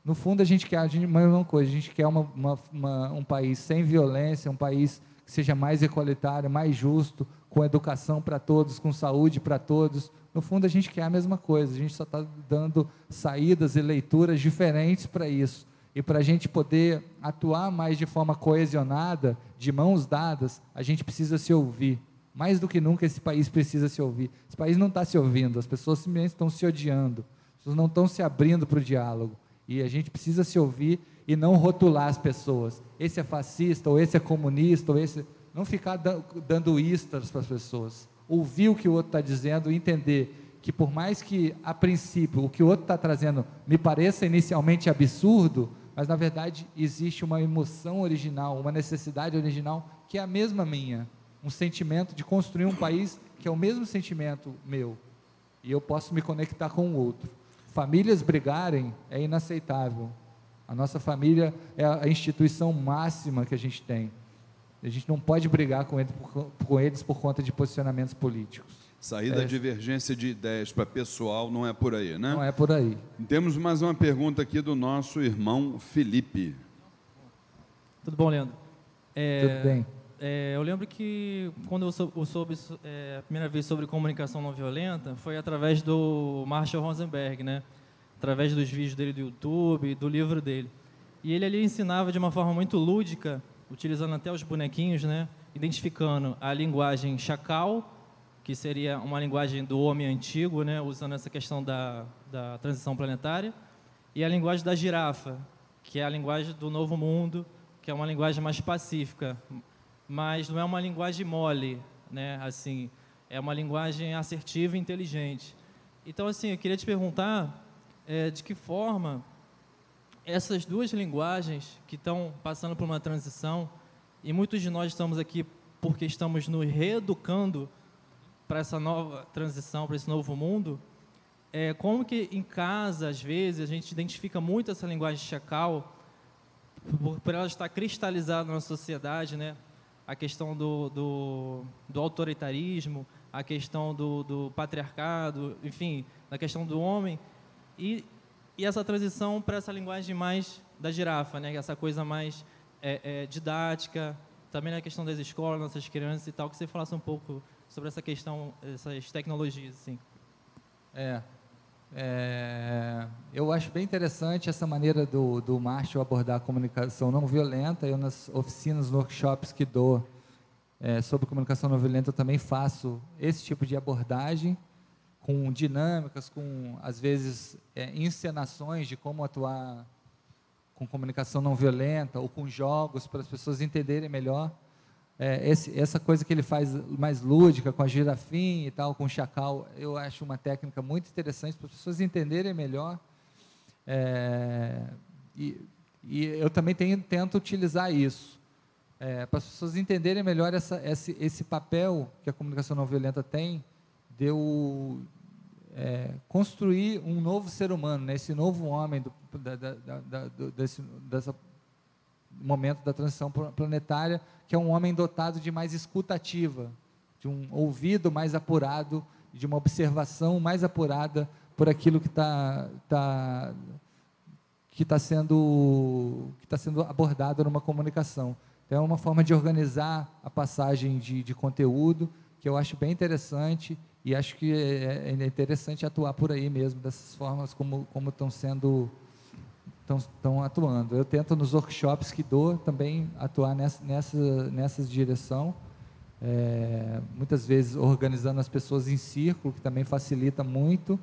no fundo a gente quer a mesma coisa, a gente quer uma, uma, uma, um país sem violência, um país que seja mais igualitário, mais justo, com educação para todos, com saúde para todos. No fundo a gente quer a mesma coisa, a gente só está dando saídas e leituras diferentes para isso. E para a gente poder atuar mais de forma coesionada, de mãos dadas, a gente precisa se ouvir. Mais do que nunca esse país precisa se ouvir. Esse país não está se ouvindo, as pessoas simplesmente estão se odiando, as pessoas não estão se abrindo para o diálogo. E a gente precisa se ouvir e não rotular as pessoas. Esse é fascista, ou esse é comunista, ou esse. Não ficar dando istas para as pessoas. Ouvir o que o outro está dizendo e entender que, por mais que, a princípio, o que o outro está trazendo me pareça inicialmente absurdo, mas na verdade existe uma emoção original, uma necessidade original que é a mesma minha um sentimento de construir um país que é o mesmo sentimento meu e eu posso me conectar com o outro. Famílias brigarem é inaceitável. A nossa família é a instituição máxima que a gente tem. A gente não pode brigar com eles por, com eles por conta de posicionamentos políticos. Sair da é. divergência de ideias para pessoal não é por aí, né? Não é por aí. Temos mais uma pergunta aqui do nosso irmão Felipe. Tudo bom, Leandro? É, Tudo bem. É, eu lembro que quando eu soube, soube é, a primeira vez sobre comunicação não violenta foi através do Marshall Rosenberg, né? Através dos vídeos dele do YouTube, do livro dele. E ele ali ensinava de uma forma muito lúdica, utilizando até os bonequinhos, né? Identificando a linguagem chacal, que seria uma linguagem do homem antigo, né? Usando essa questão da, da transição planetária, e a linguagem da girafa, que é a linguagem do novo mundo, que é uma linguagem mais pacífica, mas não é uma linguagem mole, né? Assim, é uma linguagem assertiva e inteligente. Então, assim, eu queria te perguntar é, de que forma essas duas linguagens que estão passando por uma transição, e muitos de nós estamos aqui porque estamos nos reeducando para essa nova transição, para esse novo mundo, é, como que em casa, às vezes, a gente identifica muito essa linguagem chacal, por, por ela estar cristalizada na sociedade, né? A questão do, do, do autoritarismo, a questão do, do, patriarcado, enfim, da questão do homem, e, e essa transição para essa linguagem mais da girafa, né? essa coisa mais é, é, didática, também na questão das escolas, nossas crianças e tal, que você falasse um pouco sobre essa questão, essas tecnologias. Assim. É, é, eu acho bem interessante essa maneira do, do Marshall abordar a comunicação não violenta. Eu, nas oficinas, workshops que dou é, sobre comunicação não violenta, eu também faço esse tipo de abordagem, com dinâmicas, com, às vezes, é, encenações de como atuar com comunicação não violenta, ou com jogos, para as pessoas entenderem melhor é, esse, essa coisa que ele faz mais lúdica, com a girafinha e tal, com o chacal, eu acho uma técnica muito interessante para as pessoas entenderem melhor. É, e, e, eu também tenho, tento utilizar isso, é, para as pessoas entenderem melhor essa, esse, esse papel que a comunicação não violenta tem de eu é, construir um novo ser humano, né, esse novo homem do, da, da, da, desse, dessa momento da transição planetária, que é um homem dotado de mais escutativa, de um ouvido mais apurado, de uma observação mais apurada por aquilo que está tá, que tá sendo que está sendo abordado numa comunicação. Então, é uma forma de organizar a passagem de, de conteúdo que eu acho bem interessante e acho que é, é interessante atuar por aí mesmo, dessas formas como, como estão sendo, estão atuando. Eu tento nos workshops que dou também atuar nessa, nessa, nessa direção, é, muitas vezes organizando as pessoas em círculo, que também facilita muito,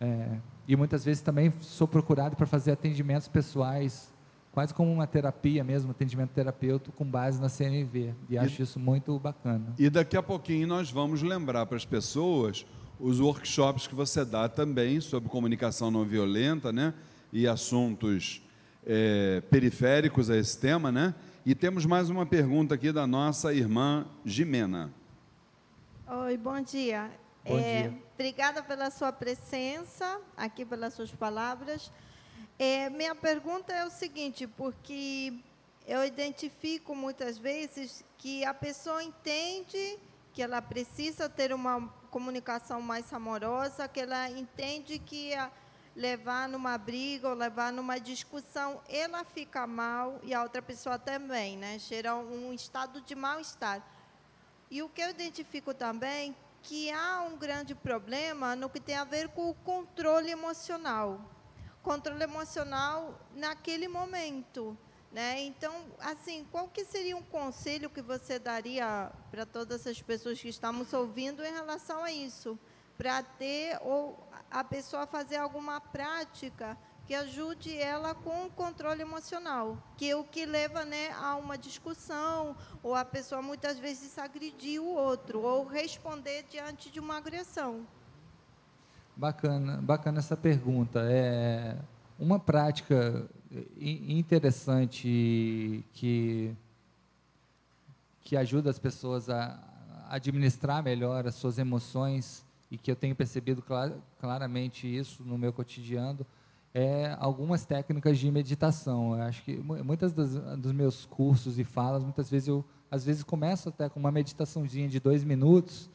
é, e muitas vezes também sou procurado para fazer atendimentos pessoais quase como uma terapia mesmo, atendimento terapêutico com base na CNV. E acho isso muito bacana. E daqui a pouquinho nós vamos lembrar para as pessoas os workshops que você dá também sobre comunicação não violenta, né? E assuntos é, periféricos a esse tema, né? E temos mais uma pergunta aqui da nossa irmã Jimena. Oi, bom dia. Bom é, dia. Obrigada pela sua presença, aqui pelas suas palavras. É, minha pergunta é o seguinte, porque eu identifico muitas vezes que a pessoa entende que ela precisa ter uma comunicação mais amorosa, que ela entende que a levar numa briga ou levar numa discussão, ela fica mal e a outra pessoa também, né? Gera um estado de mal-estar. E o que eu identifico também que há um grande problema no que tem a ver com o controle emocional controle emocional naquele momento. Né? Então, assim, qual que seria um conselho que você daria para todas as pessoas que estamos ouvindo em relação a isso? Para ter ou a pessoa fazer alguma prática que ajude ela com o controle emocional, que é o que leva né, a uma discussão, ou a pessoa muitas vezes agredir o outro, ou responder diante de uma agressão. Bacana, bacana essa pergunta. É uma prática interessante que que ajuda as pessoas a administrar melhor as suas emoções e que eu tenho percebido clar, claramente isso no meu cotidiano é algumas técnicas de meditação. Eu acho que muitas das, dos meus cursos e falas, muitas vezes eu às vezes começo até com uma meditaçãozinha de dois minutos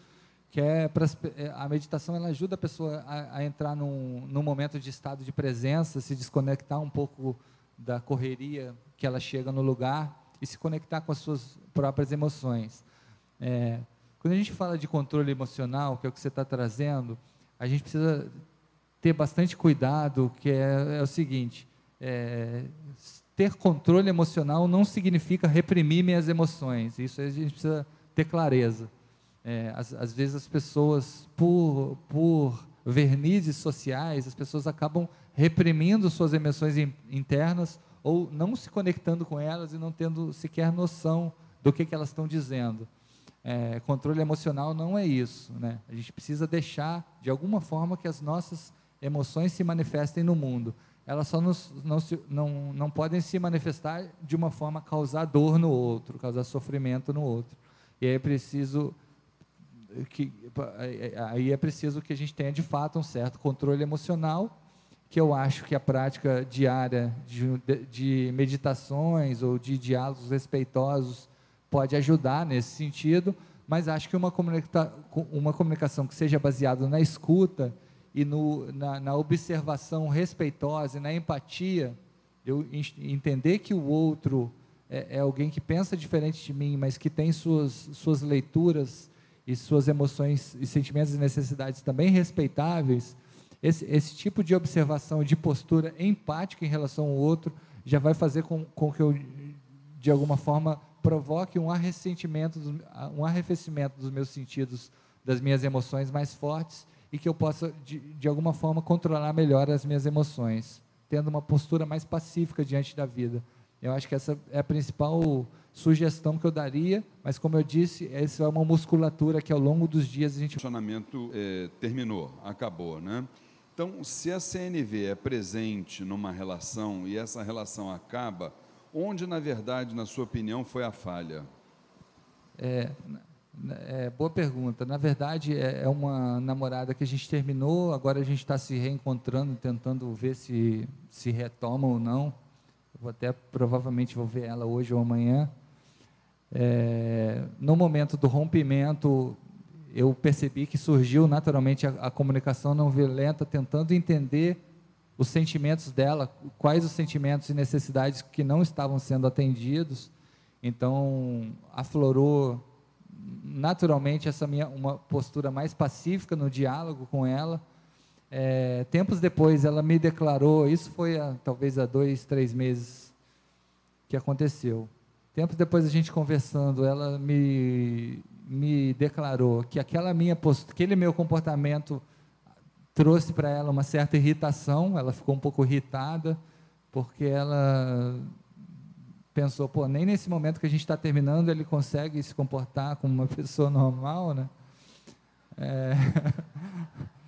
que é para é, a meditação ela ajuda a pessoa a, a, entrar num, num momento de estado de presença, se desconectar um pouco da correria que ela chega no lugar e se conectar com as suas próprias emoções. É, quando a gente fala de controle emocional, que é o que você está trazendo, a gente precisa ter bastante cuidado, que é, é o seguinte: é, ter controle emocional não significa reprimir minhas emoções. Isso a gente precisa ter clareza. É, às, às, vezes as pessoas, por, por vernizes sociais, as pessoas acabam reprimindo suas emoções in, internas ou não se conectando com elas e não tendo sequer noção do que, que elas estão dizendo. É, controle emocional não é isso. Né? A gente precisa deixar, de alguma forma, que as nossas emoções se manifestem no mundo. Elas só nos, não, se, não, não podem se manifestar de uma forma causar dor no outro, causar sofrimento no outro. E aí é preciso que aí é preciso que a gente tenha de fato um certo controle emocional, que eu acho que a prática diária de, de meditações ou de diálogos respeitosos pode ajudar nesse sentido, mas acho que uma, comunica uma comunicação que seja baseada na escuta e no, na, na observação respeitosa e na empatia, eu entender que o outro é, é alguém que pensa diferente de mim, mas que tem suas, suas leituras e suas emoções e sentimentos e necessidades também respeitáveis, esse, esse tipo de observação, de postura empática em relação ao outro, já vai fazer com, com que eu, de alguma forma, provoque um arrefecimento, um arrefecimento dos meus sentidos, das minhas emoções mais fortes e que eu possa, de, de alguma forma, controlar melhor as minhas emoções, tendo uma postura mais pacífica diante da vida. Eu acho que essa é a principal sugestão que eu daria, mas como eu disse, essa é uma musculatura que ao longo dos dias a gente. O funcionamento é, terminou, acabou, né? Então, se a CNV é presente numa relação e essa relação acaba, onde na verdade, na sua opinião, foi a falha? É, é boa pergunta. Na verdade, é, é uma namorada que a gente terminou, agora a gente está se reencontrando, tentando ver se se retoma ou não. Eu vou até provavelmente vou ver ela hoje ou amanhã. É, no momento do rompimento, eu percebi que surgiu naturalmente a, a, comunicação não violenta, tentando entender os sentimentos dela, quais os sentimentos e necessidades que não estavam sendo atendidos. Então, aflorou naturalmente essa minha uma postura mais pacífica no diálogo com ela. É, tempos depois ela me declarou, isso foi há, talvez há dois, três meses que aconteceu. Tempos depois a gente conversando, ela me, me declarou que aquela minha postura, aquele meu comportamento trouxe para ela uma certa irritação, ela ficou um pouco irritada, porque ela pensou, pô, nem nesse momento que a gente está terminando ele consegue se comportar como uma [laughs] pessoa normal, né? É... [laughs]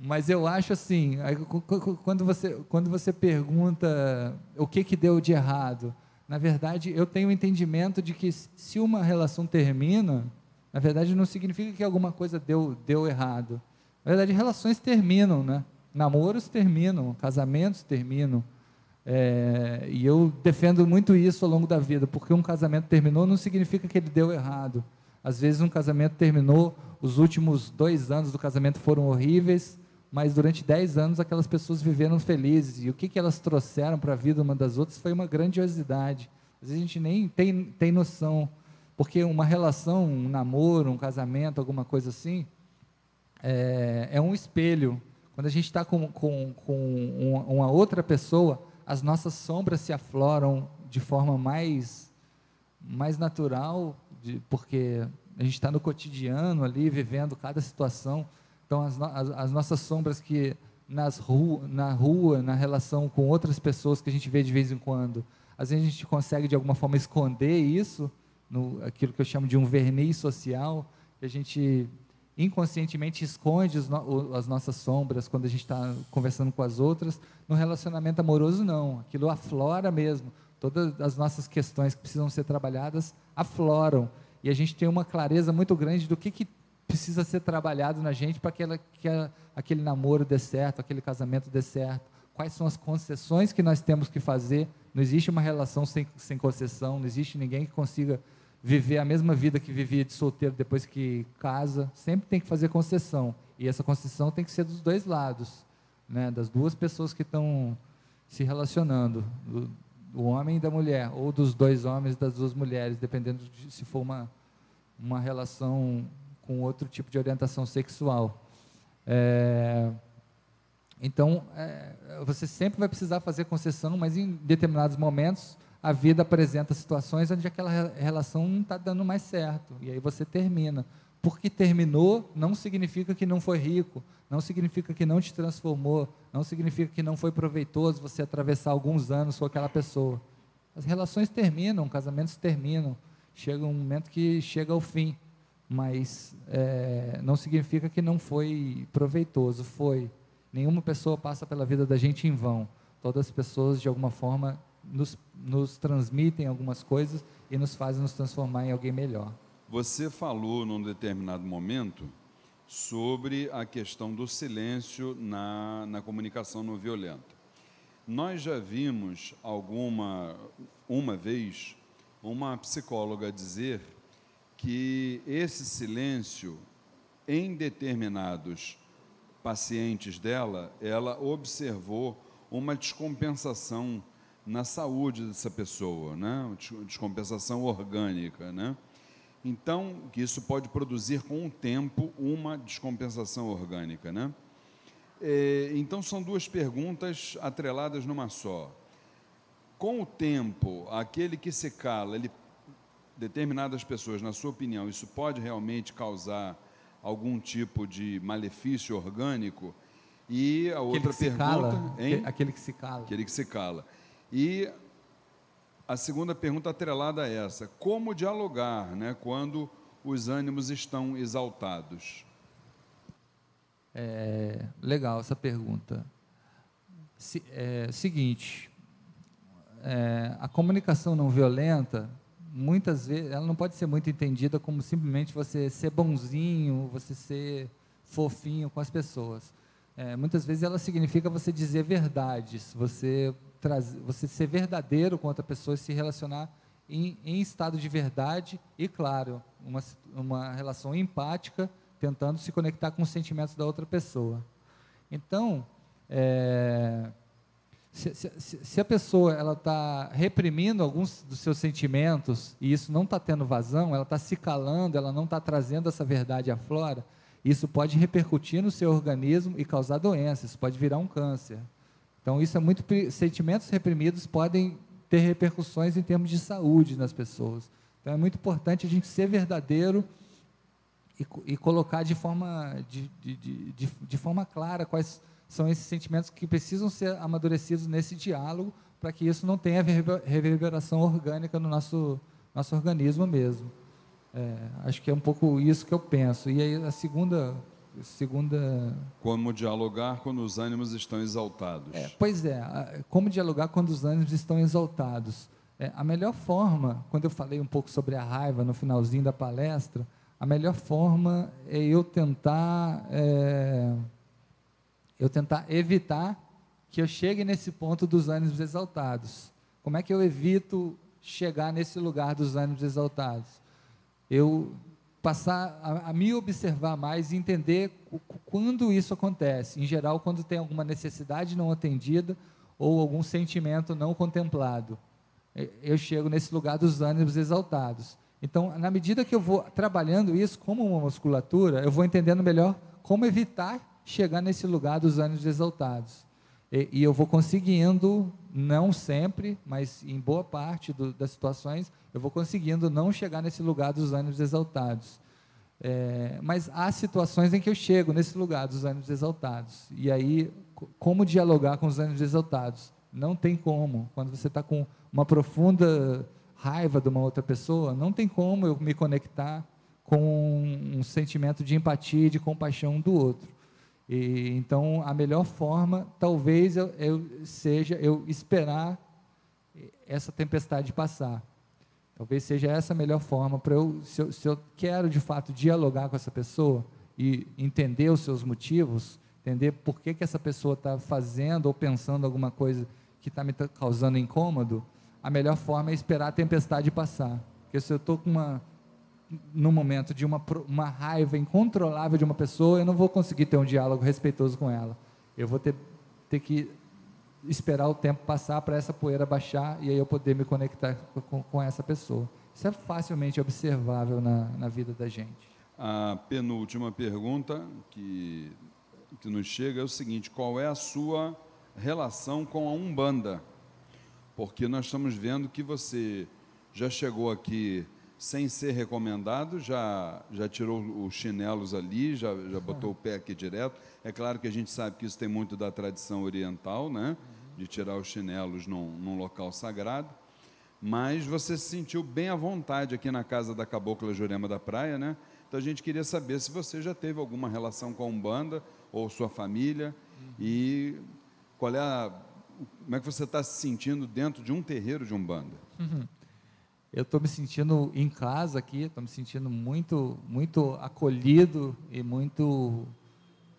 Mas eu acho assim, quando você, quando você pergunta o que, que deu de errado, na verdade, eu tenho o entendimento de que se uma relação termina, na verdade não significa que alguma coisa deu, deu errado. Na verdade, relações terminam, né? Namoros terminam, casamentos terminam. É, e eu defendo muito isso ao longo da vida, porque um casamento terminou não significa que ele deu errado. Às vezes um casamento terminou, os últimos dois anos do casamento foram horríveis, mas durante dez anos aquelas pessoas viveram felizes. E o que, que elas trouxeram para a vida uma das outras foi uma grandiosidade. Às vezes a gente nem tem, tem noção, porque uma relação, um namoro, um casamento, alguma coisa assim, é, é um espelho. Quando a gente está com, com, com uma outra pessoa, as nossas sombras se afloram de forma mais, mais natural, de, porque a gente está no cotidiano ali, vivendo cada situação. Então, as, as, as nossas sombras que nas ru, na rua, na relação com outras pessoas que a gente vê de vez em quando, às vezes a gente consegue de alguma forma esconder isso, no, aquilo que eu chamo de um verniz social, que a gente inconscientemente esconde no, as nossas sombras quando a gente está conversando com as outras. No relacionamento amoroso, não. Aquilo aflora mesmo. Todas as nossas questões que precisam ser trabalhadas afloram. E a gente tem uma clareza muito grande do que, que precisa ser trabalhado na gente para que, que aquele namoro dê certo, aquele casamento dê certo. Quais são as concessões que nós temos que fazer? Não existe uma relação sem, sem concessão, não existe ninguém que consiga viver a mesma vida que vivia de solteiro depois que casa, sempre tem que fazer concessão. E essa concessão tem que ser dos dois lados, né? das duas pessoas que estão se relacionando, do, do, homem e da mulher, ou dos dois homens e das duas mulheres, dependendo de se for uma, uma relação com outro tipo de orientação sexual. É, então, é, você sempre vai precisar fazer concessão, mas em determinados momentos a vida apresenta situações onde aquela relação não está dando mais certo. E aí você termina. Porque terminou não significa que não foi rico, não significa que não te transformou, não significa que não foi proveitoso você atravessar alguns anos com aquela pessoa. As relações terminam, casamentos terminam, chega um momento que chega ao fim, mas é, não significa que não foi proveitoso, foi. Nenhuma pessoa passa pela vida da gente em vão. Todas as pessoas, de alguma forma, nos, nos transmitem algumas coisas e nos fazem nos transformar em alguém melhor. Você falou num determinado momento sobre a questão do silêncio na, na comunicação não violenta. Nós já vimos alguma uma vez uma psicóloga dizer que esse silêncio em determinados pacientes dela, ela observou uma descompensação na saúde dessa pessoa, né? descompensação orgânica. Né? Então, que isso pode produzir com o tempo uma descompensação orgânica. Né? É, então, são duas perguntas atreladas numa só. Com o tempo, aquele que se cala, ele, determinadas pessoas, na sua opinião, isso pode realmente causar algum tipo de malefício orgânico? E a outra pergunta. Cala, aquele que se cala. Aquele que se cala. E a segunda pergunta atrelada a essa: como dialogar né, quando os ânimos estão exaltados? É, legal essa pergunta. Se, é, seguinte, é, a comunicação não violenta, muitas vezes, ela não pode ser muito entendida como simplesmente você ser bonzinho, você ser fofinho com as pessoas. É, muitas vezes ela significa você dizer verdades, você trazer, você ser verdadeiro com outra pessoa e se relacionar em, em estado de verdade e, claro, uma, uma relação empática, tentando se conectar com os sentimentos da outra pessoa. Então, é, se, se, se, a pessoa ela está reprimindo alguns dos seus sentimentos e isso não está tendo vazão, ela está se calando, ela não está trazendo essa verdade à flora, isso pode repercutir no seu organismo e causar doenças, pode virar um câncer. Então isso é muito sentimentos reprimidos podem ter repercussões em termos de saúde nas pessoas. Então é muito importante a gente ser verdadeiro e, e colocar de forma de, de, de, de forma clara quais são esses sentimentos que precisam ser amadurecidos nesse diálogo para que isso não tenha reverberação orgânica no nosso, nosso organismo mesmo. É, acho que é um pouco isso que eu penso. E aí a segunda segunda como dialogar quando os ânimos estão exaltados é, pois é como dialogar quando os ânimos estão exaltados é, a melhor forma quando eu falei um pouco sobre a raiva no finalzinho da palestra a melhor forma é eu tentar é, eu tentar evitar que eu chegue nesse ponto dos ânimos exaltados. Como é que eu evito chegar nesse lugar dos ânimos exaltados? Eu passar a, a me observar mais e entender quando isso acontece. Em geral, quando tem alguma necessidade não atendida ou algum sentimento não contemplado. Eu chego nesse lugar dos ânimos exaltados. Então, na medida que eu vou trabalhando isso como uma musculatura, eu vou entendendo melhor como evitar chegar nesse lugar dos ânimos exaltados. E, e eu vou conseguindo, não sempre, mas em boa parte do, das situações, eu vou conseguindo não chegar nesse lugar dos ânimos exaltados. É, mas há situações em que eu chego nesse lugar dos ânimos exaltados. E aí, como dialogar com os ânimos exaltados? Não tem como. Quando você está com uma profunda raiva de uma outra pessoa, não tem como eu me conectar com um sentimento de empatia e de compaixão do outro. E, então, a melhor forma, talvez, eu, eu, seja eu esperar essa tempestade passar. Talvez seja essa a melhor forma para eu se, eu, se eu quero de fato dialogar com essa pessoa e entender os seus motivos, entender por que, que essa pessoa está fazendo ou pensando alguma coisa que está me causando incômodo, a melhor forma é esperar a tempestade passar. Porque se eu estou com uma no momento de uma, uma raiva incontrolável de uma pessoa, eu não vou conseguir ter um diálogo respeitoso com ela. Eu vou ter, ter que esperar o tempo passar para essa poeira baixar e aí eu poder me conectar com, com essa pessoa. Isso é facilmente observável na, na vida da gente. A penúltima pergunta que, que nos chega é o seguinte: qual é a sua relação com a Umbanda? Porque nós estamos vendo que você já chegou aqui sem ser recomendado, já, já tirou os chinelos ali, já, já botou o pé aqui direto. É claro que a gente sabe que isso tem muito da tradição oriental, né? De tirar os chinelos num, num local sagrado. Mas você se sentiu bem à vontade aqui na casa da Cabocla Jurema da Praia, né? Então a gente queria saber se você já teve alguma relação com a Umbanda ou sua família e qual é a, como é que você está se sentindo dentro de um terreiro de Umbanda. Uhum eu estou me sentindo em casa aqui, estou me sentindo muito, muito acolhido e muito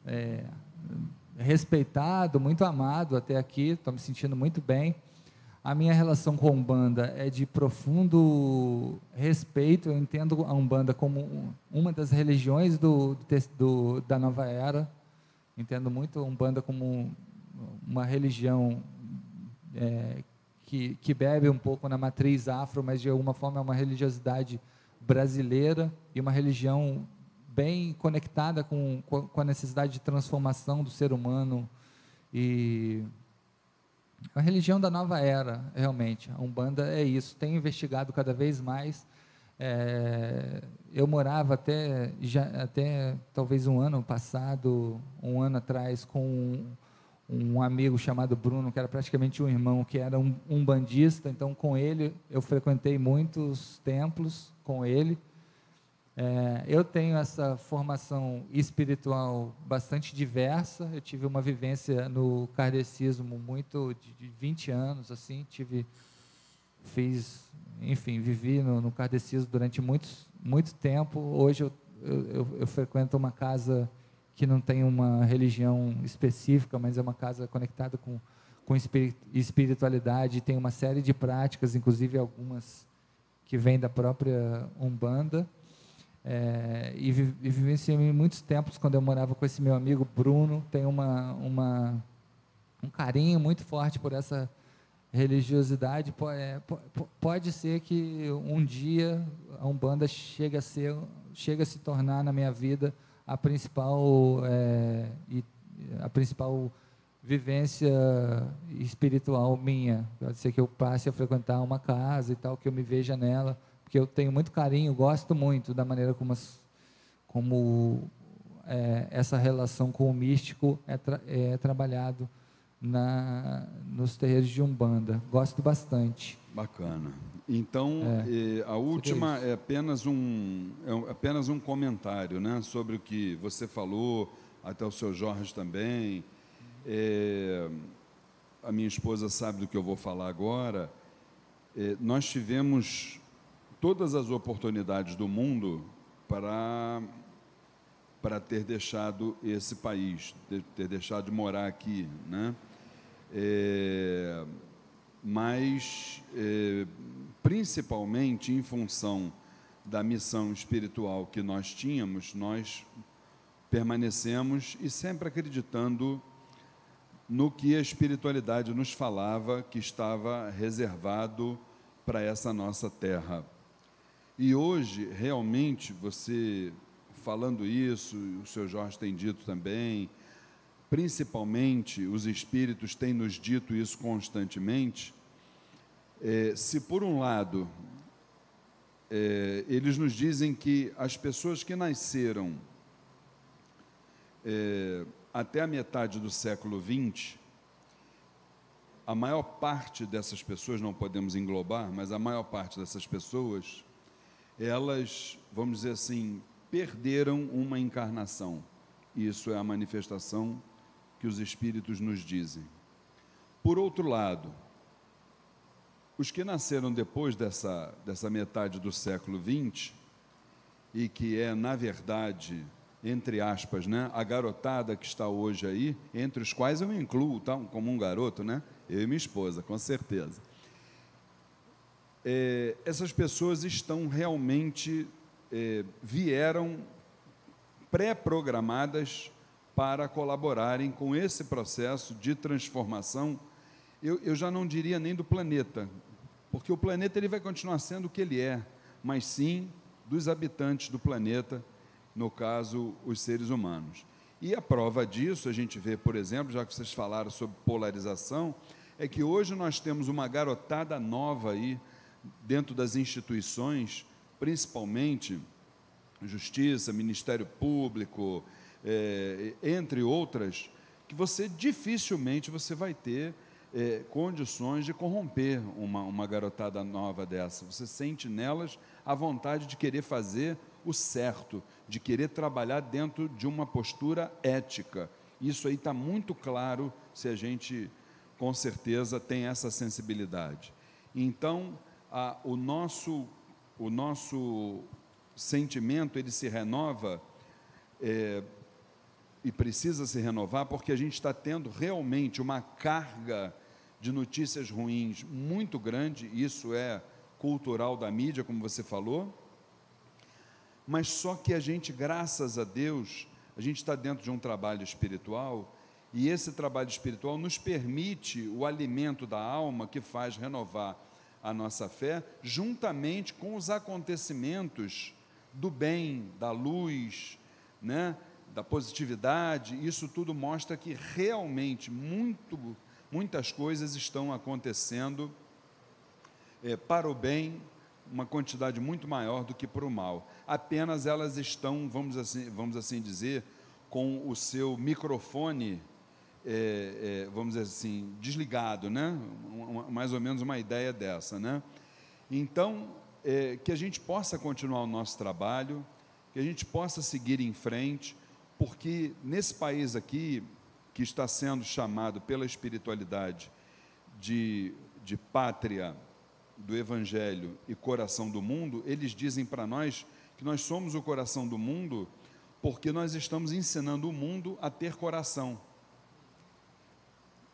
é, respeitado, muito amado até aqui, estou me sentindo muito bem. A minha relação com a Umbanda é de profundo respeito, eu entendo a Umbanda como uma das religiões do, do, da nova era, entendo muito a Umbanda como uma religião é, que, que bebe um pouco na matriz afro, mas de alguma forma é uma religiosidade brasileira e uma religião bem conectada com, com a necessidade de transformação do ser humano e a religião da nova era, realmente. A Umbanda é isso. Tenho investigado cada vez mais. É, eu morava até, já, até talvez um ano passado, um ano atrás, com um amigo chamado Bruno, que era praticamente um irmão, que era um, um bandista, então com ele eu frequentei muitos templos com ele. É, eu tenho essa formação espiritual bastante diversa, eu tive uma vivência no kardecismo muito de, de 20 anos, assim, tive, fiz, enfim, vivi no, no kardecismo durante muitos, muito tempo, hoje eu, eu, eu, eu frequento uma casa que não tem uma religião específica, mas é uma casa conectada com, com espiritualidade, tem uma série de práticas, inclusive algumas que vêm da própria Umbanda. É, e, e vivenciei muitos tempos quando eu morava com esse meu amigo Bruno. Tem uma, uma, um carinho muito forte por essa religiosidade. É, pode ser que um dia a Umbanda chegue a ser, chegue a se tornar na minha vida a principal é, a principal vivência espiritual minha. Pode ser que eu passe a frequentar uma casa e tal, que eu me veja nela, porque eu tenho muito carinho, gosto muito da maneira como, as, como é, essa relação com o místico é, tra, é trabalhado na, nos terreiros de Umbanda. Gosto bastante. Bacana. Então, é, eh, a última é apenas, um, é apenas um comentário né, sobre o que você falou, até o seu Jorge também. É, a minha esposa sabe do que eu vou falar agora. É, nós tivemos todas as oportunidades do mundo para para ter deixado esse país, ter, ter deixado de morar aqui, né? É, mas é, principalmente em função da missão espiritual que nós tínhamos, nós permanecemos e sempre acreditando no que a espiritualidade nos falava que estava reservado para essa nossa terra. E hoje, realmente, você falando isso, o senhor Jorge tem dito também, principalmente os espíritos têm nos dito isso constantemente. É, se por um lado é, eles nos dizem que as pessoas que nasceram é, até a metade do século XX, a maior parte dessas pessoas, não podemos englobar, mas a maior parte dessas pessoas, elas, vamos dizer assim, perderam uma encarnação. Isso é a manifestação que os espíritos nos dizem. Por outro lado, os que nasceram depois dessa, dessa metade do século XX, e que é, na verdade, entre aspas, né, a garotada que está hoje aí, entre os quais eu me incluo tá, como um garoto, né, eu e minha esposa, com certeza. É, essas pessoas estão realmente, é, vieram pré-programadas para colaborarem com esse processo de transformação, eu, eu já não diria nem do planeta, porque o planeta ele vai continuar sendo o que ele é, mas sim dos habitantes do planeta, no caso, os seres humanos. E a prova disso, a gente vê, por exemplo, já que vocês falaram sobre polarização, é que hoje nós temos uma garotada nova aí, dentro das instituições, principalmente Justiça, Ministério Público, é, entre outras, que você dificilmente você vai ter é, condições de corromper uma, uma garotada nova dessa. Você sente nelas a vontade de querer fazer o certo, de querer trabalhar dentro de uma postura ética. Isso aí está muito claro se a gente, com certeza, tem essa sensibilidade. Então, a, o, nosso, o nosso sentimento ele se renova é, e precisa se renovar porque a gente está tendo realmente uma carga de notícias ruins muito grande. Isso é cultural da mídia, como você falou mas só que a gente, graças a Deus, a gente está dentro de um trabalho espiritual e esse trabalho espiritual nos permite o alimento da alma que faz renovar a nossa fé, juntamente com os acontecimentos do bem, da luz, né, da positividade. Isso tudo mostra que realmente muito, muitas coisas estão acontecendo é, para o bem uma quantidade muito maior do que para o mal. Apenas elas estão, vamos assim, vamos assim dizer, com o seu microfone, é, é, vamos dizer assim, desligado, né? Uma, mais ou menos uma ideia dessa, né? Então, que a gente possa continuar o nosso trabalho, que a gente possa seguir em frente, porque nesse país aqui, que está sendo chamado pela espiritualidade de, de pátria do Evangelho e coração do mundo, eles dizem para nós que nós somos o coração do mundo porque nós estamos ensinando o mundo a ter coração.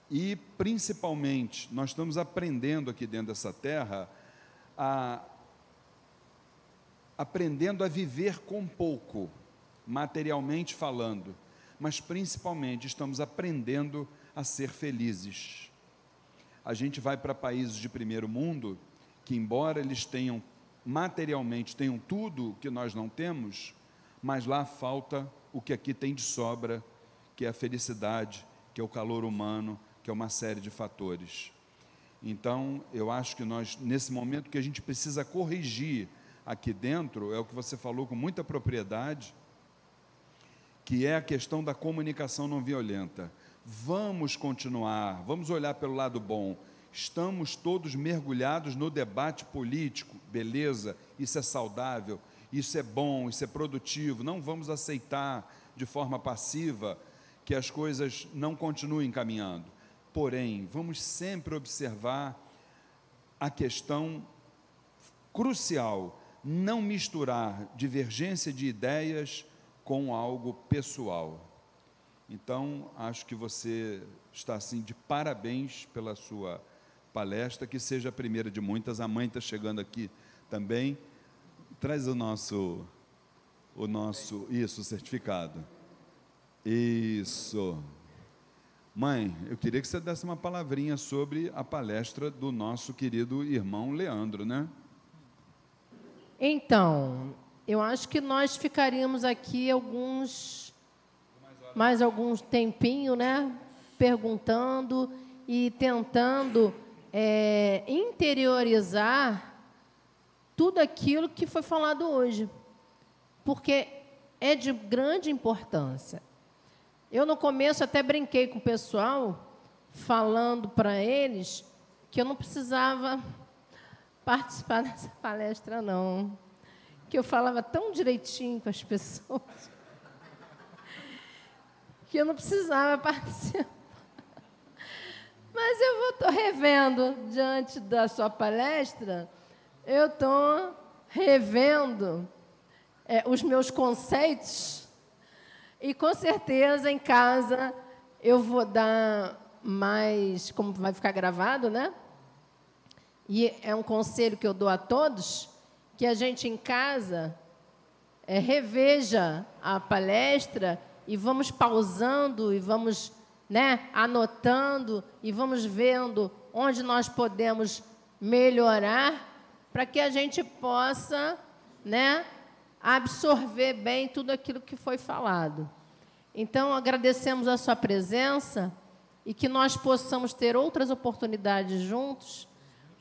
E, principalmente, nós estamos aprendendo aqui dentro dessa terra a aprendendo a viver com pouco, materialmente falando. mas principalmente estamos aprendendo a ser felizes. A gente vai para países de primeiro mundo que, embora eles tenham materialmente tenham tudo que nós não temos, mas lá falta o que aqui tem de sobra, que é a felicidade, que é o calor humano, que é uma série de fatores. Então, eu acho que nós, nesse momento que a gente precisa corrigir aqui dentro, é o que você falou com muita propriedade, que é a questão da comunicação não violenta. Vamos continuar, vamos olhar pelo lado bom. Estamos todos mergulhados no debate político, beleza, isso é saudável, isso é bom, isso é produtivo. Não vamos aceitar de forma passiva que as coisas não continuem caminhando. Porém, vamos sempre observar a questão crucial, não misturar divergência de ideias com algo pessoal. Então, acho que você está assim de parabéns pela sua palestra, que seja a primeira de muitas. A mãe está chegando aqui também. Traz o nosso o nosso isso, o certificado. Isso. Mãe, eu queria que você desse uma palavrinha sobre a palestra do nosso querido irmão Leandro, né? Então, eu acho que nós ficaríamos aqui alguns mais alguns tempinho, né, perguntando e tentando é, interiorizar tudo aquilo que foi falado hoje, porque é de grande importância. Eu no começo até brinquei com o pessoal, falando para eles que eu não precisava [laughs] participar dessa palestra, não que eu falava tão direitinho com as pessoas [laughs] que eu não precisava participar. Mas eu estou revendo diante da sua palestra, eu estou revendo é, os meus conceitos e com certeza em casa eu vou dar mais, como vai ficar gravado, né? E é um conselho que eu dou a todos que a gente em casa é, reveja a palestra e vamos pausando e vamos né, anotando e vamos vendo onde nós podemos melhorar para que a gente possa né, absorver bem tudo aquilo que foi falado. Então, agradecemos a sua presença e que nós possamos ter outras oportunidades juntos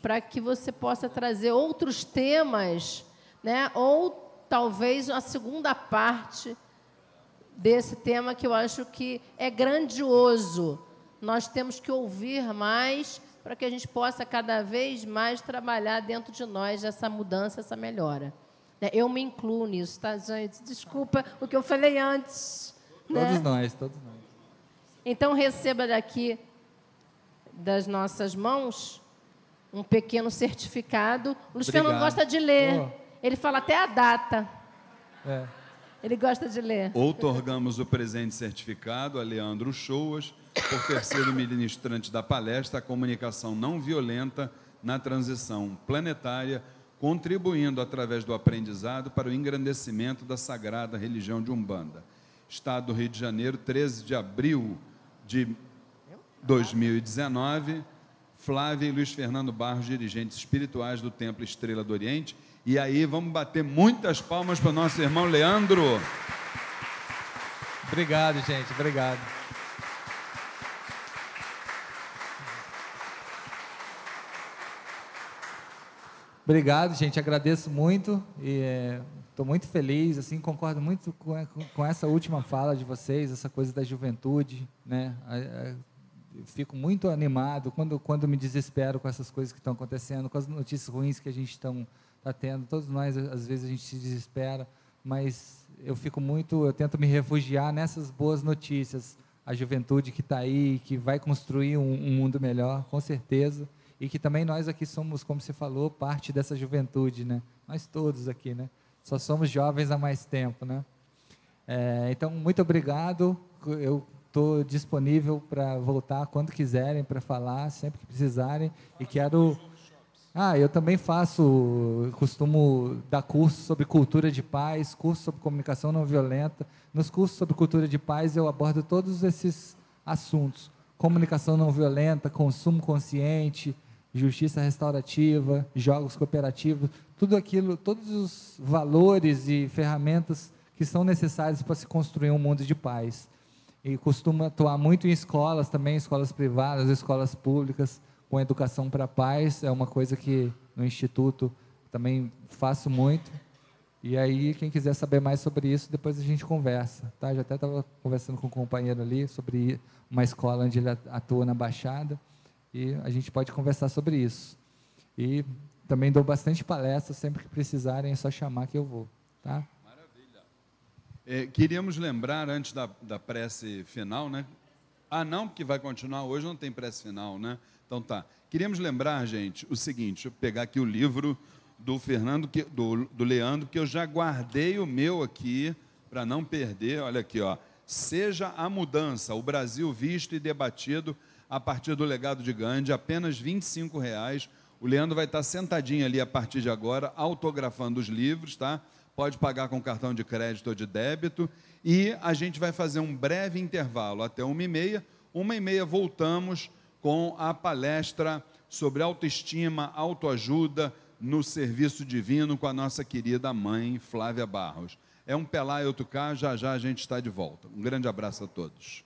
para que você possa trazer outros temas, né? ou talvez a segunda parte desse tema que eu acho que é grandioso. Nós temos que ouvir mais para que a gente possa cada vez mais trabalhar dentro de nós essa mudança, essa melhora. Né? Eu me incluo nisso, tá, gente? Desculpa o que eu falei antes. Todos né? nós, todos nós. Então receba daqui das nossas mãos um pequeno certificado. O Luiz Fernando gosta de ler. Oh. Ele fala até a data. É. Ele gosta de ler. Outorgamos o presente certificado a Leandro Chouas por ter sido ministrante da palestra A Comunicação Não Violenta na Transição Planetária, contribuindo através do aprendizado para o engrandecimento da sagrada religião de Umbanda. Estado do Rio de Janeiro, 13 de abril de 2019 Flávia e Luiz Fernando Barros, dirigentes espirituais do Templo Estrela do Oriente. E aí vamos bater muitas palmas para o nosso irmão Leandro. Obrigado, gente. Obrigado. Obrigado, gente. Agradeço muito e estou é, muito feliz. Assim, concordo muito com, com, essa última fala de vocês, essa coisa da juventude, né? A, a, fico muito animado quando, quando me desespero com essas coisas que estão acontecendo, com as notícias ruins que a gente está tendo. Todos nós, às vezes, a gente se desespera, mas eu fico muito, eu tento me refugiar nessas boas notícias. A juventude que está aí, que vai construir um, um, mundo melhor, com certeza. E que também nós aqui somos, como você falou, parte dessa juventude, né? Nós todos aqui, né? Só somos jovens há mais tempo, né? É, então, muito obrigado. Eu Estou disponível para voltar quando quiserem para falar, sempre que precisarem. E quero Ah, eu também faço, costumo dar cursos sobre cultura de paz, curso sobre comunicação não violenta. Nos cursos sobre cultura de paz eu abordo todos esses assuntos: comunicação não violenta, consumo consciente, justiça restaurativa, jogos cooperativos, tudo aquilo, todos os valores e ferramentas que são necessários para se construir um mundo de paz. E costumo atuar muito em escolas também, escolas privadas, escolas públicas, com educação para paz, é uma coisa que no instituto também faço muito. E aí, quem quiser saber mais sobre isso, depois a gente conversa, tá? Já até estava conversando com um companheiro ali sobre uma escola onde ele atua na Baixada e a gente pode conversar sobre isso. E também dou bastante palestra, sempre que precisarem é só chamar que eu vou, tá? É, queríamos lembrar, antes da, da prece final, né? Ah, não, porque vai continuar hoje, não tem prece final, né? Então tá. Queríamos lembrar, gente, o seguinte, deixa eu pegar aqui o livro do Fernando, do, do Leandro, que eu já guardei o meu aqui, para não perder, olha aqui, ó. Seja a mudança, o Brasil visto e debatido a partir do legado de Gandhi, apenas 25 reais. O Leandro vai estar sentadinho ali a partir de agora, autografando os livros, tá? Pode pagar com cartão de crédito ou de débito. E a gente vai fazer um breve intervalo até uma e meia. Uma e meia voltamos com a palestra sobre autoestima, autoajuda no serviço divino com a nossa querida mãe Flávia Barros. É um Pelá e outro cá, já já a gente está de volta. Um grande abraço a todos.